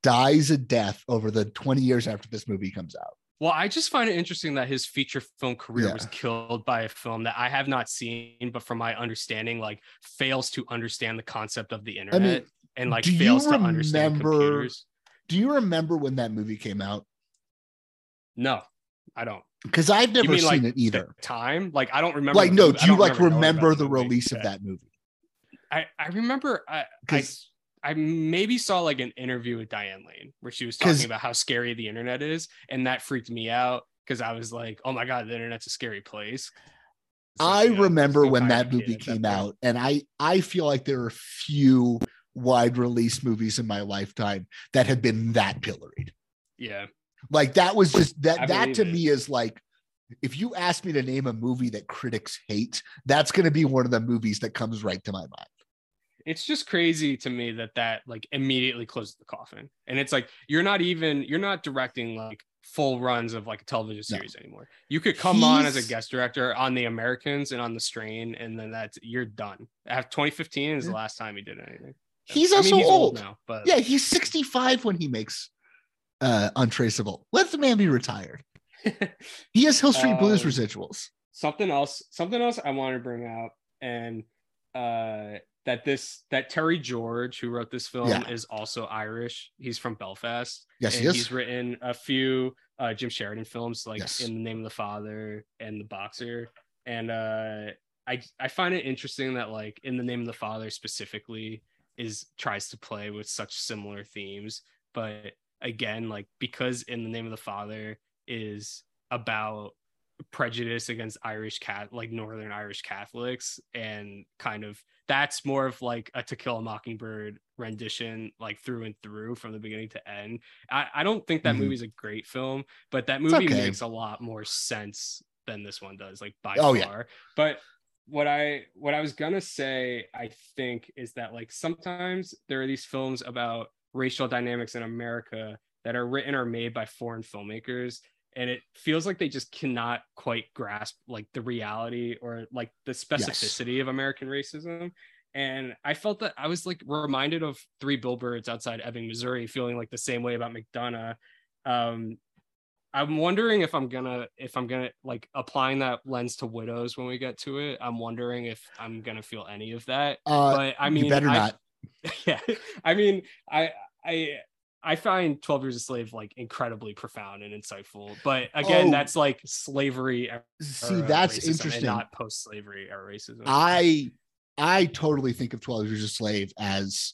dies a death over the 20 years after this movie comes out. Well, I just find it interesting that his feature film career Yeah. was killed by a film that I have not seen, but from my understanding, like fails to understand the concept of the I internet mean, and like fails to understand computers. Do you remember when that movie came out? No, I don't. Because I've never mean, seen like, it either. Time, like I don't remember. Like, no, movie- do you like about remember the movie. release of that movie? I, I remember I, I I maybe saw like an interview with Diane Lane where she was talking about how scary the internet is, and that freaked me out because I was like, oh my god, the internet's a scary place. So, I you know, remember when that movie at that came out, and I I feel like there are a few wide release movies in my lifetime that have been that pilloried. Yeah, Like that was just that I that to it. me is like if you ask me to name a movie that critics hate, that's going to be one of the movies that comes right to my mind. It's just crazy to me that that like immediately closes the coffin, and it's like you're not even you're not directing like full runs of like a television No. series anymore. You could come on as a guest director on The Americans and on The Strain, and then that's you're done. After 2015 is the last time he did anything. He's I also mean, he's old. now, but Yeah, he's 65 when he makes uh Untraceable. Let the man be retired. *laughs* He has Hill Street Blues Um, residuals. something else something else i want to bring out and uh that this that terry george who wrote this film Yeah. is also irish he's from belfast Yes, he and is. he's written a few uh jim sheridan films like Yes. in the name of the father and the boxer and uh i i find it interesting that like in the name of the father specifically is tries to play with such similar themes but again like because in the name of the father is about prejudice against Irish cat like Northern Irish Catholics and kind of that's more of like a To Kill a Mockingbird rendition like through and through from the beginning to end. I, I don't think that Mhm. movie's a great film, but that movie okay. makes a lot more sense than this one does, like by Oh, yeah. far. But what I what I was gonna say, I think, is that like sometimes there are these films about racial dynamics in America that are written or made by foreign filmmakers and it feels like they just cannot quite grasp like the reality or like the specificity of American racism. And I felt that I was like reminded of Three Billboards Outside Ebbing, Missouri, feeling like the same way about McDonagh. Um, I'm wondering if I'm gonna if I'm gonna like applying that lens to widows when we get to it. I'm wondering if I'm gonna feel any of that. Uh, but I mean, you better I- not. *laughs* yeah i mean i i i find 12 years a slave like incredibly profound and insightful but again Oh. that's like slavery See, that's interesting. not post-slavery era racism I I totally think of 12 Years a Slave as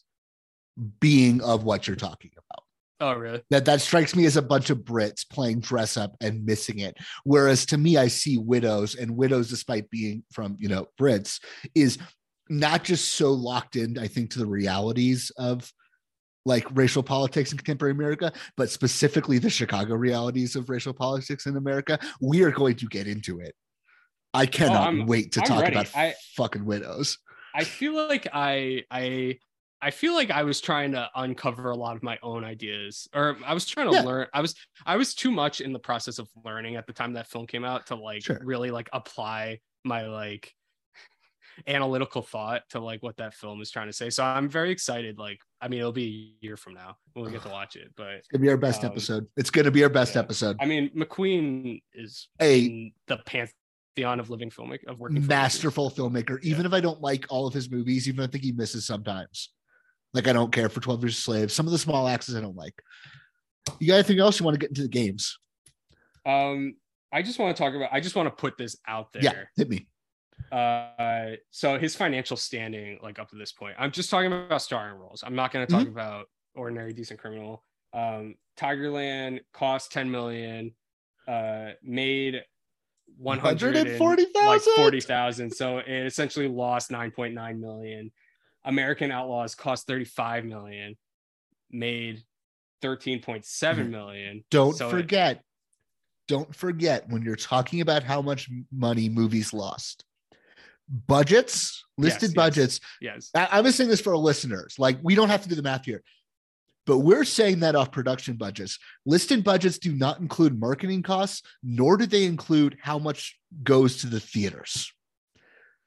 being of what you're talking about. Oh, really? That that strikes me as a bunch of Brits playing dress up and missing it. Whereas to me, I see widows and widows, despite being from you know Brits, is not just so locked in. I think to the realities of like racial politics in contemporary America, but specifically the Chicago realities of racial politics in America. We are going to get into it. I oh, cannot I'm- wait to I'm talk ready. about I- fucking widows. I feel like I I I feel like I was trying to uncover a lot of my own ideas, or I was trying to Yeah. learn. I was I was too much in the process of learning at the time that film came out to like Sure. really like apply my like analytical thought to like what that film is trying to say. So I'm very excited. Like, I mean, it'll be a year from now when we get to watch it, but It's gonna be our best Um, episode. It's gonna be our best yeah. episode. I mean, McQueen is A the pantheon of living filmmaker of working filmmakers. masterful filmmaker. Even if I don't like all of his movies, even if I think he misses sometimes. Like I don't care for 12 Years a Slave. Some of the small axes I don't like. You got anything else you want to get into the games? Um, I just want to talk about. I just want to put this out there. Yeah, hit me. Uh, so his financial standing, like up to this point, I'm just talking about starring roles. I'm not going to talk Mm-hmm. about ordinary decent criminal. Um, Tigerland cost 10 million, uh, made 100 and, 140,000? like 40,000. So it essentially lost 9.9 million. American Outlaws cost 35 million, made 13.7 million. Mm-hmm. Don't So it- forget. Don't forget when you're talking about how much money movies lost. Budgets, listed Yes, yes. budgets. yes. I, I'm just saying this for our listeners. Like, we don't have to do the math here, but we're saying that off production budgets. Listed budgets do not include marketing costs, nor do they include how much goes to the theaters.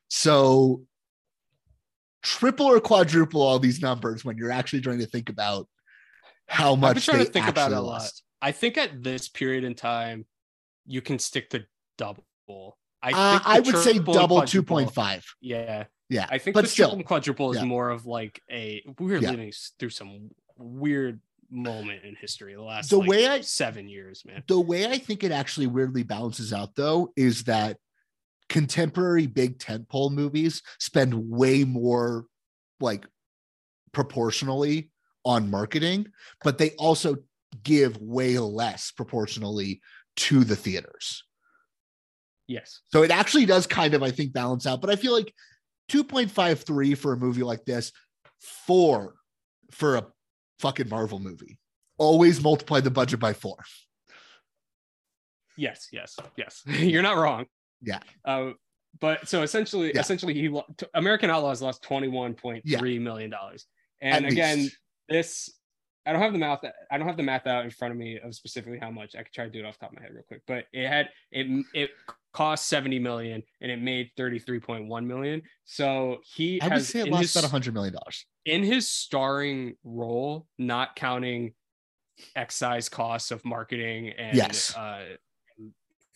So, triple or quadruple all these numbers when you're actually trying to think about how much. Been trying they to think about it a lot. lost. I think at this period in time, you can stick to double. I, Uh, I would say triple and double 2.5. Yeah, Yeah, I think but the still, triple and quadruple is yeah. more of like a we're Yeah. living through some weird moment in history. The last The like, way I- seven years, man. the way I think it actually weirdly balances out, though, is that contemporary big tentpole movies spend way more, like proportionally, on marketing, but they also give way less proportionally to the theaters. Yes, So it actually does kind of, I think, balance out. But I feel like 2.53 for a movie like this, four for a fucking Marvel movie. Always multiply the budget by four. yes, yes, yes. *laughs* You're not wrong. Yeah. Um, but so essentially, Yeah. essentially, he American Outlaws lost twenty one point three million dollars, and At again, least. this I don't have the math. I don't have the math out in front of me of specifically how much. I could try to do it off the top of my head real quick, but it had it it cost seventy million and it made thirty three point one million. So he I would has say it lost his, about $100 million. in his starring role, not counting excise costs of marketing and Yes. uh,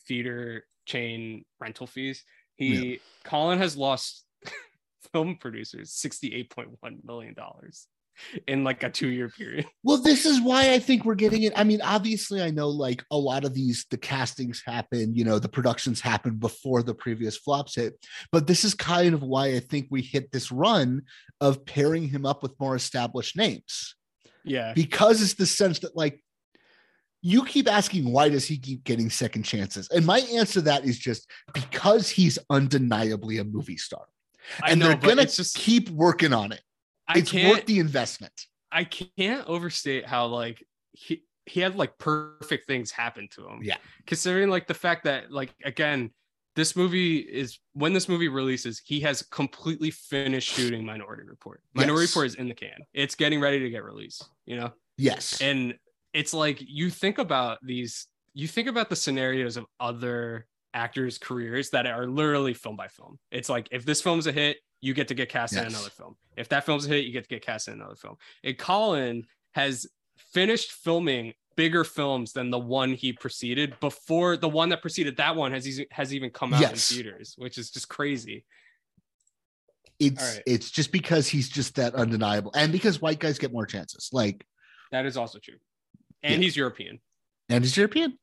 theater chain rental fees, he Colin has lost *laughs* film producers sixty eight point one million dollars *laughs* in like a two year period. *laughs* Well, this is why I think we're getting it. I mean, obviously, I know like a lot of these, the castings happen, you know, the productions happen before the previous flops hit. But this is kind of why I think we hit this run of pairing him up with more established names Yeah, because it's the sense that like you keep asking why does he keep getting second chances and my answer to that is just because he's undeniably a movie star and know, they're gonna just keep working on it I it's can't worth the investment I can't overstate how like he he had like perfect things happen to him. Yeah. Considering like the fact that like again, this movie is when this movie releases, he has completely finished shooting Minority Report. Minority Yes. Report is in the can. It's getting ready to get released, you know? yes And it's like you think about these, you think about the scenarios of other actors' careers that are literally film by film. It's like if this film's a hit, you get to get cast in another film. If that film's a hit, you get to get cast in another film. And Colin has finished filming bigger films than the one he preceded before the one that preceded that one has has even come out Yes. in theaters, which is just crazy. it's right. it's just because he's just that undeniable and because white guys get more chances like That is also true. And Yeah. he's European. and he's european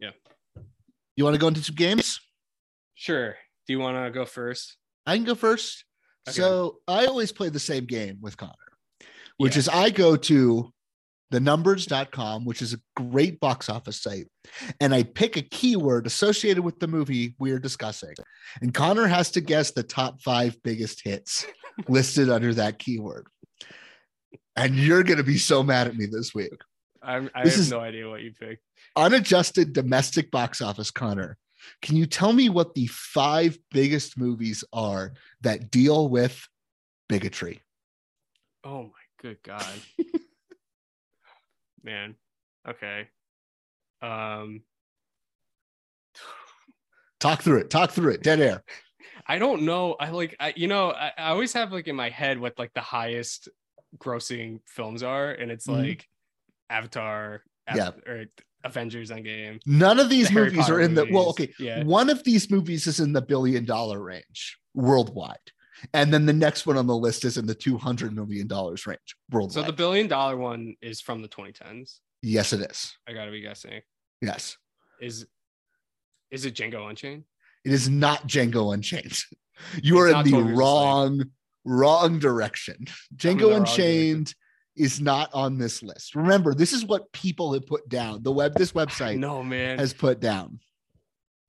Yeah. you want to go into some games Sure. Do you want to go first? I can go first Okay. so i always play the same game with connor which Yeah. is i go to thenumbers.com, which is a great box office site, and I pick a keyword associated with the movie we're discussing. And Connor has to guess the top five biggest hits *laughs* listed under that keyword. And you're going to be so mad at me this week. I'm, I This have no idea what you picked. Unadjusted domestic box office, Connor. Can you tell me what the five biggest movies are that deal with bigotry? Oh my good god. *laughs* Man. Okay. Um Talk through it. Talk through it. Dead air. I don't know. I like I you know, I, I always have like in my head what like the highest grossing films are, and it's Mhm. like Avatar, Yeah. Av- or Avengers Endgame. None of these The movies are in the well, okay. Yeah. One of these movies is in the billion dollar range worldwide. And then the next one on the list is in the 200 million dollars range worldwide. So the billion dollar one is from the 2010s. yes, it is. I gotta be guessing. Yes. Is is it Django Unchained? It is not Django Unchained. *laughs* You It's are in the 12 Years a Slave. wrong, wrong direction. Django Unchained is not on this list. Remember, this is what people have put down. The web, this website No man. has put down.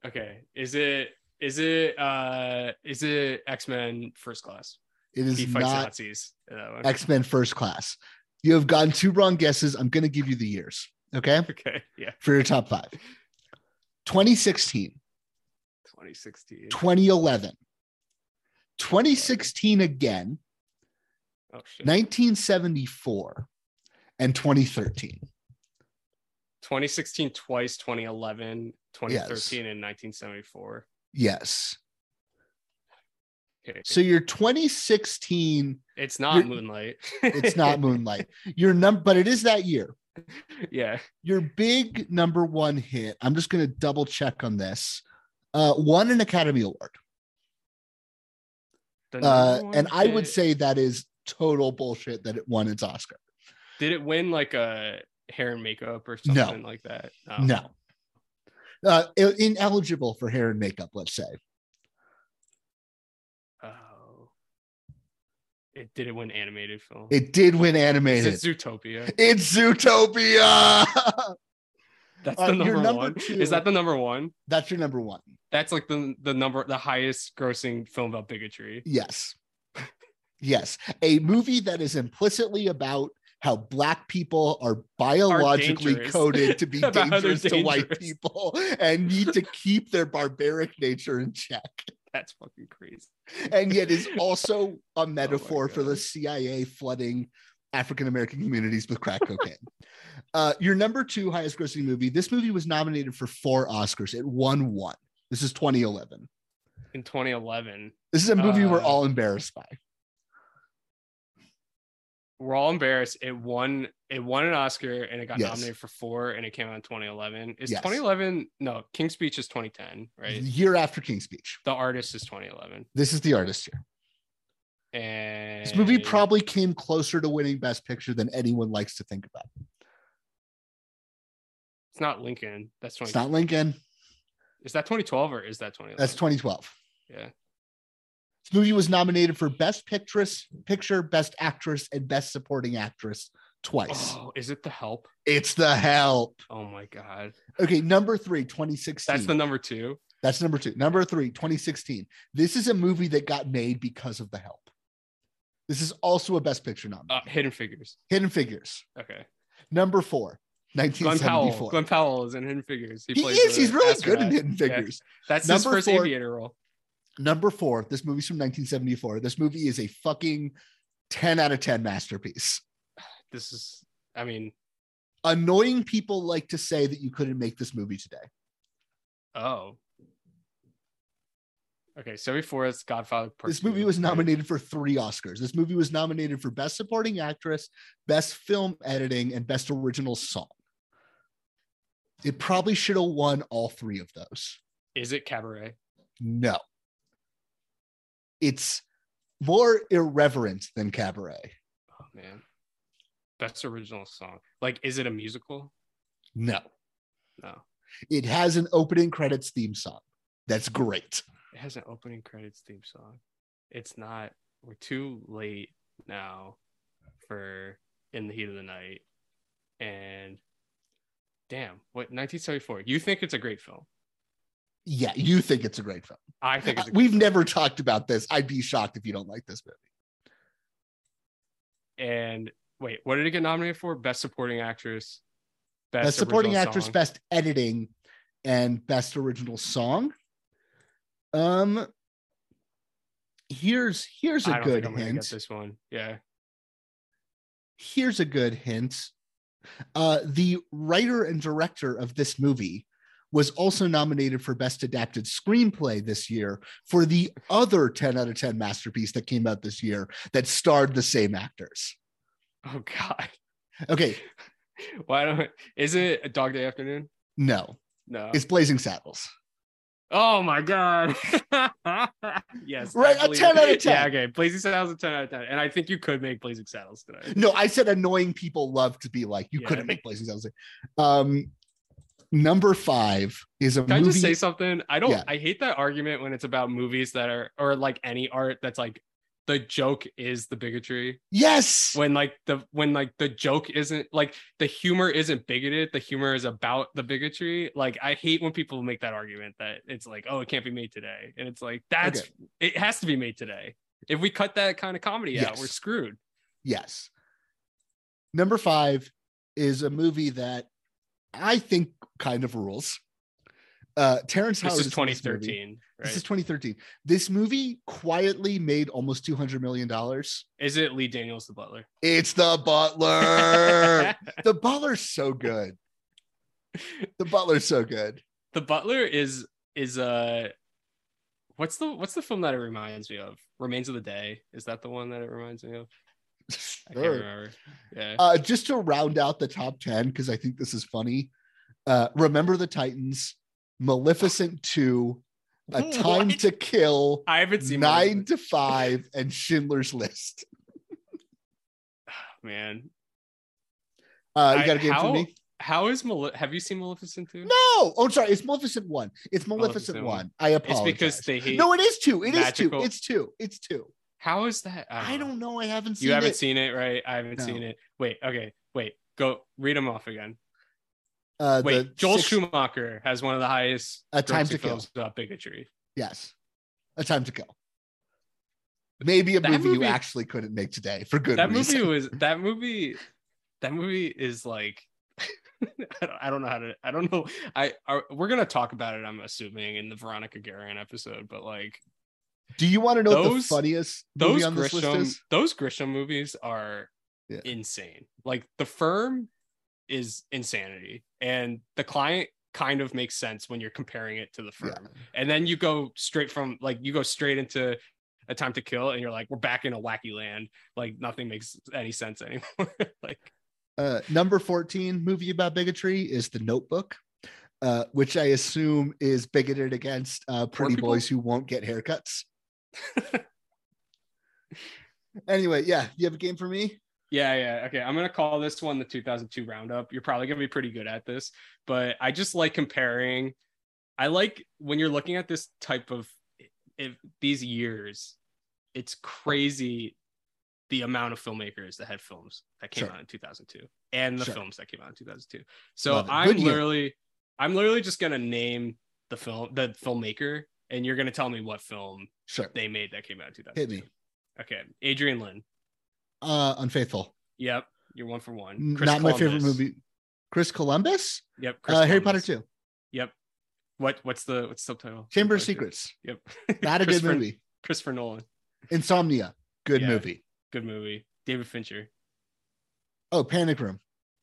Okay. Is it is it uh is it X-Men first class? It is he fights not Nazis. in. X Men First Class. You have gotten two wrong guesses. I'm going to give you the years. Okay. *laughs* Okay, yeah. For your top five 2016, 2016. 2011, 2016 again, Oh 1974, and 2013. 2016 twice, 2011, 2013, and 1974. Yes. Okay. So your 2016, it's not Moonlight. it's *laughs* not Moonlight. Your number, but it is that year. *laughs* yeah. Your big number one hit. I'm just going to double check on this. Uh, won an Academy Award. Uh, and I would say that is total bullshit that it won its Oscar. did it win like a hair and makeup or No. something like that? Oh. No. Uh, ineligible for hair and makeup, let's say. Oh. It did it win animated film? It did win animated. it Zootopia? It's Zootopia. *laughs* That's Uh, the your number, number one. two- Is that the number one? That's your number one. That's like the the number the highest grossing film about bigotry. Yes. Yes. A movie that is implicitly about how black people are biologically dangerous. *laughs* coded to be About dangerous to white people and need to keep their barbaric nature in check. That's fucking crazy. And yet is also *laughs* a metaphor for the CIA flooding African American communities with crack cocaine. *laughs* uh, your number two highest grossing movie. This movie was nominated for four Oscars. It won one. This is 2011. In 2011, This is a movie we're Uh, all embarrassed by. We're all embarrassed. It won. It won an Oscar and it got Yes. nominated for four, and it came out in 2011. Is Yes. 2011? No, King's Speech is 2010, right? Year after King's Speech. The Artist is 2011, This is the artist here. and This movie probably came closer to winning Best Picture than anyone likes to think about. it's not Lincoln. That's 20. It's not Lincoln. Is that 2012 or is that 2011? That's 2012. yeah. This movie was nominated for Best Pictress, Picture, Best Actress, and Best Supporting Actress twice. Oh, is it The Help? It's The Help. Oh my god, Okay, number three, 2016. that's the number two. That's number two. Number three, 2016. This is a movie that got made because of The Help. This is also a Best Picture nominee. Uh, Hidden Figures. Hidden Figures. Okay. Number four, Glen Powell. 1974. Glen Powell is in Hidden Figures. he plays is. He's really good in astronaut. Hidden Yeah. Figures. That's Number his first four- aviator role. Number four, this movie's from 1974. This movie is a fucking 10 out of 10 masterpiece. This is, I mean, Annoying people like to say that you couldn't make this movie today. oh. Okay, so before it's Godfather. Part This movie two, was right? nominated for three Oscars. This movie was nominated for Best Supporting Actress, Best Film Editing, and Best Original Song. It probably should have won all three of those. Is it Cabaret? No. It's more irreverent than Cabaret. Oh man, best original song. Like, is it a musical? No. No, It has an opening credits theme song. That's great. it has an opening credits theme song. It's not. We're too late now for in the heat of the night. and damn, what 1974? You think it's a great film? Yeah, you think it's a great film. I think it's a Uh, We've never talked about this. I'd be shocked if you don't like this movie. and wait, what did it get nominated for? Best supporting actress, Best, supporting actress, song. best editing, and best original song. Um, here's here's a good hint. get this one. Yeah. Here's a good hint. Uh, the writer and director of this movie was also nominated for best adapted screenplay this year for the other 10 out of 10 masterpiece that came out this year that starred the same actors. Oh God. Okay, *laughs* Why don't? Is it a Dog Day Afternoon? no, No. it's Blazing Saddles. Oh my god. *laughs* yes. Right, a believe 10 out of it. Yeah, 10. okay. Blazing Saddles a 10 out of 10. And I think you could make Blazing Saddles today. No, I said annoying people love to be like, you Yeah. couldn't make Blazing Saddles. Um, number five is a Can I just say something? I don't Yeah. I hate that argument when it's about movies that are or like any art that's like the joke is the bigotry. yes, When like the when like the joke isn't like the humor isn't bigoted, the humor is about the bigotry. Like I hate when people make that argument that it's like, oh, it can't be made today. And it's like that's Okay. it has to be made today. If we cut that kind of comedy out, we're screwed. yes. Number five is a movie that I think kind of rules. Uh, Terrence This Howard is is in movie. 2013, right? This is 2013. This movie quietly made almost 200 million dollars. Is it Lee Daniels the Butler? It's the Butler. *laughs* the Butler's so good. The Butler's so good. the Butler is is uh what's the what's the film that it reminds me of? Remains of the Day. Is that the one that it reminds me of? I can't remember. Yeah. Uh, just to round out the top 10, because I think this is funny. Uh, Remember the Titans, Maleficent 2, A Time What? to Kill, I haven't seen Nine Maleficent. to Five, and Schindler's List. *laughs* man. Uh, you got a game how, for me? How is Male- have you seen Maleficent 2? No. Oh, sorry. It's Maleficent 1. It's Maleficent, Maleficent 1. one. I It's because they hate No, it is two. It is magical- two. It's two. It's two. How is that? I don't know. I haven't seen You haven't it. seen it, right? I haven't No. seen it. Wait, okay, wait. Go read them off again. Uh, Wait, the Joel six- Schumacher has one of the highest A Time grossing to Kill. films about bigotry. Yes. A Time to Kill. Maybe a That movie, you movie- actually couldn't make today for good that reason. movie was *laughs* that movie that movie is like *laughs* I, don't, I don't know how to i don't know i are, we're gonna talk about it i'm assuming in the veronica Guerin episode but like Do you want to know what the those- funniest movie those on this list grisham is? those grisham movies are Yeah. insane like the firm is insanity and the client kind of makes sense when you're comparing it to the firm Yeah. and then you go straight from like you go straight into a time to kill and you're like we're back in a wacky land like nothing makes any sense anymore *laughs* like Uh, number 14 movie about bigotry is The Notebook, uh, which I assume is bigoted against uh, pretty boys who won't get haircuts. *laughs* anyway, yeah, you have a game for me? Yeah, yeah. Okay. I'm going to call this one the 2002 roundup. You're probably going to be pretty good at this, but I just like comparing. I like when you're looking at this type of if these years, it's crazy the amount of filmmakers that had films that came Sure. out in 2002 and the Sure. films that came out in 2002. So I'm year. literally I'm literally just going to name the film the filmmaker and you're going to tell me what film Sure. they made that came out in 2002. Hit me. Okay. Adrian Lyne. Uh, Unfaithful. Yep, you're one for one. Chris Not my favorite movie. Chris Columbus? Yep, Chris Uh, Harry Potter Columbus. 2. Yep. What what's the what's the subtitle? Chamber of Secrets. 2. Yep. Not a good movie. Christopher Nolan. Insomnia. Good Yeah. movie. Good movie. David Fincher. Oh, Panic Room.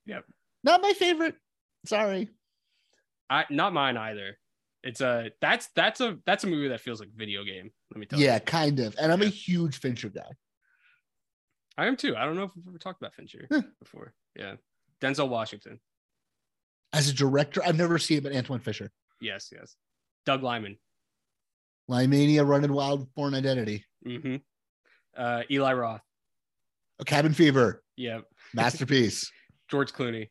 Yep. Not my favorite. Sorry. I not mine either. It's a that's that's a that's a movie that feels like a video game. Let me tell Yeah, you. Yeah, kind of. And I'm a huge Fincher guy. I am too. I don't know if we've ever talked about Fincher Huh. before. Yeah. Denzel Washington. As a director, I've never seen it, but Antwone Fisher. Yes, yes. Doug Liman. Limania, Running Wild, Bourne Identity. Mm-hmm. Uh, Eli Roth. A Cabin Fever. Yep. *laughs* Masterpiece. George Clooney.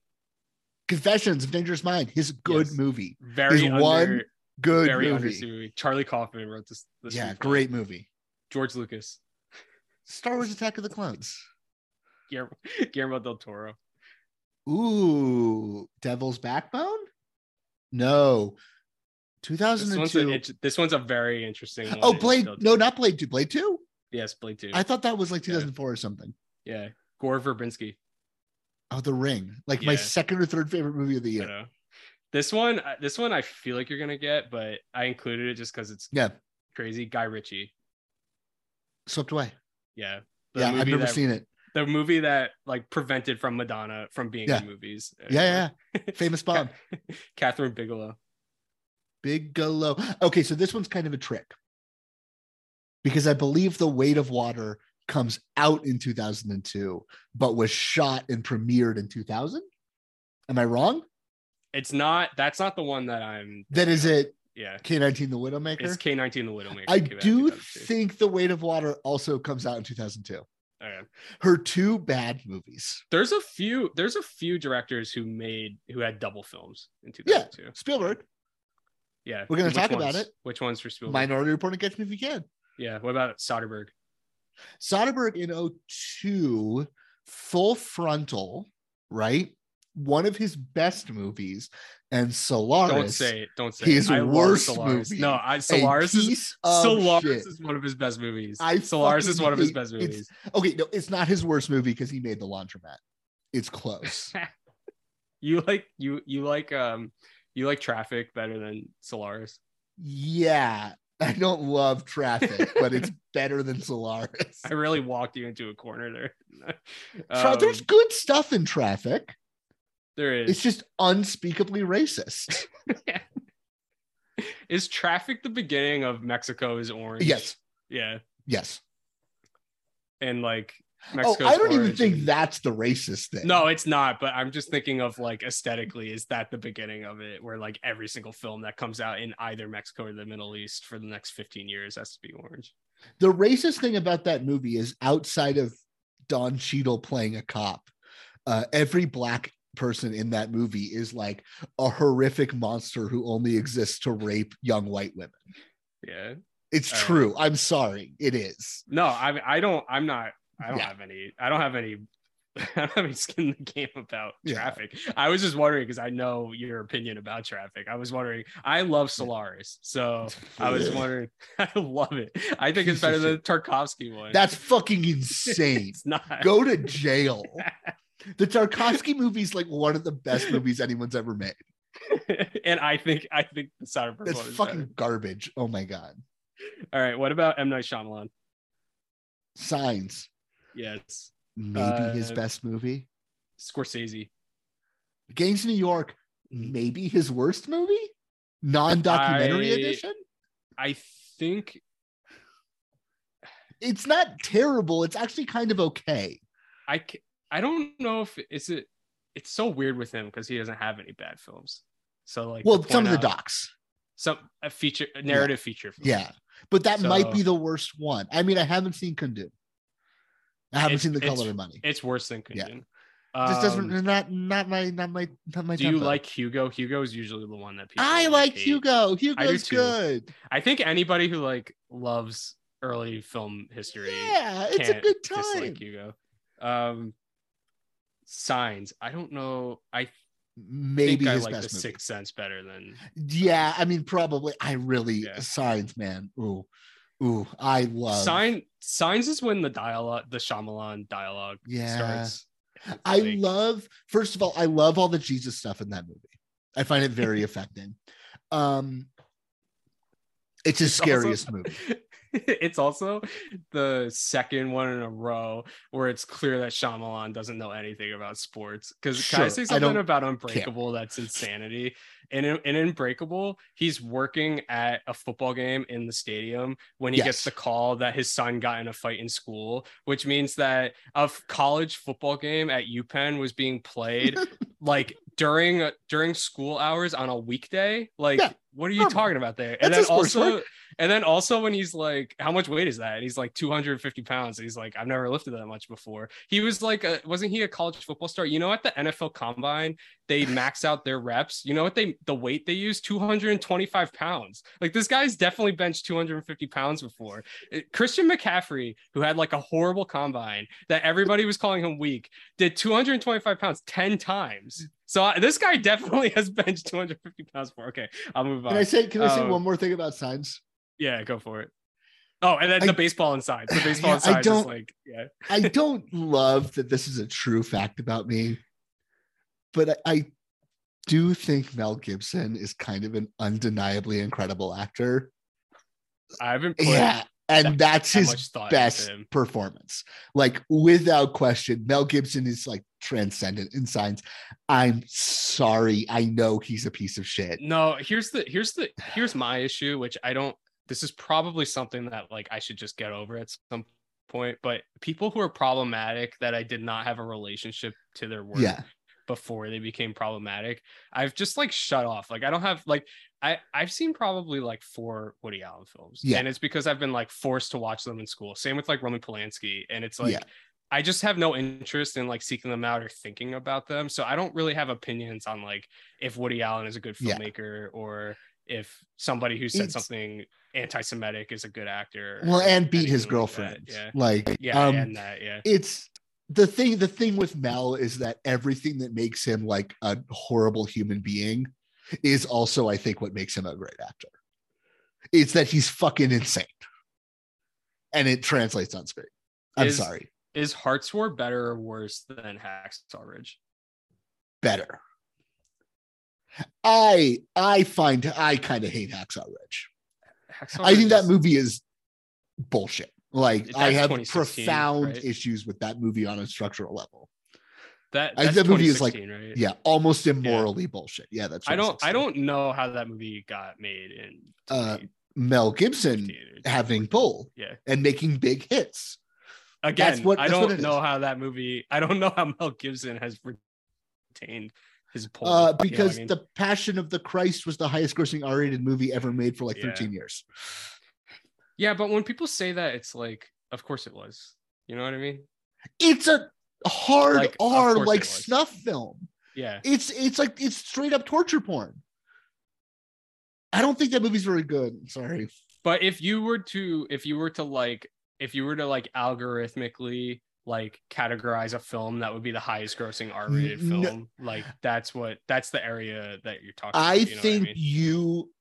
Confessions of Dangerous Mind. His good Yes. movie. Very under, one good very movie. movie. Charlie Kaufman wrote this. this Yeah, screenplay. great movie. George Lucas. Star Wars Attack of the Clones. Guillermo, *laughs* Guillermo del Toro. Ooh, Devil's Backbone? No. This one's, a, 2002. this one's a very interesting one. Oh, Blade. No, not Blade 2. Blade 2? Yes, Blade 2. I thought that was like 2004 or something. yeah. Gore Verbinski. Oh, The Ring. Like my second or third favorite movie of the year. This one, uh, this one, I feel like you're gonna get, but I included it just because it's Yeah. crazy. Guy Ritchie. Swept away. Yeah. yeah, I've never that- seen it. The movie that like prevented from Madonna from being Yeah. in movies. Yeah, yeah. *laughs* Famous Bob. *laughs* Kathryn Bigelow. Bigelow. Okay, so this one's kind of a trick because I believe The Weight of Water comes out in 2002, but was shot and premiered in 2000. Am I wrong? It's not. That's not the one that I'm. That is it Yeah. K19 The Widowmaker? It's K19 the Widowmaker. I came out in do think The Weight of Water also comes out in 2002. Okay. Her two bad movies. There's a few. There's a few directors who made who had double films in Yeah, 2002. Spielberg. Yeah. We're gonna Which talk about it. Which ones for Spielberg? Minority Report and Catch Me If You Can. Yeah. What about Soderbergh? Soderbergh in 02, Full Frontal, right? One of his best movies, and Solaris. Don't say it. Don't say his it. I worst Solaris. movie. No, I Solaris is Solaris shit. is one of his best movies. I Solaris is one of his best movies. Okay, no, it's not his worst movie because he made The Laundromat. It's close. *laughs* You like you you like um you like Traffic better than Solaris. yeah, I don't love Traffic, *laughs* but it's better than Solaris. I really walked you into a corner there. Tra- Um, There's good stuff in Traffic. There is. It's just unspeakably racist. *laughs* is Traffic the beginning of Mexico is orange? Yes. Yeah, Yes. and like Oh, I don't even think that's the racist thing. No, it's not. But I'm just thinking of like aesthetically, is that the beginning of it? Where like every single film that comes out in either Mexico or the Middle East for the next 15 years has to be orange. the racist thing about that movie is outside of Don Cheadle playing a cop, uh, every black person in that movie is like a horrific monster who only exists to rape young white women. Yeah. It's right. true. I'm sorry. It is. No, I I don't. I'm not. I don't Yeah. have any. I don't have any. *laughs* I don't have any skin in the game about Yeah. traffic. I was just wondering because I know your opinion about traffic. I was wondering. I love Solaris, so *laughs* I was wondering. *laughs* I love it. I think it's better than the. Tarkovsky one. That's fucking insane. it's not. Go to jail. The Tarkovsky movie is like one of the best movies anyone's ever made. *laughs* and I think I think the Soderbergh That's one is fucking better. garbage. Oh my god. All right. What about M Night Shyamalan? Signs. Yes. Maybe his Uh, best movie. Scorsese. Gangs of New York, maybe his worst movie? Non-documentary I- edition? I think It's not terrible. It's actually kind of okay. I I don't know if it's it. It's so weird with him because he doesn't have any bad films. So like, Well, some of the out docs. some a feature a narrative feature. Film. Yeah. But that might be the worst one. I mean, I haven't seen Kundun. I haven't seen the color of money. It's worse than Yeah. Kundun. Just doesn't Um, not not my not my not my do you like Hugo? Hugo is usually the one that people. I like hate. Hugo. Hugo's too. good. I think anybody who like loves early film history, Yeah, it's a good time. Hugo. Um, Signs. I don't know. I Maybe I like The movie. Sixth Sense better than Yeah, I mean, probably. I really Yeah. signs, man. Ooh, ooh, I love. Sign. Signs is when the dialogue, the Shyamalan dialogue, Yeah. starts. I Like, love. First of all, I love all the Jesus stuff in that movie. I find it very *laughs* affecting. Um, it's his It's also- scariest movie. *laughs* *laughs* it's also the second one in a row where it's clear that Shyamalan doesn't know anything about sports. Because can I Sure, say something don't about Unbreakable that's insanity? In, in Unbreakable, he's working at a football game in the stadium when he Yes. gets the call that his son got in a fight in school, which means that a college football game at UPenn was being played *laughs* like during during school hours on a weekday. Like, Yeah, what are you talking about there? And then also, work. And then also when he's like, how much weight is that? And he's like 250 pounds. And he's like, I've never lifted that much before. He was like, a, wasn't he a college football star? You know, at the NFL Combine, they *laughs* max out their reps. You know what they the weight they use? 225 pounds. Like this guy's definitely benched 250 pounds before. Christian McCaffrey, who had like a horrible combine that everybody was calling him weak, did 225 pounds 10 times. So uh, this guy *laughs* definitely has benched 250 pounds before. Okay, I'll move on. Can I say? Can I say Um, one more thing about signs? Yeah, go for it. Oh, and then I- the baseball inside. The baseball I inside is don't- like, yeah. I don't love that this is a true fact about me, but I, I do think Mel Gibson is kind of an undeniably incredible actor. I haven't Yeah. And that's that his much best performance. Like, without question, Mel Gibson is like transcendent in signs. I'm sorry. I know he's a piece of shit. No, here's the here's the here's my issue, which I don't. This is probably something that like I should just get over at some point. But people who are problematic that I did not have a relationship to their work Yeah. before they became problematic, I've just like shut off. Like I don't have like I I've seen probably like four Woody Allen films, Yeah. and it's because I've been like forced to watch them in school. Same with like Roman Polanski, and it's like. Yeah. I just have no interest in like seeking them out or thinking about them. So I don't really have opinions on like if Woody Allen is a good Yeah. filmmaker or if somebody who said It's- something anti-Semitic is a good actor. Well, and beat his anything like girlfriend. Yeah. Like, Yeah, um, and that, yeah. it's the thing the thing with mel is that everything that makes him like a horrible human being is also i think what makes him a great actor it's that he's fucking insane and it translates on screen i'm Is- sorry Is Hart's War better or worse than Hacksaw Ridge? better i i find i kind of hate hacksaw ridge i think that movie is bullshit like i have profound right? issues with that movie on a structural level That I that movie is like right? yeah almost immorally bullshit yeah that's I don't I don't know how that movie got made in uh, Mel Gibson having pull yeah. and making big hits. Again, That's what- I that's what don't know how that movie I don't *laughs* know how Mel Gibson has retained his. Uh, you know I because mean? The Passion of the Christ was the highest grossing R rated movie ever made for like Yeah. 13 years. Yeah, but when people say that, it's like, of course it was. You know what I mean? It's a hard Like, R like snuff film. Yeah. It's it's like it's straight up torture porn. I don't think that movie's very good. Sorry. But if you were to, if you were to like, if you were to like algorithmically like categorize a film that would be the highest grossing R-rated No. film, like that's what that's the area that you're talking. I about, you know think mean? you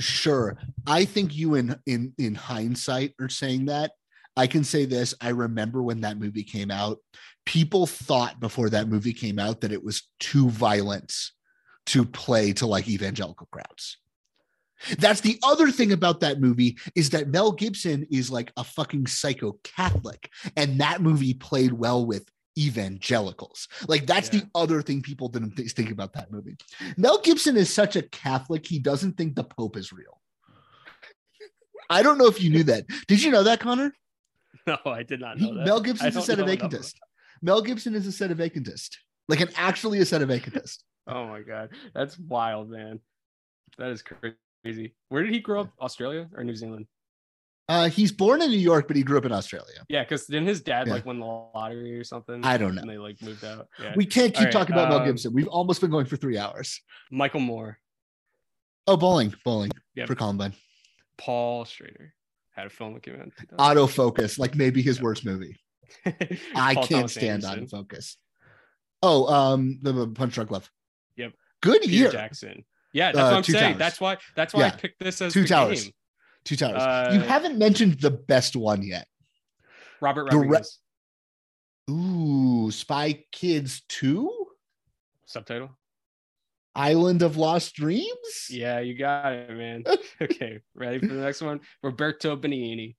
sure. I think you in in in hindsight are saying that. I can say this. I remember when that movie came out, people thought before that movie came out that it was too violent to play to like evangelical crowds. That's the other thing about that movie is that Mel Gibson is like a fucking psycho Catholic, and that movie played well with evangelicals. Like that's the other thing people didn't th- think about that movie. Mel Gibson is such a Catholic; he doesn't think the Pope is real. I don't know if you knew that. Did you know that, Connor? No, I did not know that. Mel Gibson's a set of sedevacantist. Mel Gibson is a sedevacantist, like an actually a sedevacantist. Oh my god, that's wild, man. That is crazy. Where did he grow up? Australia or New Zealand? Uh, he's born in New York, but he grew up in Australia. Yeah, because didn't his dad Yeah. like win the lottery or something? I don't know. And they like moved out. Yeah. We can't keep right, talking about Mel um, Gibson. We've almost been going for three hours. Michael Moore, Oh, bowling, bowling Yep. for Columbine. Paul Schrader had a film that came out. Autofocus, like maybe his worst movie. *laughs* I can't Thomas stand Anderson. autofocus. Oh, um, the, the Punch Drunk Love. Yep. Good Peter year. Jackson. Yeah, that's Uh, what I'm saying. Towers. That's why. That's why I picked this as Two the Towers. game. Two Towers. Uh, you haven't mentioned the best one yet. Robert The re- Ooh, Spy Kids 2? Subtitle. Island of Lost Dreams? Yeah, you got it, man. *laughs* okay, ready for the next one? Roberto Benigni.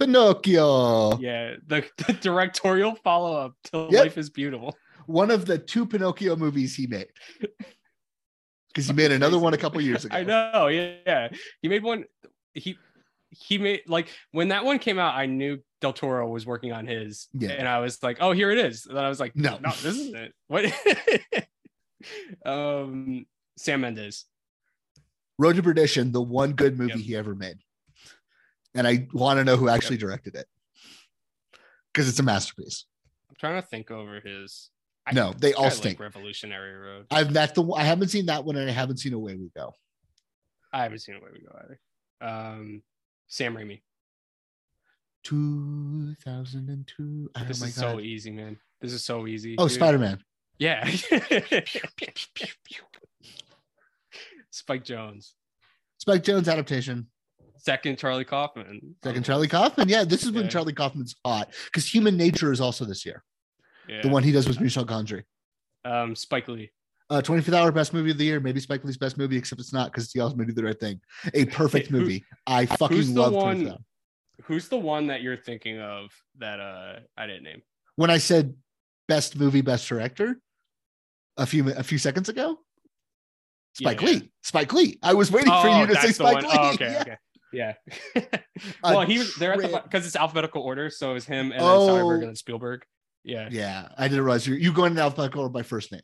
Pinocchio. Yeah, the, the directorial follow up to Yep. Life is Beautiful. One of the two Pinocchio movies he made. Because he made another one a couple years *laughs* ago. I know. Yeah. He made one. He he made like when that one came out, I knew Del Toro was working on his, Yeah. and I was like, oh, here it is. And then I was like, No. no, this isn't it. What? *laughs* um, Sam Mendes. Road to Perdition, the one good movie Yep. he ever made. And I want to know who actually directed it because it's a masterpiece. I'm trying to think over his. I No, they all stink. Like Revolutionary Road. I've that's the I haven't seen that one and I haven't seen Away We Go. I haven't seen Away We Go either. Um, Sam Raimi. 2002. Oh This is god. so easy, man. This is so easy. oh. Spider Man. Yeah. *laughs* Spike Jonze. Spike Jonze adaptation. Second Charlie Kaufman. Second Charlie Kaufman. Yeah, this is when Yeah. Charlie Kaufman's hot because Human Nature is also this year. Yeah. The one he does with Michel Gondry. Um, Spike Lee. Uh, 25th hour best movie of the year. Maybe Spike Lee's best movie, except it's not because he also made do the right thing. A perfect movie. I fucking love 25th hour. Who's the one that you're thinking of that uh I didn't name? When I said best movie, best director a few a few seconds ago, Spike Yeah. Lee. Spike Lee. I was waiting for Oh, you to say Spike one. Lee. Oh, *laughs* okay, Yeah. okay. Yeah. *laughs* Well, he was there at the because it's alphabetical order, so it was him and then Oh. Soderbergh and then Spielberg. Yeah. Yeah, I didn't realize you you going in alphabetical order by first name.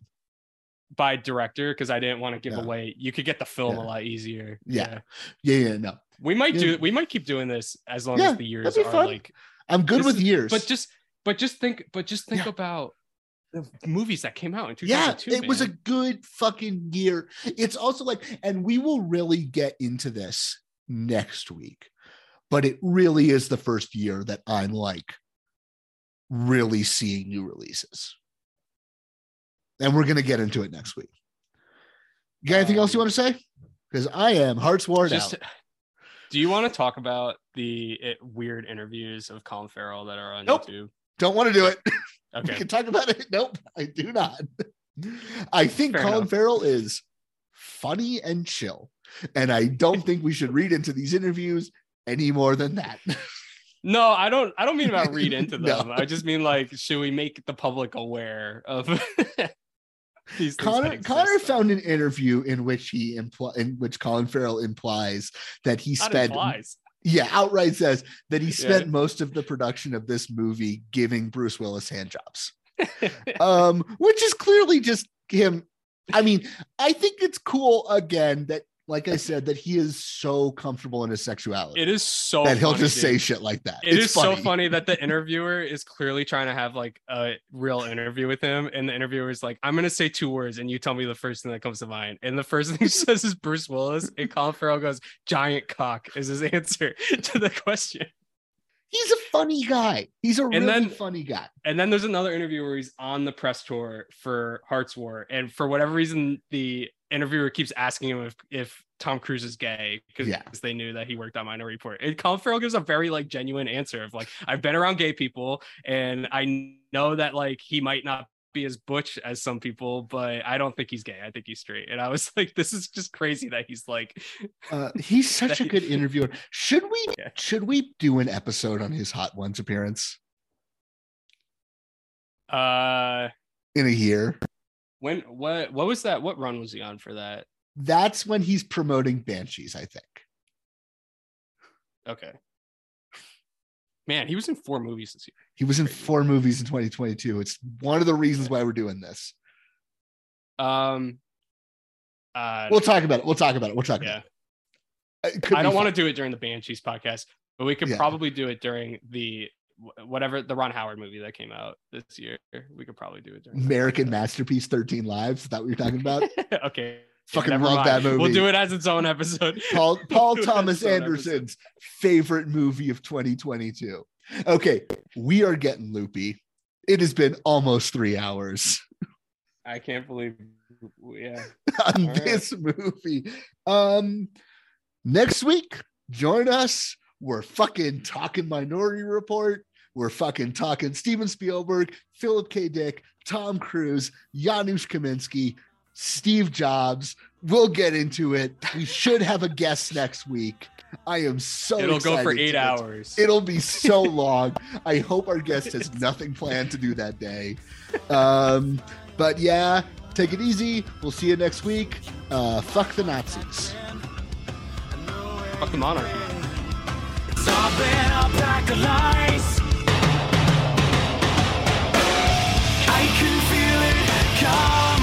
By director, because I didn't want to give Yeah. away. You could get the film Yeah. a lot easier. Yeah. Yeah, yeah, no. We might Yeah. do we might keep doing this as long Yeah, as the years are fun. like I'm good with is- years. but just but just think but just think Yeah. about the movies that came out in 2002. yeah, 2002 it was a good fucking year. It's also like, and we will really get into this next week, but it really is the first year that I'm like really seeing new releases. And we're gonna get into it next week. You got anything else you want to say? Because I am hearts worn just out. do you want to talk about the uh, weird interviews of Colin Farrell that are on Nope. YouTube? Don't want to do it. *laughs* We can talk about it. Nope, I do not. I think Fair Colin enough. Farrell is funny and chill. And I don't think we should read into these interviews any more than that. *laughs* No, I don't. I don't mean about read *laughs* into No. them. I just mean like, should we make the public aware of *laughs* these Connor? Connor found an interview in which he impl- in which Colin Farrell implies that he Not spent implies. yeah outright says that he Yeah. spent most of the production of this movie giving Bruce Willis hand jobs. *laughs* um, which is clearly just him. I mean, I think it's cool again that, like I said, that he is so comfortable in his sexuality It is so that he'll funny, just say shit like that. It It's is so funny that the *laughs* interviewer is clearly trying to have like a real interview with him, and the interviewer is like, "I'm gonna say two words, and you tell me the first thing that comes to mind." And the first *laughs* thing he says is Bruce Willis, and Colin Farrell goes, "Giant cock" is his *laughs* answer to the question. He's a funny guy. He's a really then- funny guy. And then there's another interview where he's on the press tour for Hart's War, and for whatever reason, the interviewer keeps asking him if, if Tom Cruise is gay because Yeah. they knew that he worked on Minority Report. And Colin Farrell gives a very like genuine answer of like, I've been around gay people, and I know that like he might not be as butch as some people, but I don't think he's gay. I think he's straight. And I was *laughs* like, this is just crazy that he's like, *laughs* Uh, he's *laughs* such a good interviewer. Should we Yeah. should we do an episode on his Hot Ones appearance uh, in a year? When what what was that? What run was he on for that? That's when he's promoting Banshees, I think. Okay. Man, he was in four movies this year. He was in four movies in 2022. It's one of the reasons why we're doing this. Um, uh, We'll talk about it. We'll talk about it. We'll talk yeah. about it. It I don't want to do it during the Banshees podcast, but we could Yeah. probably do it during the whatever the Ron Howard movie that came out this year. We could probably do it during. American. Masterpiece 13 Lives. Is that what you're talking about? *laughs* okay. Fucking never love mind. that movie. We'll do it as its own episode. *laughs* Paul *laughs* Paul We'll do it as Thomas its own episode. Anderson's favorite movie of 2022. Okay, we are getting loopy. It has been almost three hours I can't believe. Yeah. on All right. this movie. Um, next week, join us. We're fucking talking Minority Report. We're fucking talking Steven Spielberg, Philip K. Dick, Tom Cruise, Janusz Kaminski, Steve Jobs. We'll get into it. We should have a guest next week. I am so excited. It'll go for eight hours. It'll be so *laughs* long. I hope our guest has nothing planned to do that day. Um, but yeah, take it easy. We'll see you next week. Uh, fuck the Nazis. Fuck the monarchy. Stopping a pack of lies. I can feel it coming.